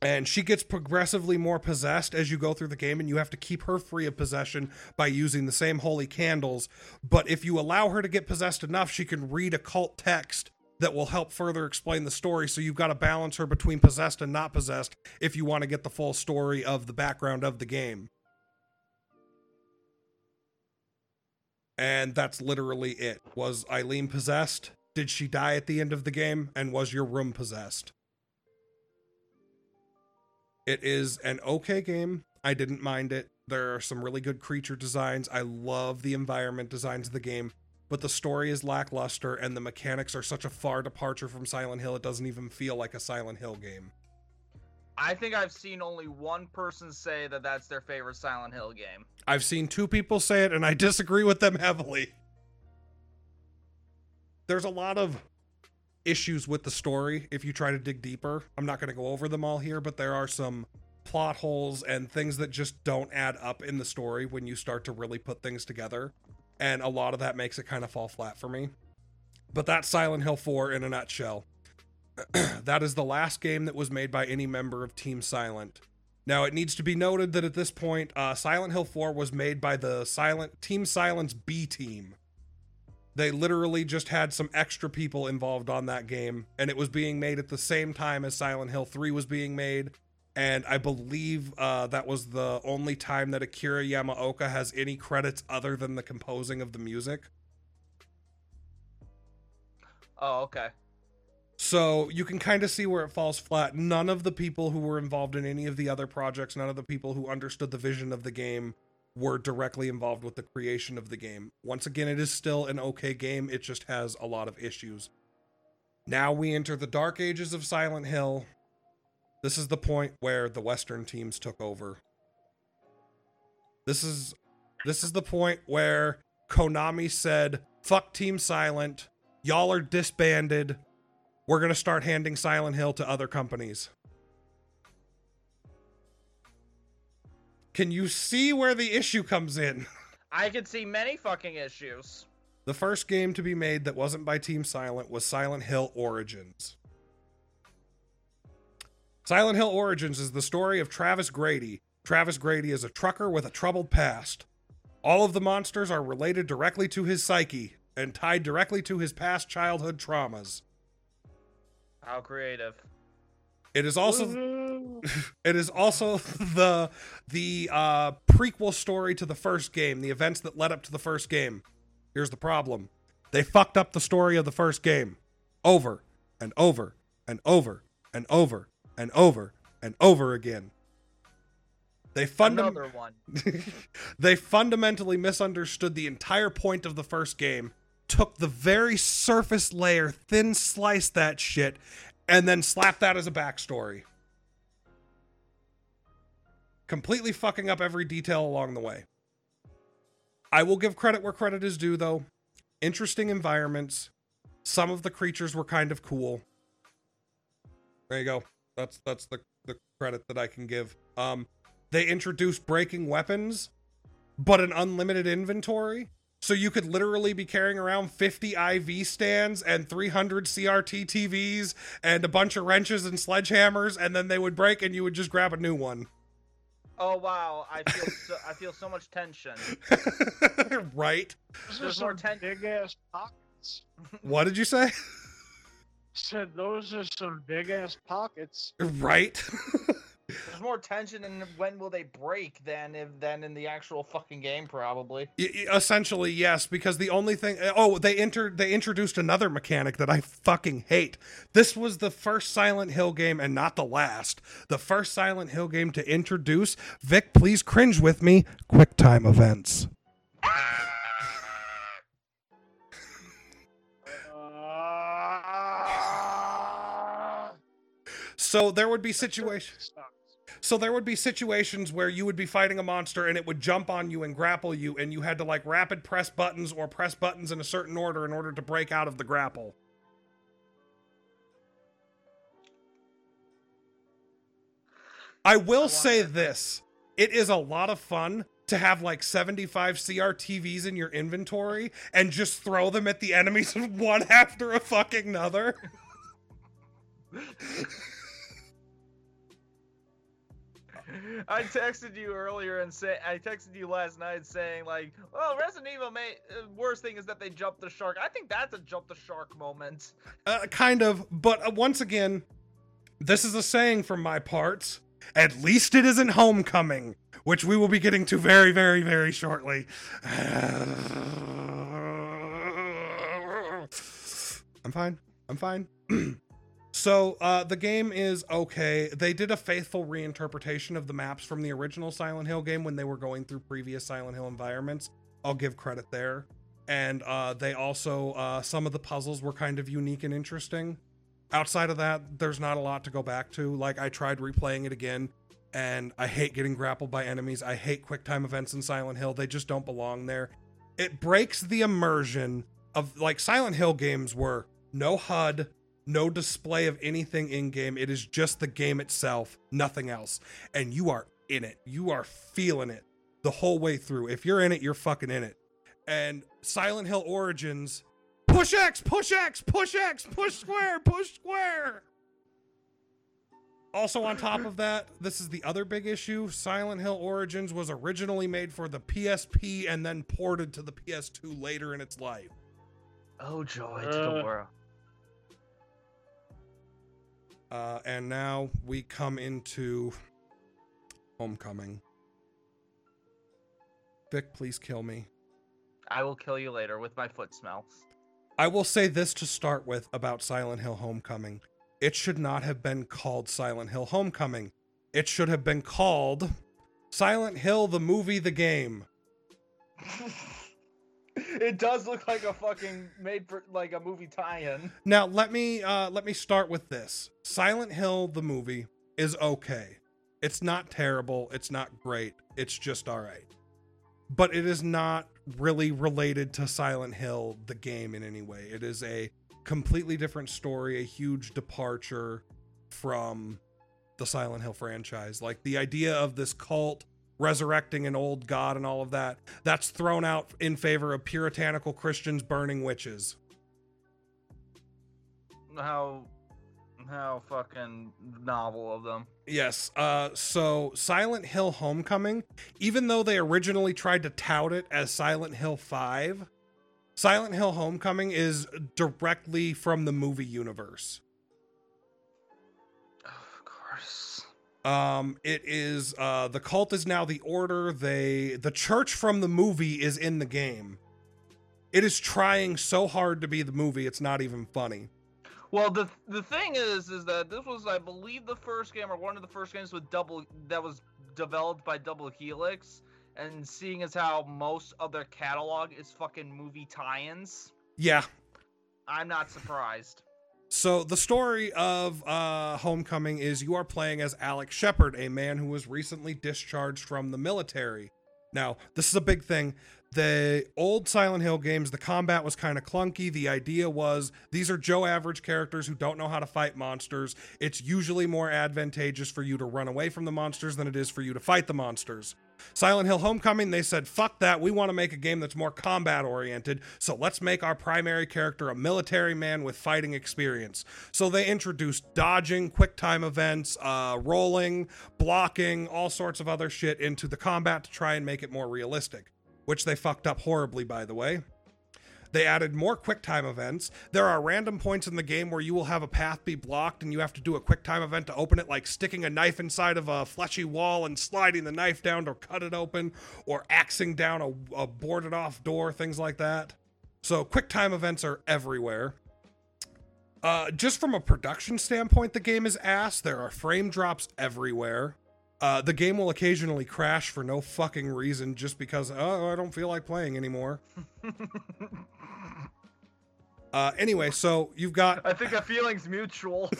And she gets progressively more possessed as you go through the game, and you have to keep her free of possession by using the same holy candles. But if you allow her to get possessed enough, she can read occult text that will help further explain the story. So you've got to balance her between possessed and not possessed if you want to get the full story of the background of the game. And that's literally it. Was Eileen possessed? Did she die at the end of the game? And was your room possessed? It is an okay game. I didn't mind it. There are some really good creature designs. I love the environment designs of the game but the story is lackluster and the mechanics are such a far departure from Silent Hill, it doesn't even feel like a Silent Hill game. I think I've seen only one person say that that's their favorite Silent Hill game. I've seen two people say it, and I disagree with them heavily. There's a lot of issues with the story if you try to dig deeper. I'm not going to go over them all here, but there are some plot holes and things that just don't add up in the story when you start to really put things together and a lot of that makes it kind of fall flat for me. But that's Silent Hill 4 in a nutshell. that is the last game that was made by any member of Team Silent. Now, it needs to be noted that at this point, uh, Silent Hill 4 was made by the Silent Team Silence B team. They literally just had some extra people involved on that game, and it was being made at the same time as Silent Hill 3 was being made and I believe uh, that was the only time that Akira Yamaoka has any credits other than the composing of the music. Oh, okay. So you can kind of see where it falls flat. None of the people who were involved in any of the other projects, none of the people who understood the vision of the game were directly involved with the creation of the game. Once again, it is still an okay game, it just has a lot of issues. Now we enter the dark ages of Silent Hill, this is the point where the Western teams took over. This is this is the point where Konami said, "Fuck Team Silent. Y'all are disbanded. We're going to start handing Silent Hill to other companies." Can you see where the issue comes in? I could see many fucking issues. The first game to be made that wasn't by Team Silent was Silent Hill Origins. Silent Hill Origins is the story of Travis Grady. Travis Grady is a trucker with a troubled past. All of the monsters are related directly to his psyche and tied directly to his past childhood traumas. How creative. It is also It is also the the uh, prequel story to the first game, the events that led up to the first game. Here's the problem: they fucked up the story of the first game over and over and over and over and over and over again. They one. they fundamentally misunderstood the entire point of the first game, took the very surface layer, thin slice that shit, and then slapped that as a backstory. Completely fucking up every detail along the way. I will give credit where credit is due, though. Interesting environments. Some of the creatures were kind of cool. There you go. That's that's the, the credit that I can give. Um, they introduced breaking weapons, but an unlimited inventory. So you could literally be carrying around 50 IV stands and 300 CRT TVs and a bunch of wrenches and sledgehammers, and then they would break and you would just grab a new one. Oh wow, I feel so, I feel so much tension. right? Those There's more some ten- big ass pockets. What did you say? Said those are some big ass pockets. right? There's more tension in when will they break than if than in the actual fucking game probably. Y- y- Essentially, yes, because the only thing eh, oh, they entered they introduced another mechanic that I fucking hate. This was the first Silent Hill game and not the last. The first Silent Hill game to introduce Vic, please cringe with me, quick time events. So there would be situations so there would be situations where you would be fighting a monster and it would jump on you and grapple you and you had to like rapid press buttons or press buttons in a certain order in order to break out of the grapple. I will say this. It is a lot of fun to have like 75 CRTVs in your inventory and just throw them at the enemies one after a fucking another. I texted you earlier and say I texted you last night saying like, well, Resident Evil may uh, worst thing is that they jumped the shark. I think that's a jump the shark moment. Uh, kind of, but uh, once again, this is a saying from my parts. At least it isn't homecoming, which we will be getting to very, very, very shortly. I'm fine. I'm fine. so uh, the game is okay. They did a faithful reinterpretation of the maps from the original Silent Hill game when they were going through previous Silent Hill environments. I'll give credit there. And uh, they also uh, some of the puzzles were kind of unique and interesting. Outside of that, there's not a lot to go back to. Like I tried replaying it again, and I hate getting grappled by enemies. I hate quick time events in Silent Hill. They just don't belong there. It breaks the immersion of like Silent Hill games were no HUD, no display of anything in game. It is just the game itself, nothing else. And you are in it. You are feeling it the whole way through. If you're in it, you're fucking in it. And Silent Hill Origins, push X, push X, push X, push square, push square. Also, on top of that, this is the other big issue. Silent Hill Origins was originally made for the PSP and then ported to the PS2 later in its life. Oh joy to Uh. the world. Uh, and now we come into Homecoming. Vic, please kill me. I will kill you later with my foot smell. I will say this to start with about Silent Hill Homecoming. It should not have been called Silent Hill Homecoming. It should have been called Silent Hill the movie the game. it does look like a fucking made for like a movie tie-in. Now, let me uh let me start with this. Silent Hill the movie is okay. It's not terrible, it's not great. It's just all right. But it is not really related to Silent Hill the game in any way. It is a completely different story, a huge departure from the Silent Hill franchise. Like the idea of this cult resurrecting an old god and all of that, that's thrown out in favor of puritanical Christians burning witches. How how fucking novel of them. Yes. Uh, so Silent Hill Homecoming, even though they originally tried to tout it as Silent Hill 5, Silent Hill Homecoming is directly from the movie universe. Um, it is uh, the cult is now the order. They the church from the movie is in the game. It is trying so hard to be the movie. It's not even funny. Well, the the thing is, is that this was, I believe, the first game or one of the first games with double that was developed by Double Helix, and seeing as how most of their catalog is fucking movie tie-ins, Yeah. I'm not surprised. So the story of uh, Homecoming is you are playing as Alex Shepherd, a man who was recently discharged from the military. Now, this is a big thing. The old Silent Hill games, the combat was kind of clunky. The idea was these are Joe average characters who don't know how to fight monsters. It's usually more advantageous for you to run away from the monsters than it is for you to fight the monsters. Silent Hill Homecoming, they said, fuck that. We want to make a game that's more combat oriented. So let's make our primary character a military man with fighting experience. So they introduced dodging, quick time events, uh, rolling, blocking, all sorts of other shit into the combat to try and make it more realistic, which they fucked up horribly, by the way. They added more QuickTime events. There are random points in the game where you will have a path be blocked and you have to do a QuickTime event to open it, like sticking a knife inside of a fleshy wall and sliding the knife down to cut it open, or axing down a, a boarded off door, things like that. So, QuickTime events are everywhere. Uh, just from a production standpoint, the game is ass. There are frame drops everywhere. Uh, the game will occasionally crash for no fucking reason just because, oh, I don't feel like playing anymore. Uh, anyway, so you've got I think that feeling's mutual.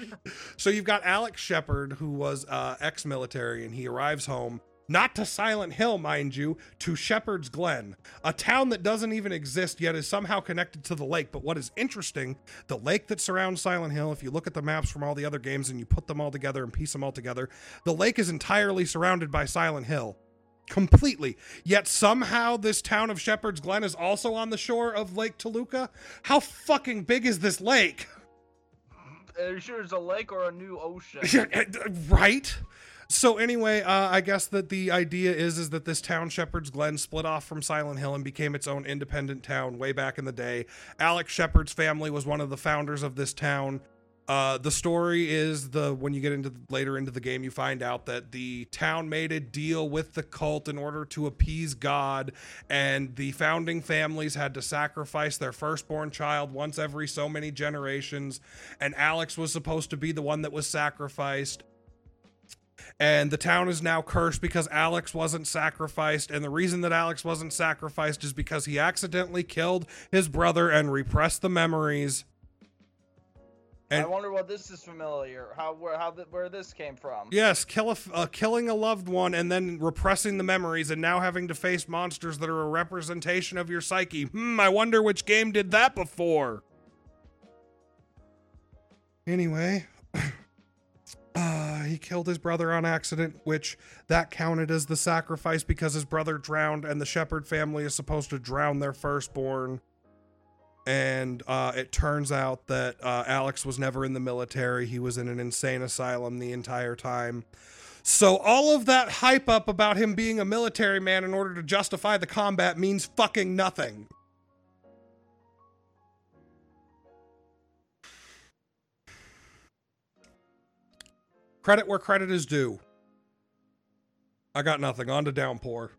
so you've got Alex Shepherd, who was uh, ex-military, and he arrives home, not to Silent Hill, mind you, to Shepherd's Glen, a town that doesn't even exist yet is somehow connected to the lake. But what is interesting, the lake that surrounds Silent Hill, if you look at the maps from all the other games and you put them all together and piece them all together, the lake is entirely surrounded by Silent Hill. Completely. Yet somehow this town of Shepherd's Glen is also on the shore of Lake Toluca. How fucking big is this lake? Are you sure it's a lake or a new ocean? Eh, right so anyway uh, i guess that the idea is is that this town shepherd's glen split off from silent hill and became its own independent town way back in the day. Alex shepherd's family was one of the founders of this town. Uh, the story is the when you get into later into the game you find out that the town made a deal with the cult in order to appease god and the founding families had to sacrifice their firstborn child once every so many generations and alex was supposed to be the one that was sacrificed and the town is now cursed because Alex wasn't sacrificed. And the reason that Alex wasn't sacrificed is because he accidentally killed his brother and repressed the memories. And, I wonder what this is familiar. How where how where this came from? Yes, kill a, uh, killing a loved one and then repressing the memories and now having to face monsters that are a representation of your psyche. Hmm, I wonder which game did that before. Anyway, uh, he killed his brother on accident, which that counted as the sacrifice because his brother drowned, and the Shepherd family is supposed to drown their firstborn. And uh, it turns out that uh, Alex was never in the military. He was in an insane asylum the entire time. So all of that hype up about him being a military man in order to justify the combat means fucking nothing. Credit where credit is due. I got nothing. On to downpour.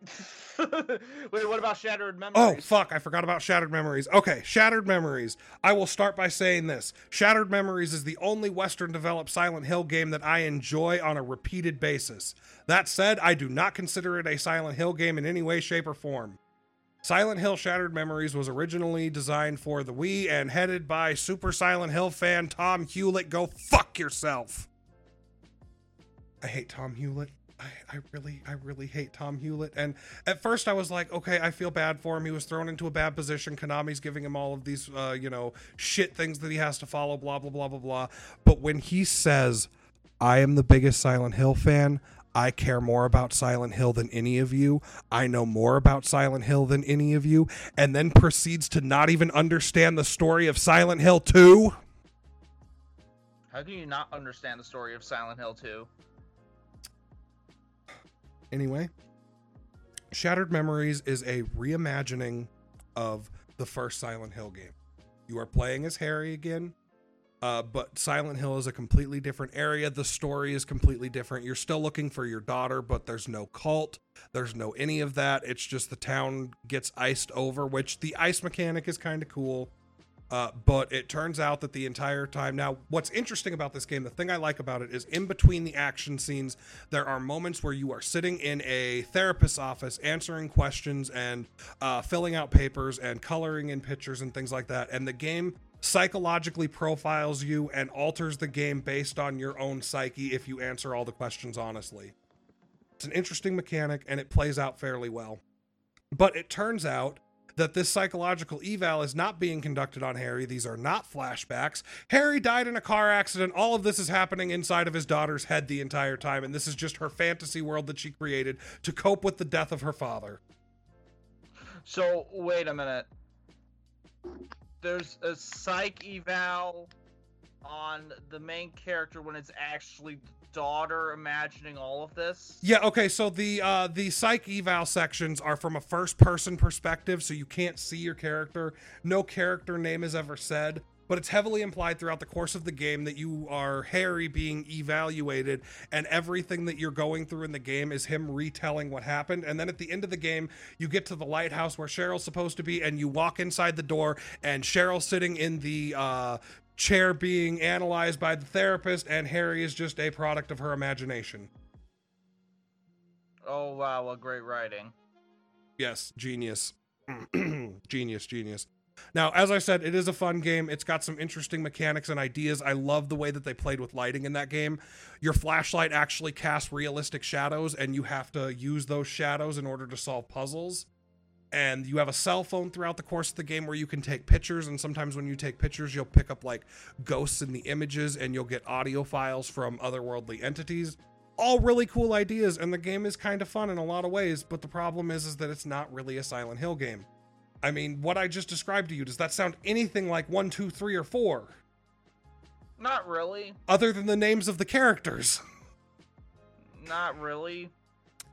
Wait, what about Shattered oh, Memories? Oh, fuck. I forgot about Shattered Memories. Okay, Shattered Memories. I will start by saying this Shattered Memories is the only Western developed Silent Hill game that I enjoy on a repeated basis. That said, I do not consider it a Silent Hill game in any way, shape, or form. Silent Hill Shattered Memories was originally designed for the Wii and headed by Super Silent Hill fan Tom Hulett. Go fuck yourself. I hate Tom Hulett. I, I really, I really hate Tom Hulett. And at first I was like, okay, I feel bad for him. He was thrown into a bad position. Konami's giving him all of these, uh, you know, shit things that he has to follow, blah, blah, blah, blah, blah. But when he says, I am the biggest Silent Hill fan, I care more about Silent Hill than any of you. I know more about Silent Hill than any of you. And then proceeds to not even understand the story of Silent Hill 2. How do you not understand the story of Silent Hill 2? Anyway, Shattered Memories is a reimagining of the first Silent Hill game. You are playing as Harry again. Uh, but Silent Hill is a completely different area. The story is completely different. You're still looking for your daughter, but there's no cult. There's no any of that. It's just the town gets iced over, which the ice mechanic is kind of cool. Uh, but it turns out that the entire time now, what's interesting about this game, the thing I like about it is in between the action scenes, there are moments where you are sitting in a therapist's office answering questions and uh, filling out papers and coloring in pictures and things like that. And the game psychologically profiles you and alters the game based on your own psyche if you answer all the questions honestly. It's an interesting mechanic and it plays out fairly well. But it turns out that this psychological eval is not being conducted on Harry. These are not flashbacks. Harry died in a car accident. All of this is happening inside of his daughter's head the entire time, and this is just her fantasy world that she created to cope with the death of her father. So wait a minute. There's a psych eval on the main character when it's actually daughter imagining all of this. Yeah, okay, so the uh the psych eval sections are from a first person perspective, so you can't see your character. No character name is ever said, but it's heavily implied throughout the course of the game that you are Harry being evaluated and everything that you're going through in the game is him retelling what happened. And then at the end of the game, you get to the lighthouse where Cheryl's supposed to be and you walk inside the door and Cheryl's sitting in the uh chair being analyzed by the therapist, and Harry is just a product of her imagination. Oh wow, what great writing. Yes, genius. genius, genius. Now, as I said, it is a fun game. It's got some interesting mechanics and ideas. I love the way that they played with lighting in that game. Your flashlight actually casts realistic shadows, and you have to use those shadows in order to solve puzzles and you have a cell phone throughout the course of the game where you can take pictures and sometimes when you take pictures you'll pick up like ghosts in the images and you'll get audio files from otherworldly entities all really cool ideas and the game is kind of fun in a lot of ways but the problem is is that it's not really a silent hill game i mean what i just described to you does that sound anything like one two three or four Not really. other than the names of the characters Not really.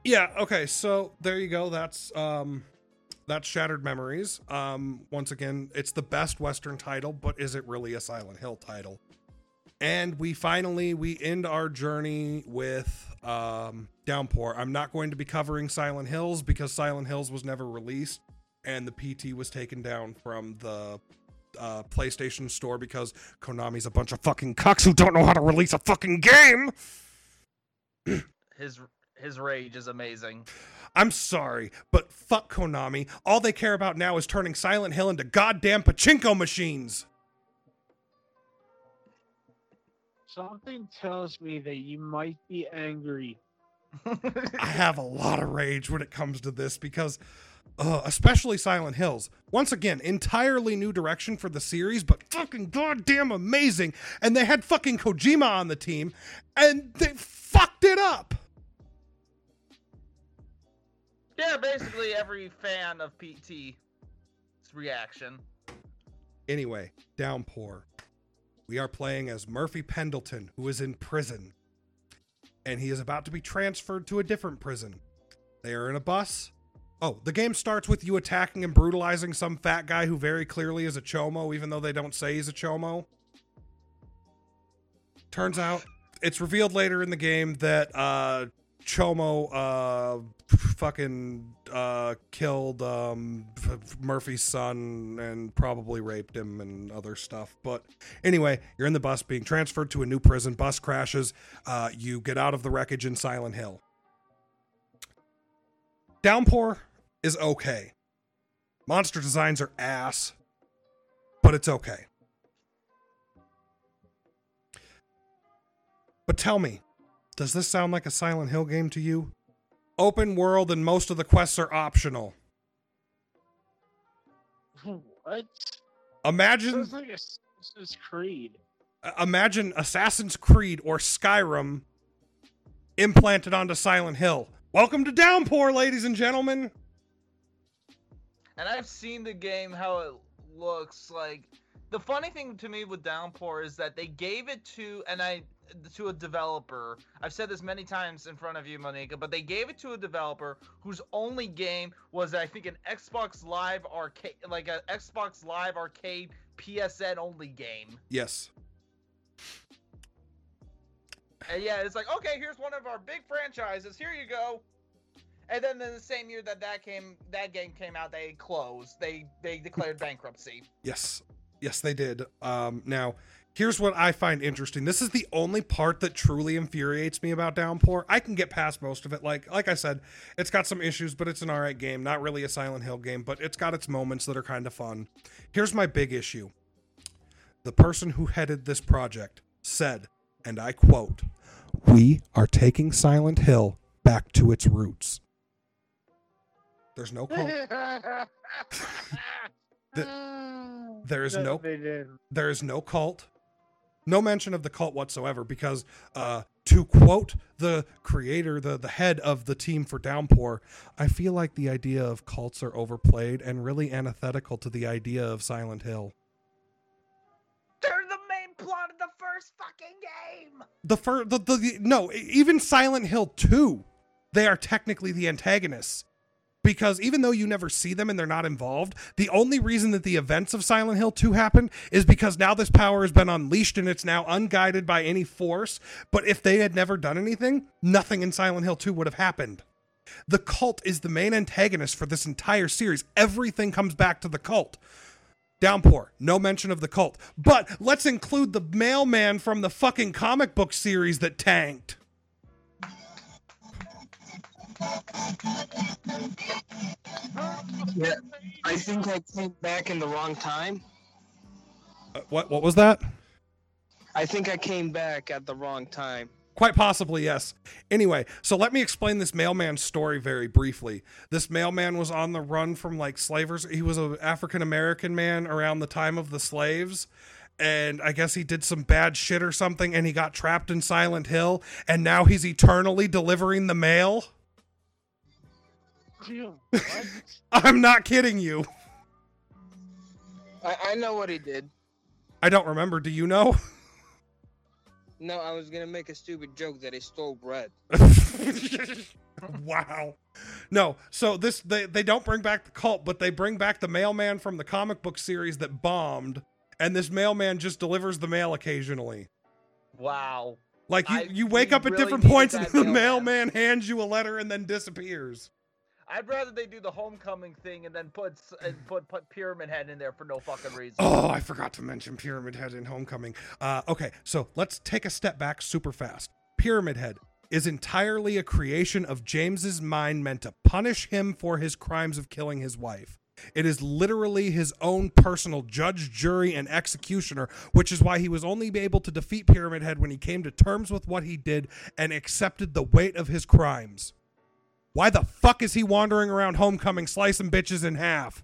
yeah okay so there you go that's um that's shattered memories um once again it's the best western title but is it really a silent hill title and we finally we end our journey with um downpour i'm not going to be covering silent hills because silent hills was never released and the pt was taken down from the uh, PlayStation Store because Konami's a bunch of fucking cucks who don't know how to release a fucking game. His his rage is amazing. I'm sorry, but fuck Konami. All they care about now is turning Silent Hill into goddamn pachinko machines. Something tells me that you might be angry. I have a lot of rage when it comes to this because, uh, especially Silent Hills. Once again, entirely new direction for the series, but fucking goddamn amazing. And they had fucking Kojima on the team, and they fucked it up. Yeah, basically every fan of PT's reaction. Anyway, Downpour. We are playing as Murphy Pendleton, who is in prison. And he is about to be transferred to a different prison. They are in a bus. Oh, the game starts with you attacking and brutalizing some fat guy who very clearly is a chomo, even though they don't say he's a chomo. Turns out, it's revealed later in the game that uh, Chomo uh fucking uh killed um Murphy's son and probably raped him and other stuff. But anyway, you're in the bus being transferred to a new prison. Bus crashes. Uh you get out of the wreckage in Silent Hill. Downpour is okay. Monster designs are ass, but it's okay. But tell me, does this sound like a Silent Hill game to you? Open world and most of the quests are optional. What? Imagine Sounds like Assassin's Creed. uh, imagine Assassin's Creed or Skyrim implanted onto Silent Hill. Welcome to Downpour, ladies and gentlemen. And I've seen the game how it looks like. The funny thing to me with Downpour is that they gave it to and I to a developer. I've said this many times in front of you, Monika, but they gave it to a developer whose only game was I think an Xbox Live arcade like an Xbox Live arcade PSN only game. Yes. And yeah, it's like, okay, here's one of our big franchises. Here you go. And then in the same year that that came, that game came out, they closed. They they declared bankruptcy. Yes. Yes, they did. Um, now, here's what I find interesting. This is the only part that truly infuriates me about Downpour. I can get past most of it. Like like I said, it's got some issues, but it's an alright game. Not really a Silent Hill game, but it's got its moments that are kind of fun. Here's my big issue. The person who headed this project said, and I quote, We are taking Silent Hill back to its roots. There's no cult. The- there is no there is no cult no mention of the cult whatsoever because uh to quote the creator the the head of the team for downpour i feel like the idea of cults are overplayed and really antithetical to the idea of silent hill They're the main plot of the first fucking game. the fir- the, the, the no even silent hill 2 they are technically the antagonists because even though you never see them and they're not involved the only reason that the events of silent hill 2 happen is because now this power has been unleashed and it's now unguided by any force but if they had never done anything nothing in silent hill 2 would have happened the cult is the main antagonist for this entire series everything comes back to the cult Downpour, no mention of the cult. But let's include the mailman from the fucking comic book series that tanked. Yeah, I think I came back in the wrong time. Uh, what what was that? I think I came back at the wrong time. Quite possibly, yes. Anyway, so let me explain this mailman story very briefly. This mailman was on the run from like slavers. He was an African American man around the time of the slaves. And I guess he did some bad shit or something and he got trapped in Silent Hill. And now he's eternally delivering the mail. I'm not kidding you. I, I know what he did. I don't remember. Do you know? No, I was gonna make a stupid joke that he stole bread. wow. No, so this they they don't bring back the cult, but they bring back the mailman from the comic book series that bombed, and this mailman just delivers the mail occasionally. Wow. Like you, I- you wake up at really different points and the mailman. mailman hands you a letter and then disappears. I'd rather they do the homecoming thing and then put and put put Pyramid Head in there for no fucking reason. Oh, I forgot to mention Pyramid Head in Homecoming. Uh, okay, so let's take a step back super fast. Pyramid Head is entirely a creation of James's mind meant to punish him for his crimes of killing his wife. It is literally his own personal judge, jury, and executioner, which is why he was only able to defeat Pyramid Head when he came to terms with what he did and accepted the weight of his crimes. Why the fuck is he wandering around Homecoming slicing bitches in half?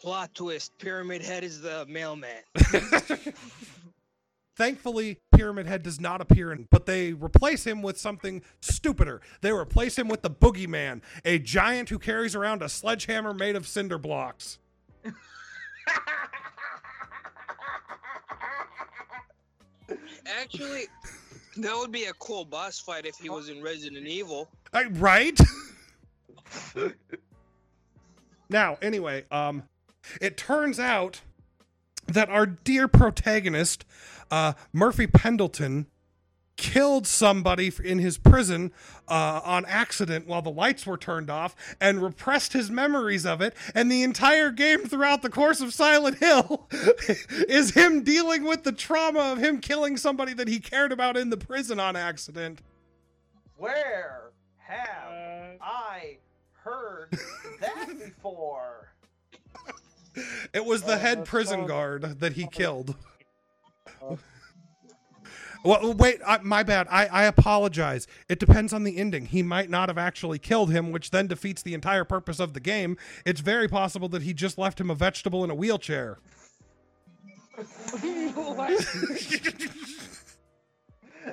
Plot twist: Pyramid Head is the mailman. Thankfully, Pyramid Head does not appear in, but they replace him with something stupider. They replace him with the Boogeyman, a giant who carries around a sledgehammer made of cinder blocks. Actually, that would be a cool boss fight if he was in Resident Evil. I, right? now, anyway, um, it turns out that our dear protagonist, uh, Murphy Pendleton, killed somebody in his prison uh, on accident while the lights were turned off and repressed his memories of it. And the entire game throughout the course of Silent Hill is him dealing with the trauma of him killing somebody that he cared about in the prison on accident. Where have I heard that before? It was the Oh, head prison guard that he killed. Well, wait, I, my bad. I, I apologize. It depends on the ending. He might not have actually killed him, which then defeats the entire purpose of the game. It's very possible that he just left him a vegetable in a wheelchair.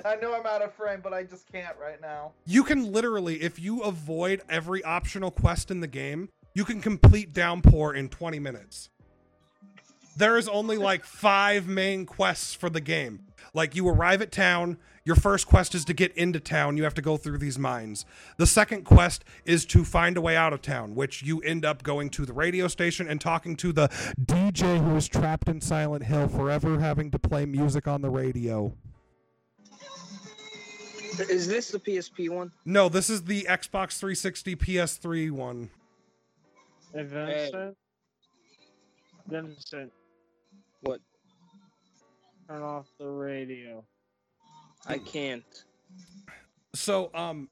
I know I'm out of frame, but I just can't right now. You can literally, if you avoid every optional quest in the game, you can complete Downpour in 20 minutes. There is only like five main quests for the game. Like you arrive at town, your first quest is to get into town. You have to go through these mines. The second quest is to find a way out of town, which you end up going to the radio station and talking to the DJ who is trapped in Silent Hill, forever having to play music on the radio. Is this the PSP one? No, this is the Xbox 360 PS3 one. Hey, Vincent. Vincent. What? Turn off the radio. I can't. So, um,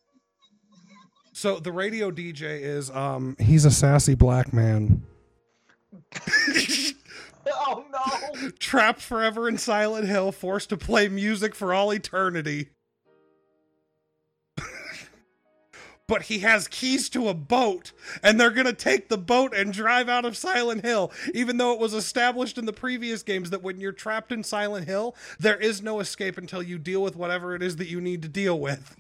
so the radio DJ is um, he's a sassy black man. oh no! trapped forever in Silent Hill, forced to play music for all eternity. But he has keys to a boat, and they're gonna take the boat and drive out of Silent Hill, even though it was established in the previous games that when you're trapped in Silent Hill, there is no escape until you deal with whatever it is that you need to deal with.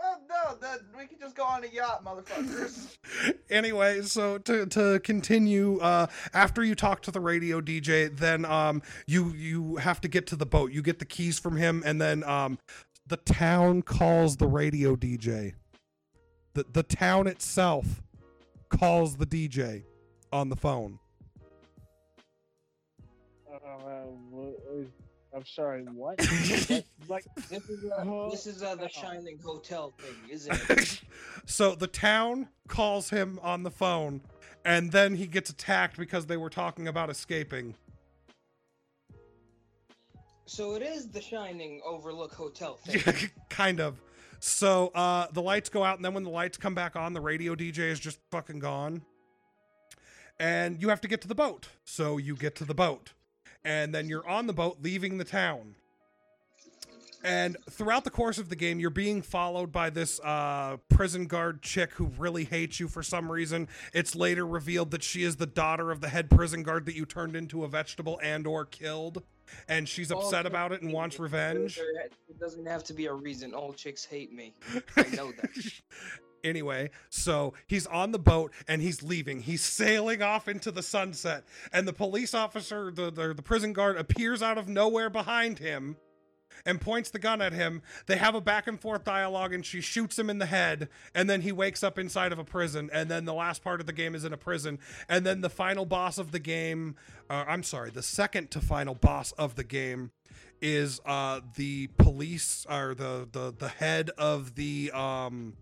Oh no, that we can just go on a yacht, motherfuckers. anyway, so to to continue, uh, after you talk to the radio DJ, then um, you you have to get to the boat. You get the keys from him, and then um, the town calls the radio DJ. The the town itself calls the DJ on the phone. Uh, I'm sorry, what? like, This is uh, this is uh, the Shining Hotel thing, isn't it? So the town calls him on the phone, and then he gets attacked because they were talking about escaping. so it is the Shining Overlook Hotel thing. kind of. So uh, the lights go out, and then when the lights come back on, the radio DJ is just fucking gone. And you have to get to the boat. So you get to the boat. And then you're on the boat leaving the town. And throughout the course of the game, you're being followed by this uh, prison guard chick who really hates you for some reason. It's later revealed that she is the daughter of the head prison guard that you turned into a vegetable and or killed. And she's upset about it and wants revenge. It doesn't have to be a reason. All chicks hate me. I know that. anyway, so he's on the boat and he's leaving. He's sailing off into the sunset, and the police officer, the the, the prison guard, appears out of nowhere behind him and points the gun at him. They have a back and forth dialogue, and she shoots him in the head, and then he wakes up inside of a prison. And then the last part of the game is in a prison, and then the final boss of the game, uh, I'm sorry, the second to final boss of the game is uh the police or the the the head of the um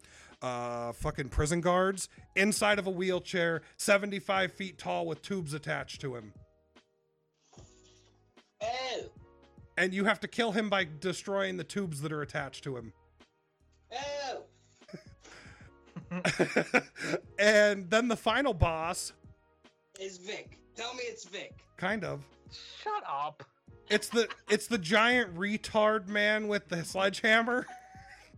uh fucking prison guards inside of a wheelchair 75 feet tall with tubes attached to him Oh, and you have to kill him by destroying the tubes that are attached to him oh. and then the final boss Is Vic? Tell me it's Vic. kind of Shut up. it's the it's the giant retard man with the sledgehammer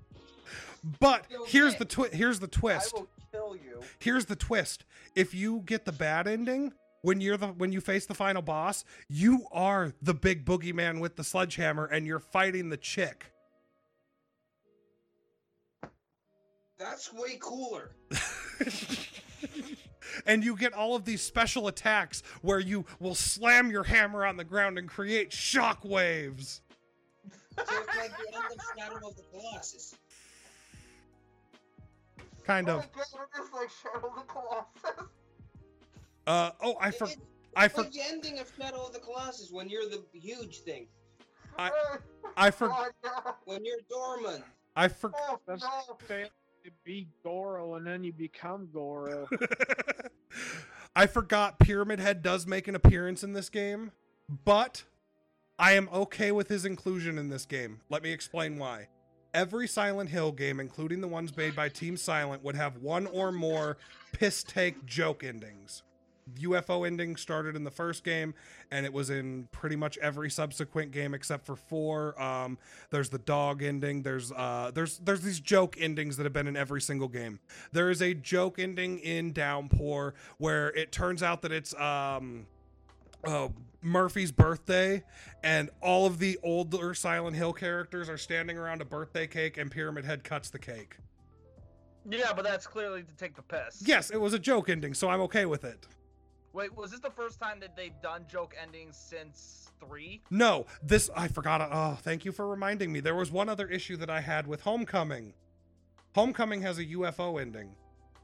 but here's the twi- here's the twist I will kill you. here's the twist if you get the bad ending when you're the when you face the final boss you are the big boogeyman with the sledgehammer and you're fighting the chick That's way cooler. and you get all of these special attacks where you will slam your hammer on the ground and create shock waves So it's like the end of Shadow of the Colossus. kind of oh It's like Shadow of the Colossus. Uh oh i for It's i for like the ending of Shadow of the Colossus when you're the huge thing. I- i for When you're Dormin. i for That's fail to be Goro, and then you become Goro. I forgot Pyramid Head does make an appearance in this game, but I am okay with his inclusion in this game. Let me explain why. Every Silent Hill game, including the ones made by Team Silent, would have one or more piss take joke endings. UFO ending started in the first game, and it was in pretty much every subsequent game except for four. Um, there's the dog ending. There's uh, there's there's these joke endings that have been in every single game. There is a joke ending in Downpour where it turns out that it's um, uh, Murphy's birthday, and all of the older Silent Hill characters are standing around a birthday cake, and Pyramid Head cuts the cake. Yeah, but that's clearly to take the piss. Yes, it was a joke ending, so I'm okay with it. Wait, was this the first time that they've done joke endings since three? No, this I forgot. Oh, thank you for reminding me. There was one other issue that I had with Homecoming. Homecoming has a UFO ending,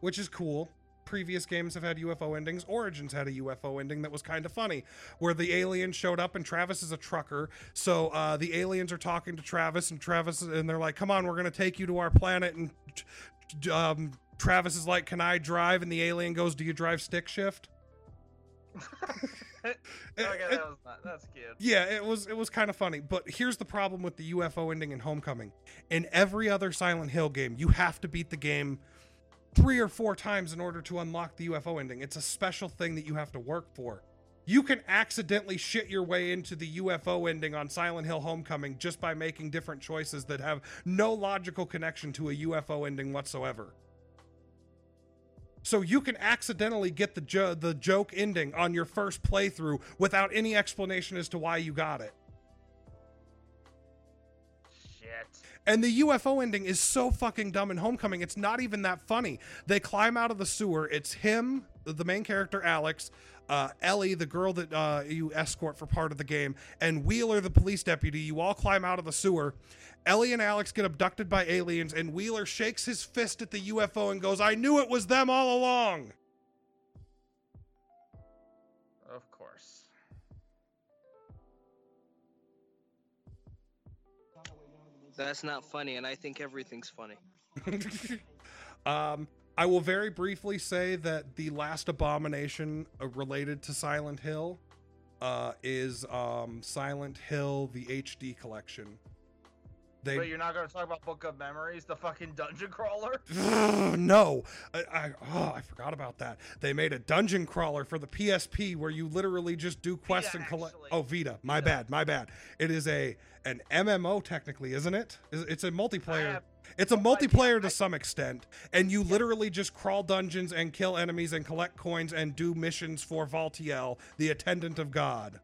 which is cool. previous games have had UFO endings. Origins had a UFO ending that was kind of funny, where the aliens showed up and Travis is a trucker. So uh, the aliens are talking to Travis, and Travis and they're like, "Come on, we're gonna take you to our planet." And um, Travis is like, "Can I drive?" And the alien goes, "Do you drive stick shift?" okay, that was not, that's cute. Yeah, it was it was kind of funny. But here's the problem with the UFO ending in Homecoming. In every other Silent Hill game, you have to beat the game three or four times in order to unlock the UFO ending. It's a special thing that you have to work for. You can accidentally shit your way into the UFO ending on Silent Hill Homecoming just by making different choices that have no logical connection to a UFO ending whatsoever. So you can accidentally get the jo- the joke ending on your first playthrough without any explanation as to why you got it. Shit. And the UFO ending is so fucking dumb in Homecoming. It's not even that funny. They climb out of the sewer. It's him, the main character Alex, uh, Ellie, the girl that uh, you escort for part of the game, and Wheeler, the police deputy. You all climb out of the sewer. Ellie and Alex get abducted by aliens, and Wheeler shakes his fist at the UFO and goes, I knew it was them all along. Of course. That's not funny, and I think everything's funny. um, I will very briefly say that the last abomination uh, related to Silent Hill uh, is um, Silent Hill, the HD collection. They Wait, you're not going to talk about Book of Memories, the fucking dungeon crawler? no, I, I oh I forgot about that. They made a dungeon crawler for the PSP where you literally just do quests Vita, and collect. actually. Oh, Vita, my Vita. bad, my bad. It is a an MMO technically, isn't it? It's it's a multiplayer. It's a multiplayer to some extent, and you literally just crawl dungeons and kill enemies and collect coins and do missions for Valtiel, the attendant of God.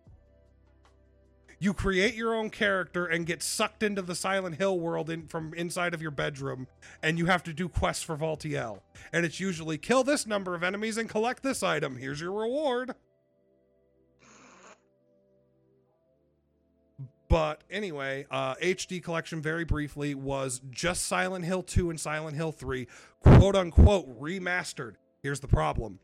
You create your own character and get sucked into the Silent Hill world in, from inside of your bedroom, and you have to do quests for Valtiel. And it's usually kill this number of enemies and collect this item. Here's your reward. But anyway, uh, HD Collection, very briefly, was just Silent Hill 2 and Silent Hill 3, quote unquote, remastered. Here's the problem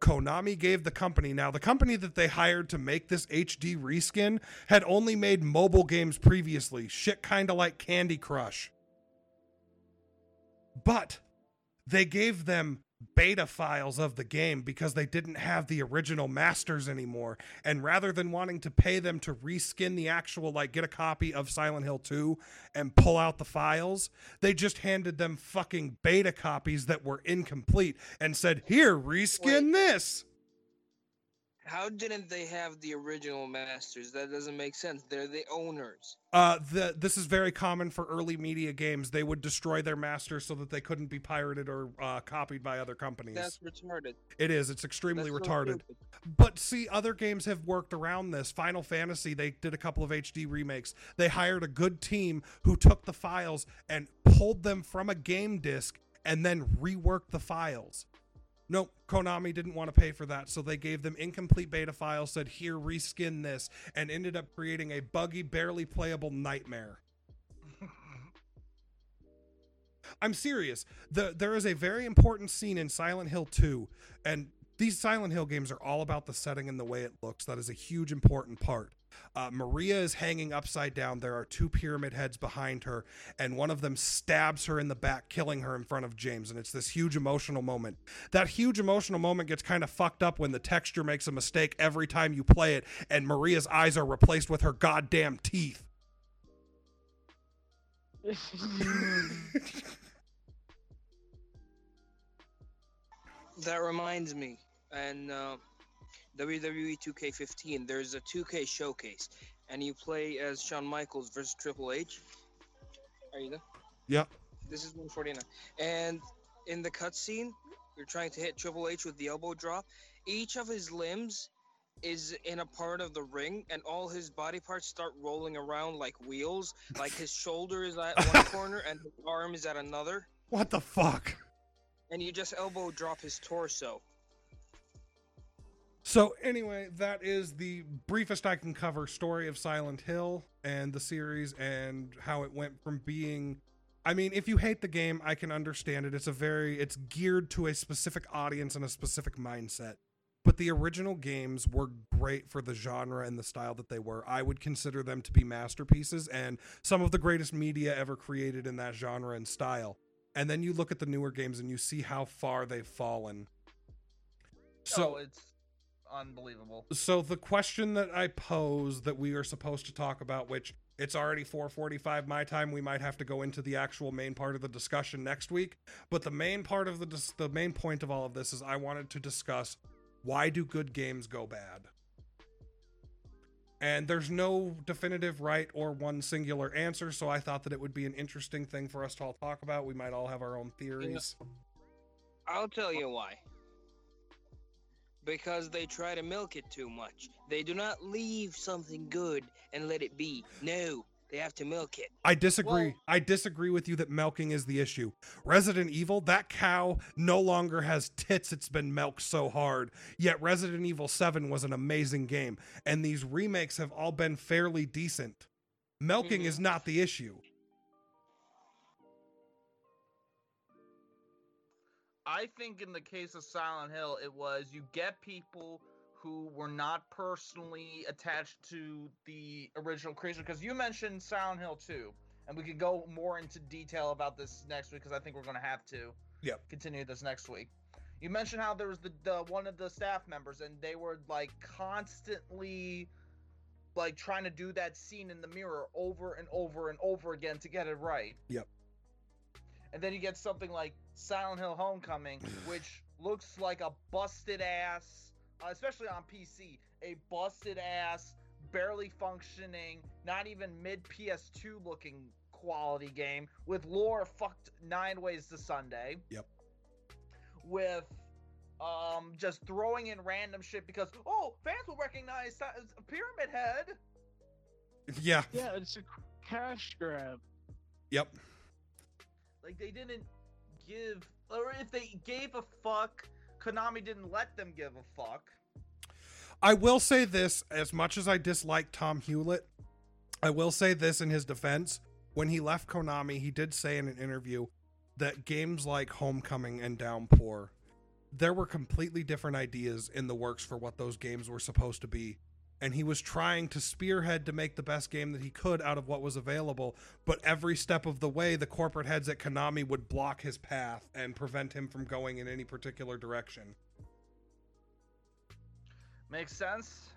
Konami gave the company, now the company that they hired to make this HD reskin had only made mobile games previously, shit kind of like Candy Crush. But they gave them beta files of the game because they didn't have the original masters anymore. And rather than wanting to pay them to reskin the actual like get a copy of Silent Hill 2 and pull out the files they just handed them fucking beta copies that were incomplete and said here reskin this How didn't they have the original masters? That doesn't make sense. They're the owners. uh the this is very common for early media games they would destroy their masters so that they couldn't be pirated or uh, copied by other companies That's retarded. it is it's extremely That's retarded stupid. But see, other games have worked around this. Final Fantasy, they did a couple of HD remakes. They hired a good team who took the files and pulled them from a game disc and then reworked the files. No, Konami didn't want to pay for that, so they gave them incomplete beta files, said, here, reskin this, and ended up creating a buggy, barely playable nightmare. I'm serious. The, there is a very important scene in Silent Hill 2, and these Silent Hill games are all about the setting and the way it looks. That is a huge important part. Uh, Maria is hanging upside down. There are two pyramid heads behind her, and one of them stabs her in the back, killing her in front of James. And it's this huge emotional moment. That huge emotional moment gets kind of fucked up when the texture makes a mistake every time you play it, and Maria's eyes are replaced with her goddamn teeth. That reminds me, and uh, WWE 2K15, there's a 2K showcase, and you play as Shawn Michaels versus Triple H. Are you there? Yep. This is 149. And in the cutscene, you're trying to hit Triple H with the elbow drop. Each of his limbs is in a part of the ring, and all his body parts start rolling around like wheels. Like his shoulder is at one corner, and his arm is at another. What the fuck? And you just elbow drop his torso. So anyway, that is the briefest I can cover story of Silent Hill and the series and how it went from being I mean, if you hate the game, I can understand it. It's a very it's geared to a specific audience and a specific mindset. But the original games were great for the genre and the style that they were. I would consider them to be masterpieces and some of the greatest media ever created in that genre and style. And then you look at the newer games and you see how far they've fallen. So oh, it's unbelievable. so the question that I pose that we are supposed to talk about, which it's already 4:45 my time, we might have to go into the actual main part of the discussion next week. But the main part of the dis- the main point of all of this is I wanted to discuss why do good games go bad. And there's no definitive right or one singular answer, so I thought that it would be an interesting thing for us to all talk about. We might all have our own theories. I'll tell you why. Because they try to milk it too much. They do not leave something good and let it be. No, they have to milk it. I disagree. I disagree with you that milking is the issue. Resident Evil, that cow no longer has tits. It's been milked so hard. Yet Resident Evil 7 was an amazing game, and these remakes have all been fairly decent. Milking is mm-hmm. not the issue. I think in the case of Silent Hill, it was you get people who were not personally attached to the original creation. Because you mentioned Silent Hill 2, and we could go more into detail about this next week because I think we're going to have to Yep. continue this next week. You mentioned how there was the, the one of the staff members, and they were like constantly like trying to do that scene in the mirror over and over and over again to get it right. Yep. And then you get something like Silent Hill Homecoming, which looks like a busted ass, uh, especially on PC, a busted ass, barely functioning, not even mid PS2 looking quality game with lore fucked nine ways to Sunday. Yep. With um just throwing in random shit because oh fans will recognize Pyramid Head. Yeah. Yeah, it's a cash grab. Yep. Like they didn't give, or if they gave a fuck, Konami didn't let them give a fuck. I will say this as much as I dislike Tom Hulett, I will say this in his defense. When he left Konami, he did say in an interview that games like Homecoming and Downpour, there were completely different ideas in the works for what those games were supposed to be. And he was trying to spearhead to make the best game that he could out of what was available. But every step of the way, the corporate heads at Konami would block his path and prevent him from going in any particular direction. Makes sense.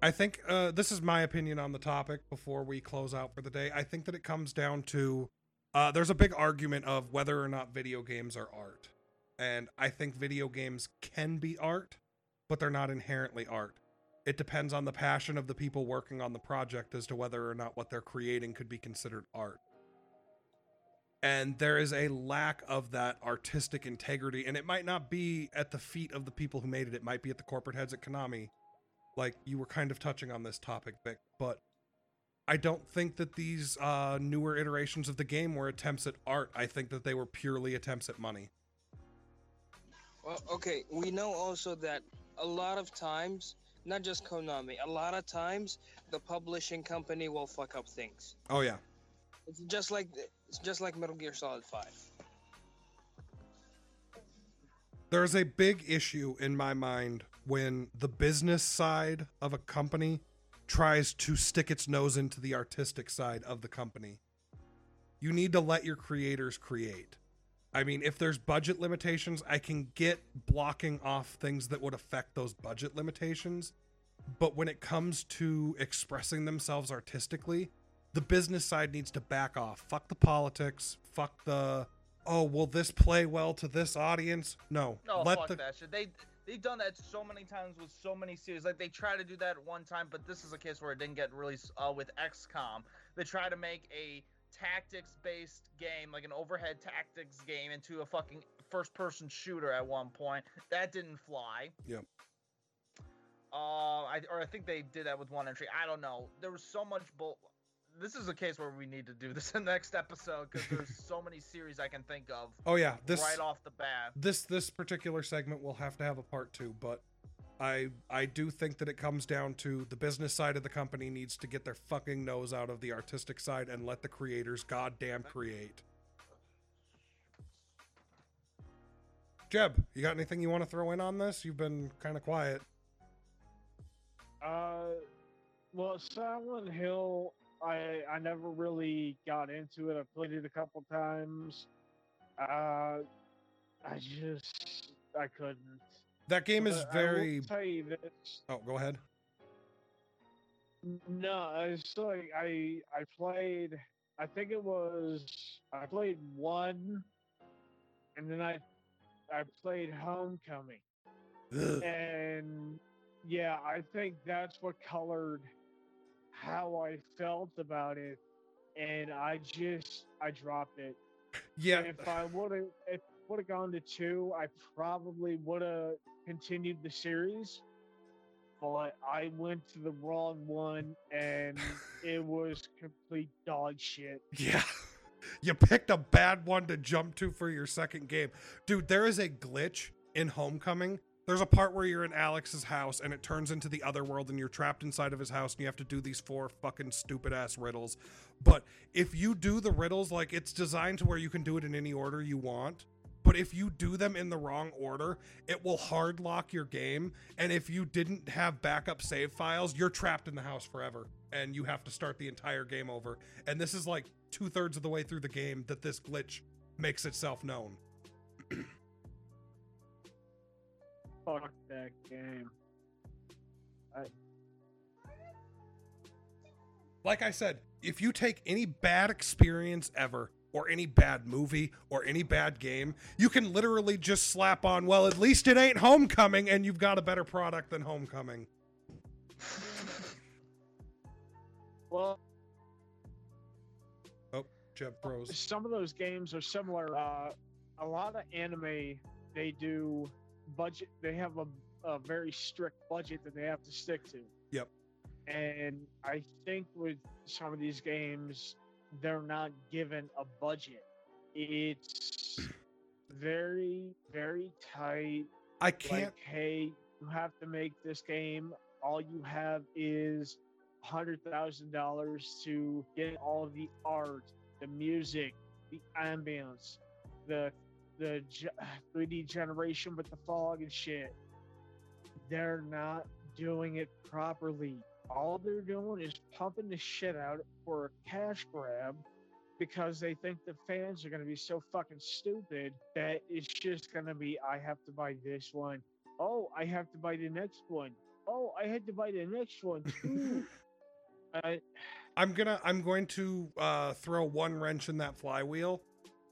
I think uh, this is my opinion on the topic before we close out for the day. I think that it comes down to uh, there's a big argument of whether or not video games are art. And I think video games can be art, but they're not inherently art. It depends on the passion of the people working on the project as to whether or not what they're creating could be considered art. And there is a lack of that artistic integrity, and it might not be at the feet of the people who made it. It might be at the corporate heads at Konami like you were kind of touching on this topic, Vic, but I don't think that these uh, newer iterations of the game were attempts at art. I think that they were purely attempts at money. Well, okay, we know also that a lot of times, not just Konami, a lot of times the publishing company will fuck up things. Oh yeah, It's just like it's just like Metal Gear Solid 5. there's a big issue in my mind when the business side of a company tries to stick its nose into the artistic side of the company. You need to let your creators create. I mean, if there's budget limitations, I can get blocking off things that would affect those budget limitations. But when it comes to expressing themselves artistically, the business side needs to back off. Fuck the politics. Fuck the, oh, will this play well to this audience? No. No, let fuck the, that shit. They they've done that so many times with so many series. Like they try to do that one time, but this is a case where it didn't get released uh, with XCOM. They try to make a tactics-based game, like an overhead tactics game, into a fucking first-person shooter at one point. That didn't fly. Yep. Uh, I or I think they did that with one entry. I don't know. There was so much bull. This is a case where we need to do this in the next episode because there's so many series I can think of. Oh, yeah, this- right off the bat. this this particular segment will have to have a part two but I I do think that it comes down to the business side of the company needs to get their fucking nose out of the artistic side and let the creators goddamn create. Jeb, you got anything you want to throw in on this? You've been kind of quiet. Uh, well, Silent Hill, I I never really got into it. I played it a couple times. Uh, I just I couldn't. That game is But very. tell you this. Oh, go ahead. No, it's like I I played. I think it was I played one, and then I I played Homecoming, Ugh. and yeah, I think that's what colored how I felt about it, and I just I dropped it. Yeah. If I would have if would have gone to two, I probably would have continued the series. But I went to the wrong one, and it was complete dog shit. Yeah. You picked a bad one to jump to for your second game. Dude, there is a glitch in Homecoming. There's a part where you're in Alex's house and it turns into the other world and you're trapped inside of his house and you have to do these four fucking stupid ass riddles. But if you do the riddles, like it's designed to where you can do it in any order you want. But if you do them in the wrong order, it will hard lock your game. And if you didn't have backup save files, you're trapped in the house forever and you have to start the entire game over. And this is like two thirds of the way through the game that this glitch makes itself known. Fuck that game. I, Like I said, if you take any bad experience ever, or any bad movie, or any bad game, you can literally just slap on, well, at least it ain't Homecoming, and you've got a better product than Homecoming. well, Oh, Jeb froze. some of those games are similar. Uh, a lot of anime, they do budget. They have a, a very strict budget that they have to stick to. Yep. And I think with some of these games, they're not given a budget. It's very, very tight. I can't. Like, hey, you have to make this game. All you have is hundred thousand dollars to get all the art, the music, the ambience, the the 3D generation with the fog and shit. They're not doing it properly. All they're doing is pumping the shit out for a cash grab because they think the fans are going to be so fucking stupid that it's just going to be I have to buy this one. Oh, I have to buy the next one. Oh, I had to buy the next one too. I, I'm gonna I'm going to uh, throw one wrench in that flywheel.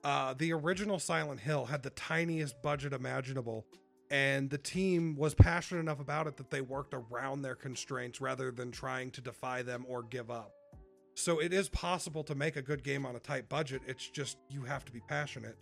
Uh, the original Silent Hill had the tiniest budget imaginable, and the team was passionate enough about it that they worked around their constraints rather than trying to defy them or give up. So it is possible to make a good game on a tight budget. It's just you have to be passionate.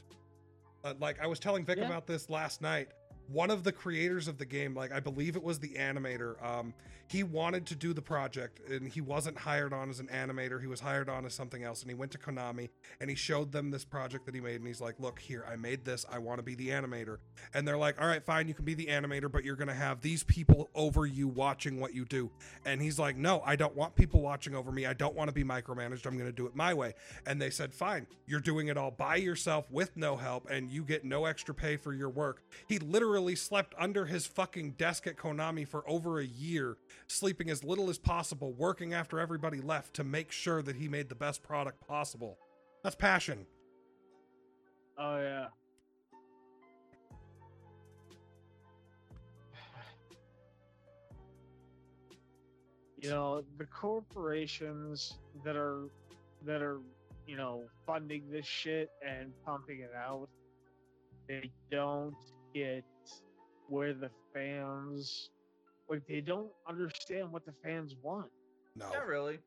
Uh, like I was telling Vic Yeah. about this last night. One of the creators of the game, like I believe it was the animator, um, he wanted to do the project and he wasn't hired on as an animator. He was hired on as something else. And he went to Konami and he showed them this project that he made. And he's like, Look, here, I made this. I want to be the animator. And they're like, All right, fine, you can be the animator, but you're going to have these people over you watching what you do. And he's like, No, I don't want people watching over me. I don't want to be micromanaged. I'm going to do it my way. And they said, Fine, you're doing it all by yourself with no help and you get no extra pay for your work. He literally slept under his fucking desk at Konami for over a year, sleeping as little as possible, working after everybody left to make sure that he made the best product possible. That's passion. oh yeah. You know, the corporations that are that are, you know, funding this shit and pumping it out, they don't get where the fans like they don't understand what the fans want. No. Not really.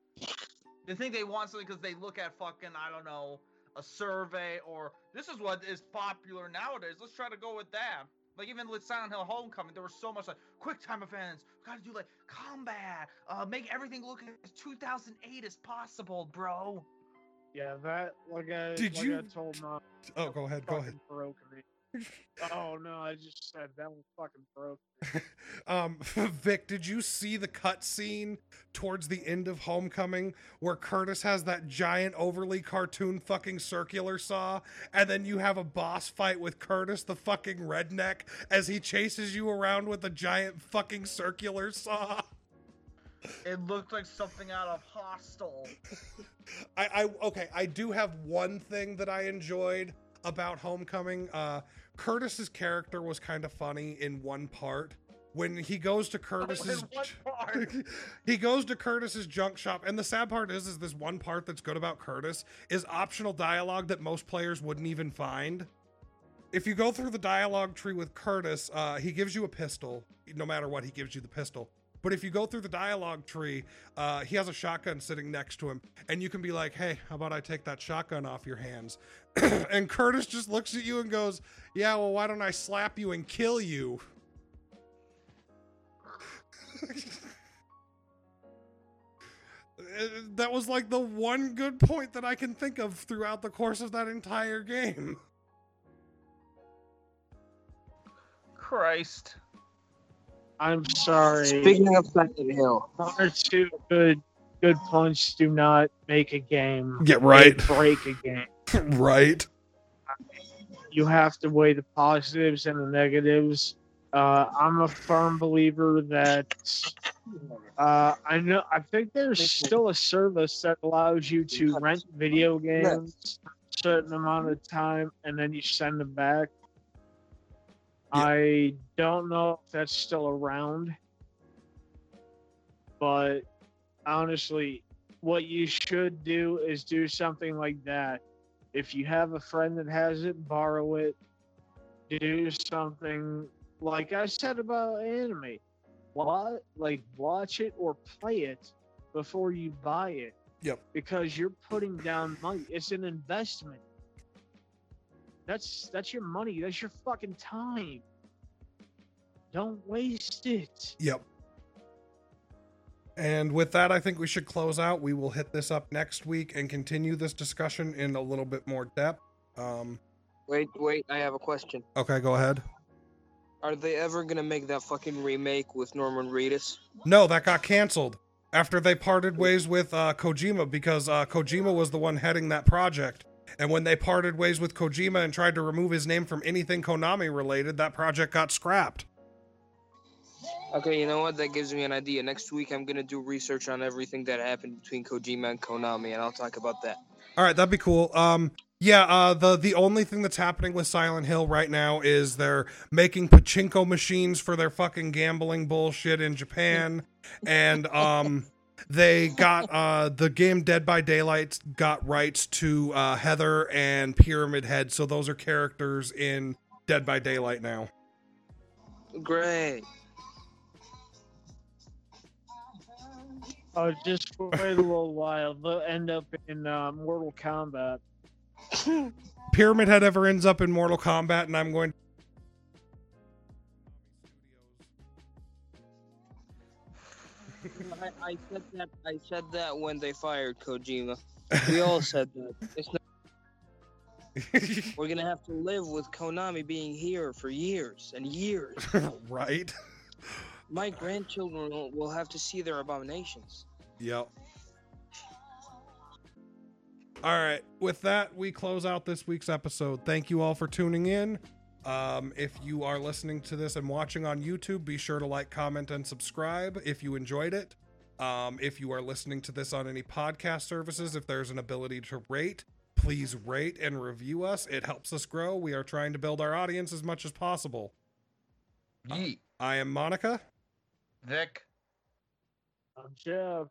They think they want something because they look at fucking I don't know a survey or this is what is popular nowadays. Let's try to go with that. Like even with Silent Hill Homecoming, there was so much like quick time events. We gotta do like combat. Uh, make everything look as 2008 as possible, bro. Yeah, that like I Did like you- I told mom. Oh, go ahead. Go ahead. broke me. Oh no, I just said that one fucking broke. Um, Vic, did you see the cut scene towards the end of Homecoming where Curtis has that giant, overly cartoon fucking circular saw, and then you have a boss fight with Curtis, the fucking redneck, as he chases you around with a giant fucking circular saw? It looked like something out of Hostel. I, I okay, I do have one thing that I enjoyed about Homecoming. Uh, Curtis's character was kind of funny in one part when he goes to Curtis's. what he goes to Curtis's junk shop, and the sad part is, is this one part that's good about Curtis is optional dialogue that most players wouldn't even find. If you go through the dialogue tree with Curtis, uh, he gives you a pistol. No matter what, he gives you the pistol. But if you go through the dialogue tree, uh, he has a shotgun sitting next to him, and you can be like, "Hey, how about I take that shotgun off your hands?" and Curtis just looks at you and goes, "Yeah, well, why don't I slap you and kill you?" Uh, that was like the one good point that I can think of throughout the course of that entire game. Christ. I'm sorry. Speaking of Silent Hill, one or two good good points do not make a game. Yeah, right. Break a game. right. You have to weigh the positives and the negatives. Uh, I'm a firm believer that uh, I know. I think there's still a service that allows you to rent video games a certain amount of time, and then you send them back. I don't know if that's still around, but honestly, what you should do is do something like that. If you have a friend that has it, borrow it. Do something like I said about anime. What like watch it or play it before you buy it. Yep. Because you're putting down money. It's an investment. That's that's your money. That's your fucking time. Don't waste it. Yep. And with that, I think we should close out. We will hit this up next week and continue this discussion in a little bit more depth. Um, wait, wait, I have a question. okay, go ahead. Are they ever gonna make that fucking remake with Norman Reedus? No, that got canceled after they parted ways with uh, Kojima because uh, Kojima was the one heading that project. And when they parted ways with Kojima and tried to remove his name from anything Konami related, that project got scrapped. Okay, you know what? That gives me an idea. Next week, I'm gonna do research on everything that happened between Kojima and Konami, and I'll talk about that. All right, that'd be cool. Um, yeah, uh, the the only thing that's happening with Silent Hill right now is they're making pachinko machines for their fucking gambling bullshit in Japan, and um, they got uh the game Dead by Daylight got rights to uh, Heather and Pyramid Head, so those are characters in Dead by Daylight now. Great. Oh, just wait a little while. They'll end up in uh, Mortal Kombat. Pyramid Head ever ends up in Mortal Kombat, and I'm going. I, I said that. I said that when they fired Kojima. We all said that. It's not, we're gonna have to live with Konami being here for years and years. right. My grandchildren will, will have to see their abominations. Yep. All right. With that, we close out this week's episode. Thank you all for tuning in. Um, if you are listening to this and watching on YouTube, be sure to like, comment, and subscribe if you enjoyed it. Um, if you are listening to this on any podcast services, if there's an ability to rate, please rate and review us. It helps us grow. We are trying to build our audience as much as possible. Yeet. I am Monika. Vic. I'm Jeb.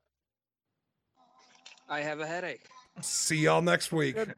I have a headache. See y'all next week. Good